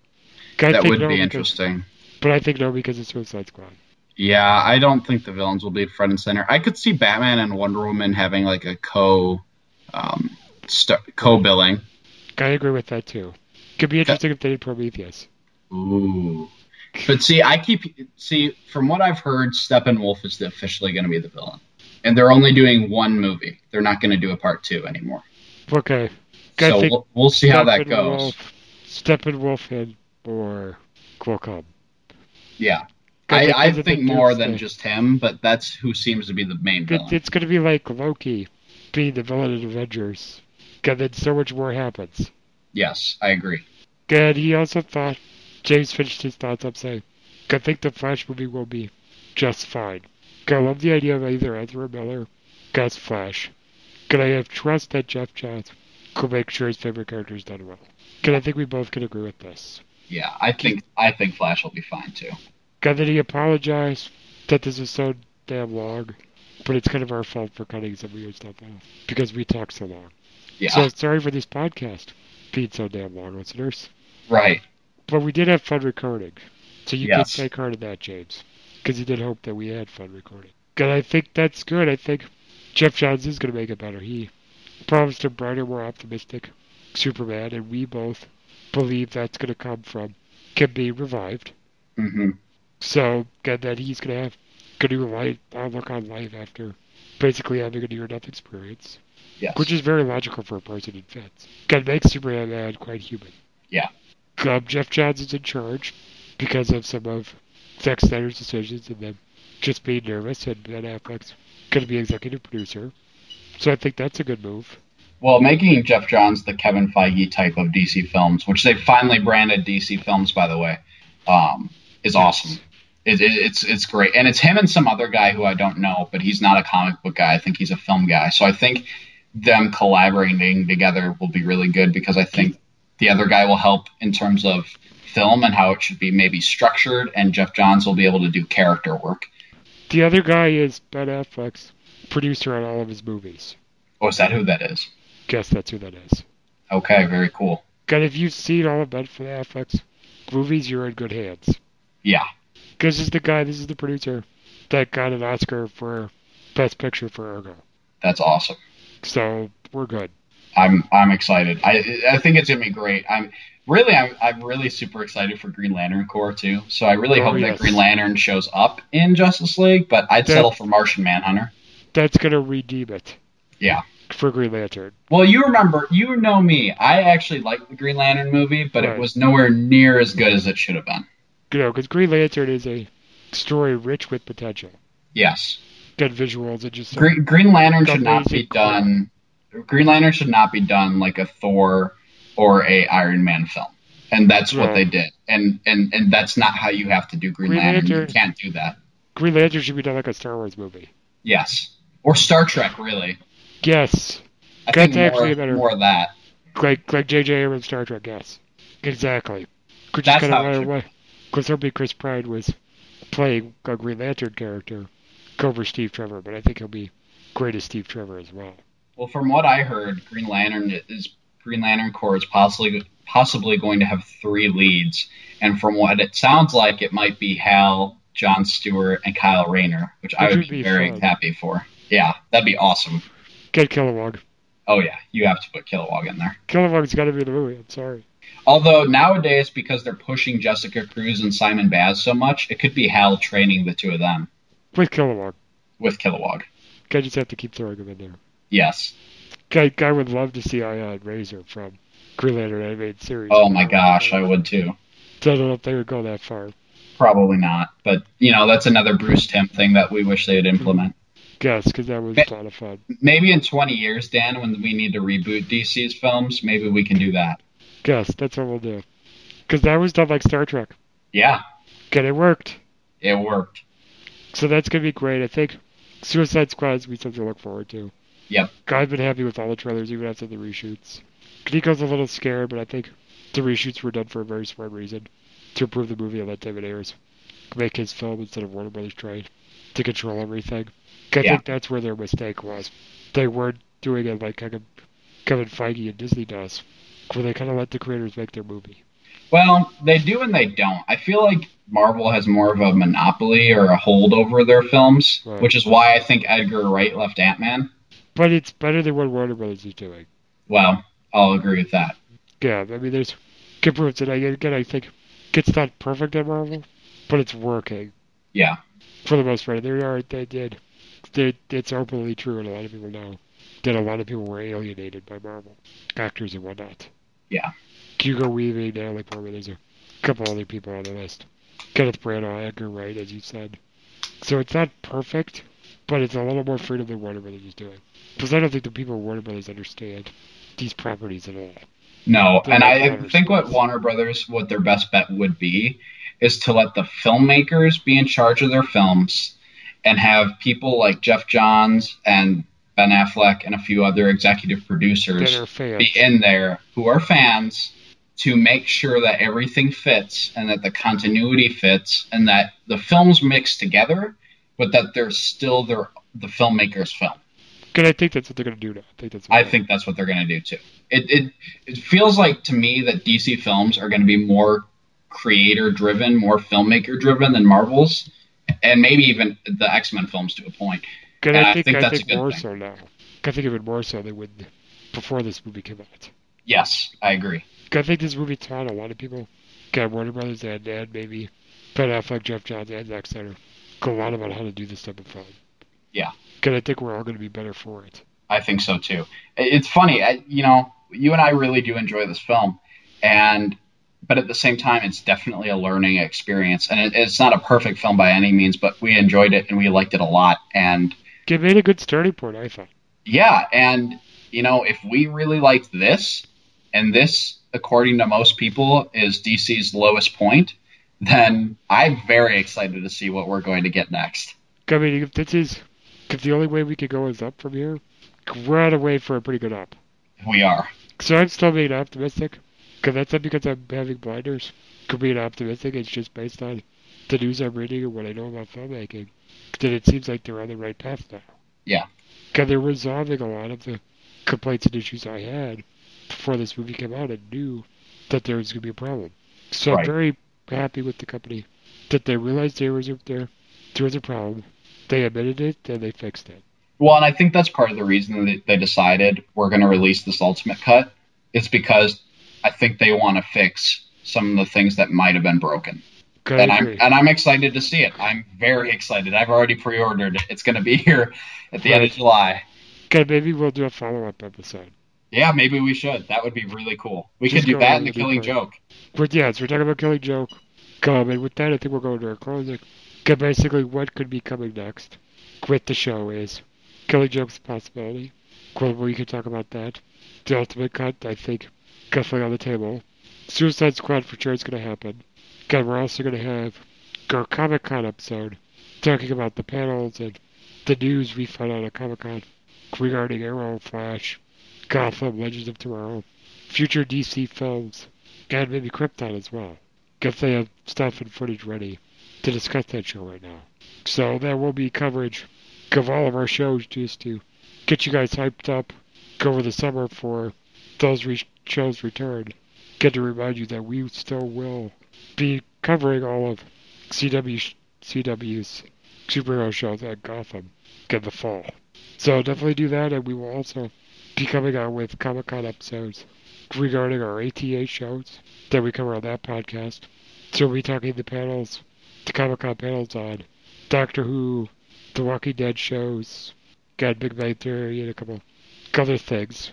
I that would no, be because- interesting. But I think no because it's Suicide Squad. Yeah, I don't think the villains will be front and center. I could see Batman and Wonder Woman having like a co um, st- co billing. I agree with that too. Could be interesting if they did Prometheus. Ooh. But see, I keep see from what I've heard, Steppenwolf is officially going to be the villain, and they're only doing one movie. They're not going to do a part two anymore. Okay. I So we'll, we'll see how that goes. Steppenwolf and or Qualcomm. Yeah, I I, think I those are think the more than just him, but that's who seems to be the main villain. it's going to be like Loki being the villain in Avengers. And then so much more happens. Yes, I agree. And he also thought, James finished his thoughts up saying, I think the Flash movie will be just fine. I love the idea of either Ezra Miller as Flash. Can I have trust that Geoff Johns could make sure his favorite character is done well? Can I think we both can agree with this? Yeah, I think I think Flash will be fine too. God, that he apologized that this is so damn long, but it's kind of our fault for cutting some weird stuff out because we talk so long. Yeah, So sorry for this podcast being so damn long, listeners. right. But we did have fun recording, so you Yes. can take heart in that, James, because you did hope that we had fun recording. And I think that's good. I think Geoff Johns is going to make it better. He promised a brighter, more optimistic Superman, and we both believe that's going to come from can be revived. hmm So, and that he's going to have a new light outlook on life after basically having a near-death experience, Yes. which is very logical for a person in fits. Can make Superman quite human. Yeah. Um, Geoff Johns is in charge because of some of Zack Snyder's decisions and then just being nervous, and Ben Affleck's going to be executive producer. So I think that's a good move. Well, making Geoff Johns the Kevin Feige type of DC films, which they finally branded DC films, by the way, um, is awesome. It, it, it's it's great, and it's him and some other guy who I don't know, but he's not a comic book guy. I think he's a film guy. So I think them collaborating together will be really good because I think the other guy will help in terms of film and how it should be maybe structured, and Geoff Johns will be able to do character work. The other guy is Ben Affleck's producer on all of his movies. Oh, is that who that is? Guess that's who that is. Okay, very cool. God, if you've seen all of Ben Affleck's movies, you're in good hands. Yeah, Because this is the guy, this is the producer that got an Oscar for Best Picture for Argo. that's awesome. So we're good. I'm I'm excited. I I think it's gonna be great. I'm really I'm I'm really super excited for Green Lantern Corps too. So I really Oh, hope yes. that Green Lantern shows up in Justice League, but I'd That- settle for Martian Manhunter. That's gonna redeem it Yeah. for Green Lantern. Well, you remember, you know me. I actually liked the Green Lantern movie, but Right. it was nowhere near as good as it should have been. You know, because Green Lantern is a story rich with potential. Yes. Good visuals and just uh, Green, Green Lantern should not be done. Green Lantern should not be done like a Thor or a Iron Man film, and that's what they did. And and and that's not how you have to do Green, Green Lantern. You can't do that. Green Lantern should be done like a Star Wars movie. Yes. Or Star Trek, really. Yes, I That's think actually more, better. more of that. like like J.J. Abrams Star Trek. Yes, exactly. Could That's just kind of should away because hopefully Chris Pine was playing a Green Lantern character over Steve Trevor, but I think he'll be great as Steve Trevor as well. Well, from what I heard, Green Lantern is Green Lantern Corps is possibly possibly going to have three leads, and from what it sounds like, it might be Hal, John Stewart, and Kyle Rayner, which I would would be be very fun. happy for. Yeah, that'd be awesome. Get Kilowog. Oh yeah, you have to put Kilowog in there. Kilowog's got to be in the movie. I'm sorry. Although nowadays, because they're pushing Jessica Cruz and Simon Baz so much, it could be Hal training the two of them With Kilowog, with Kilowog. I just have to keep throwing him in there. Yes. Guy, guy would love to see Ion Razer from Green Lantern animated series. Oh my gosh, I would too. So I don't know if they would go that far. Probably not, but you know that's another Bruce Timm thing that we wish they'd implement. Guess, because that was a lot of fun. Maybe in 20 years, Dan, when we need to reboot DC's films, maybe we can do that. Guess, that's what we'll do. Because that was done like Star Trek. Yeah, And it worked. it worked. So that's going to be great. I think Suicide Squad is be something to look forward to. Yep. I've been happy with all the trailers, even after the reshoots. Nico's a little scared, but I think the reshoots were done for a very smart reason. To improve the movie and let David Ayers make his film instead of Warner Brothers trying to control everything. I Yeah. think that's where their mistake was. They weren't doing it like kind of Kevin Feige and Disney does, where they kind of let the creators make their movie. Well, they do and they don't. I feel like Marvel has more of a monopoly or a hold over their films, Right. which is why I think Edgar Wright left Ant Man. But it's better than what Warner Brothers is doing. Well, I'll agree with that. Yeah, I mean, there's improvements, and I, again, I think it's not perfect at Marvel, but it's working Yeah. for the most part. There are, they did, they, it's openly true, and a lot of people know that a lot of people were alienated by Marvel, actors and whatnot. Yeah. Hugo Weaving, Natalie Portman, there's a couple other people on the list. Kenneth Branagh, Edgar Wright, as you said. So it's not perfect, but it's a little more freedom than Warner Brothers is doing. Because I don't think the people at Warner Brothers understand these properties at all. No, They're and I think what Warner Brothers, what their best bet would be, is to let the filmmakers be in charge of their films and have people like Geoff Johns and Ben Affleck and a few other executive producers That are fans. be in there who are fans to make sure that everything fits and that the continuity fits and that the films mix together, but that they're still their the filmmaker's film. And I think that's what they're going to do now. I think that's. What I think that's what they're going to do too. It, it it feels like to me that DC films are going to be more creator driven, more filmmaker driven than Marvel's, and maybe even the X Men films to a point. I I think, I think more thing. so now. I think even more so than when before this movie came out. Yes, I agree. I think this movie taught a lot of people, got Warner Brothers and, and maybe Ben Affleck, Geoff Johns, and Zack Snyder, a lot about how to do this type of film. Yeah. And I think we're all going to be better for it. I think so too. It's funny, I, you know, you and I really do enjoy this film, and but at the same time, it's definitely a learning experience, and it, it's not a perfect film by any means, but we enjoyed it and we liked it a lot, and It made a good starting point, I thought. yeah, and you know, if we really liked this, and this, according to most people, is DC's lowest point, then I'm very excited to see what we're going to get next. I mean, if this is, if the only way we could go is up from here, we're on a way for a pretty good up. We are. So I'm still being optimistic. Cause that's not because I'm having blinders. Could be an optimistic. It's just based on the news I'm reading and what I know about filmmaking. That it seems like they're on the right path now. Yeah. Cause they're resolving a lot of the complaints and issues I had before this movie came out and knew that there was gonna be a problem. So Right. I'm very happy with the company that they realized there was a there there was a problem. They admitted it and they fixed it. Well, and I think that's part of the reason that they decided we're going to release this ultimate cut. It's because I think they want to fix some of the things that might have been broken. And I'm and I'm excited to see it. I'm very excited. I've already pre-ordered it. It's going to be here at the end of July. Okay, maybe we'll do a follow up episode. Yeah, maybe we should. That would be really cool. We Just could do that and the Killing. Joke. But yeah, so we're talking about Killing Joke. Um, and with that, I think we'll go to our closing. Okay, basically, what could be coming next with the show is Killing Joke's possibility. Well, we could talk about that. The Ultimate Cut, I think, definitely on the table. Suicide Squad for sure is going to happen. God, we're also going to have our Comic Con episode talking about the panels and the news we found out at Comic Con regarding Arrow, Flash, Gotham, Legends of Tomorrow, future DC films, and maybe Krypton as well. If they have stuff and footage ready to discuss that show right now. So there will be coverage of all of our shows just to get you guys hyped up over the summer for those re- shows return. Get to remind you that we still will be covering all of CW CW's superhero shows at Gotham in the fall. So definitely do that, and we will also be coming out with Comic Con episodes regarding our ATA shows that we cover on that podcast. So we'll be talking the panels, the Comic Con panels on Doctor Who, The Walking Dead shows, got Big Bang Theory, and a couple other things.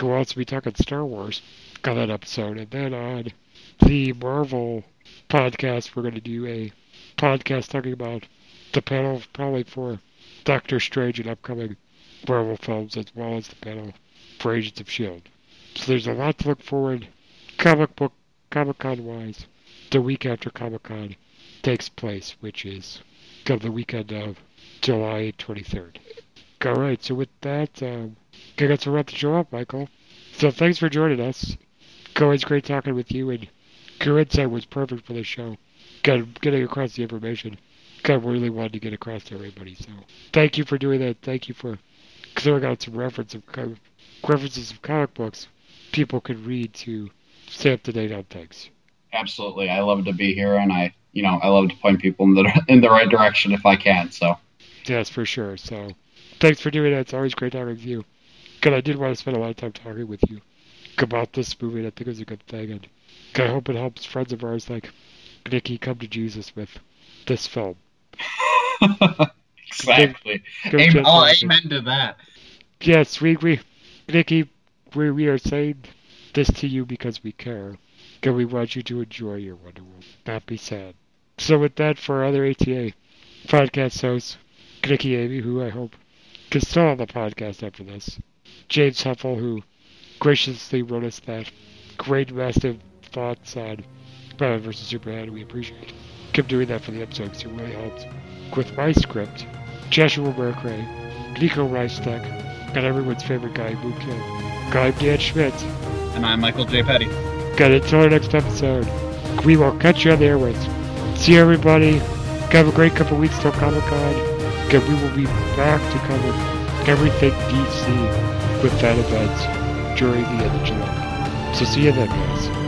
We'll also be talking Star Wars on that episode, and then on the Marvel podcast, we're going to do a podcast talking about the panel probably for Doctor Strange and upcoming Marvel films, as well as the panel for Agents of S.H.I.E.L.D. So there's a lot to look forward, comic book, Comic Con wise, the week after Comic Con takes place, which is kind of the weekend of July 23rd. Alright, so with that, um, I guess we'll wrap the show up, Michael. So thanks for joining us. Always great talking with you, and your insight was perfect for the show. Got getting across the information. God really wanted to get across to everybody, so thank you for doing that. Thank you for clearing out some reference of references of comic books people could read to stay up to date on things. Absolutely. I love to be here, and I, you know, I love to point people in the in the right direction if I can. So Yes, for sure. So thanks for doing that. It's always great talking with you. Because I did want to spend a lot of time talking with you about this movie, and I think it was a good thing. And I hope it helps friends of ours like Nikki come to Jesus with this film. exactly. Go Amen, oh, amen to that. Yes, we, we, Nikki, we, we are saying this to you because we care. And we want you to enjoy your Wonder Woman, not be sad. So with that, for our other ATA podcast hosts, Nikki Amy, who I hope can still on the podcast after this, James Huffle, who graciously wrote us that great massive thoughts on uh, Batman vs. Superman, we appreciate. Keep doing that for the episode because it really helps. With my script, Joshua Mercray, Nico Reistek, and everyone's favorite guy, Moon King. I'm Dan Schmidt. And I'm Michael J. Petty. Got until our next episode. We will catch you on the airways. See you, everybody. Have a great couple weeks till Comic Con. And we will be back to cover everything DC with that event during the end of July. So see you then, guys.